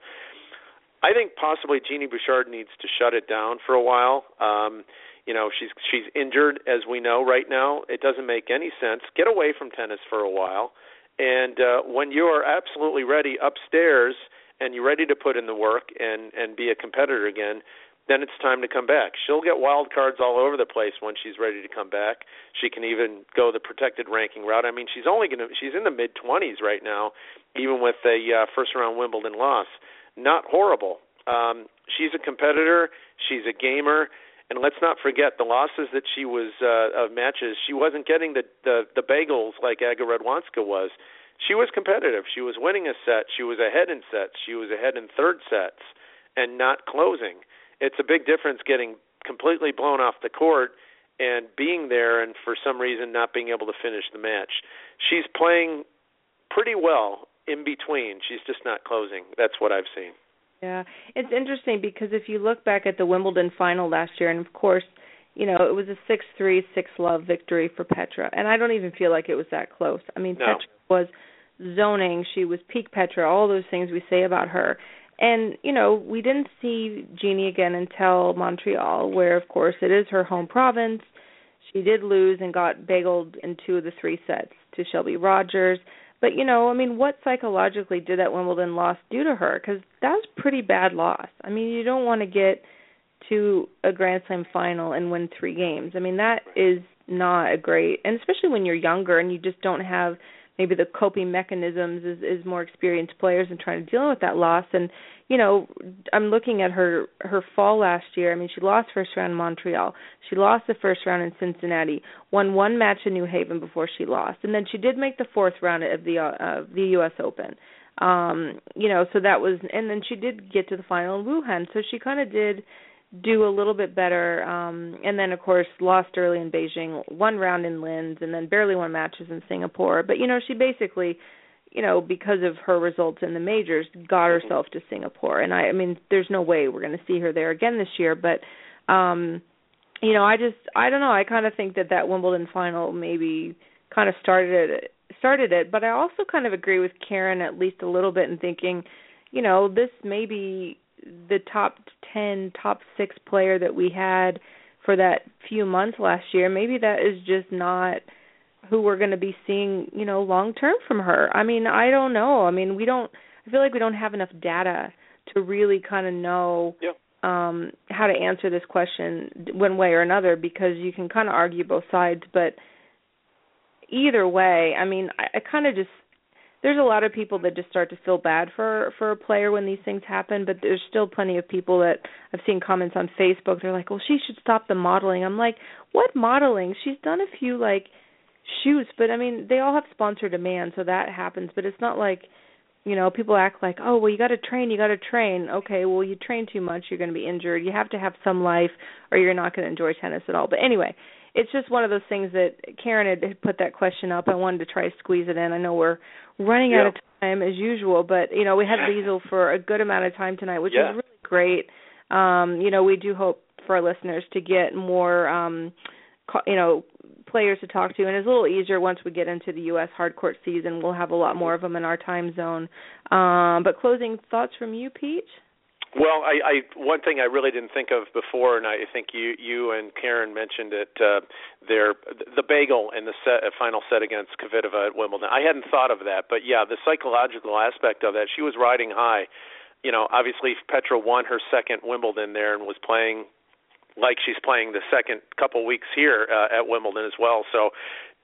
I think possibly Genie Bouchard needs to shut it down for a while. Um, you know, she's she's injured as we know right now. It doesn't make any sense. Get away from tennis for a while, and uh, when you are absolutely ready upstairs and you're ready to put in the work and and be a competitor again, then it's time to come back. She'll get wild cards all over the place when she's ready to come back. She can even go the protected ranking route. I mean, she's only going to she's in the mid 20s right now, even with a uh, first round Wimbledon loss. Not horrible. Um, she's a competitor. She's a gamer. And let's not forget the losses that she was uh, of matches. She wasn't getting the the, the bagels like Aga Radwanska was. She was competitive. She was winning a set. She was ahead in sets. She was ahead in third sets, and not closing it's a big difference getting completely blown off the court and being there and for some reason not being able to finish the match. She's playing pretty well in between. She's just not closing. That's what I've seen. Yeah. It's interesting because if you look back at the Wimbledon final last year and of course, you know, it was a 6-3, 6-love victory for Petra. And I don't even feel like it was that close. I mean, no. Petra was zoning, she was peak Petra, all those things we say about her. And you know, we didn't see Genie again until Montreal, where of course it is her home province. She did lose and got bageled in two of the three sets to Shelby Rogers. But you know, I mean, what psychologically did that Wimbledon loss do to her? Because that was pretty bad loss. I mean, you don't want to get to a Grand Slam final and win three games. I mean, that is not a great, and especially when you're younger and you just don't have maybe the coping mechanisms is is more experienced players and trying to deal with that loss. And you know i'm looking at her her fall last year. I mean she lost first round in montreal. She lost the first round in cincinnati won one match in new haven before she lost. And then she did make the fourth round of the uh, the us open. Um you know so that was and then she did get to the final in wuhan. So she kind of did do a little bit better um and then of course lost early in Beijing one round in Linz and then barely won matches in Singapore. But you know she basically you know because of her results in the majors got herself to Singapore. And I I mean there's no way we're going to see her there again this year but um you know I just I don't know. I kind of think that that Wimbledon final maybe kind of started it started it. But I also kind of agree with Karen at least a little bit in thinking you know this may be the top 10, top 6 player that we had for that few months last year, maybe that is just not who we're going to be seeing, you know, long term from her. I mean, I don't know. I mean, we don't I feel like we don't have enough data to really kind of know yep. um how to answer this question one way or another because you can kind of argue both sides, but either way, I mean, I, I kind of just there's a lot of people that just start to feel bad for for a player when these things happen but there's still plenty of people that i've seen comments on facebook. They're like well she should stop the modeling. I'm like what modeling? She's done a few like shoots but i mean they all have sponsor demand so that happens but it's not like you know people act like oh well you got to train you got to train. Okay well you train too much you're going to be injured. You have to have some life or you're not going to enjoy tennis at all. But anyway it's just one of those things that Karen had put that question up. I wanted to try to squeeze it in. I know we're running yeah. out of time as usual, but you know we had Liezel for a good amount of time tonight, which yeah. was really great. Um, you know we do hope for our listeners to get more, um, you know, players to talk to, and it's a little easier once we get into the U.S. hard court season. We'll have a lot more of them in our time zone. Um, but closing thoughts from you, Pete? Well, I, I one thing I really didn't think of before, and I think you you and Karen mentioned it. Uh, their the bagel in the set, final set against Kvitova at Wimbledon. I hadn't thought of that, but yeah, the psychological aspect of that. She was riding high. You know, obviously Petra won her second Wimbledon there and was playing like she's playing the second couple weeks here uh, at Wimbledon as well. So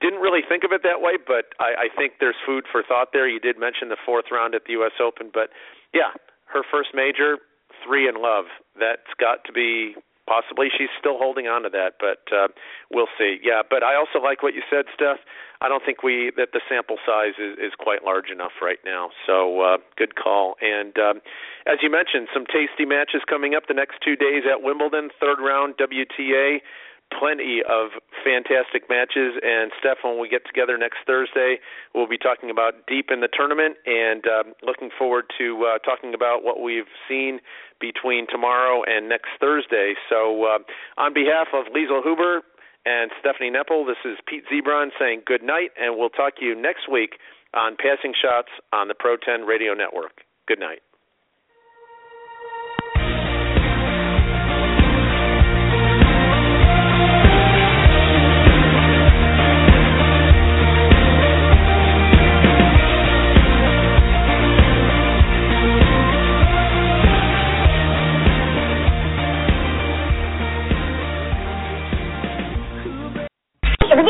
didn't really think of it that way, but I, I think there's food for thought there. You did mention the fourth round at the U.S. Open, but yeah, her first major three in love. That's got to be possibly she's still holding on to that, but uh, we'll see. Yeah, but I also like what you said, Steph. I don't think we that the sample size is, is quite large enough right now. So uh, good call. And um, as you mentioned, some tasty matches coming up the next two days at Wimbledon, third round WTA. Plenty of fantastic matches. And Steph, when we get together next Thursday, we'll be talking about deep in the tournament and um, looking forward to uh, talking about what we've seen between tomorrow and next Thursday. So, uh, on behalf of Liezel Huber and Stephanie Neppel, this is Pete Zebron saying good night, and we'll talk to you next week on Passing Shots on the Pro 10 Radio Network. Good night.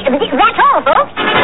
That's all, folks.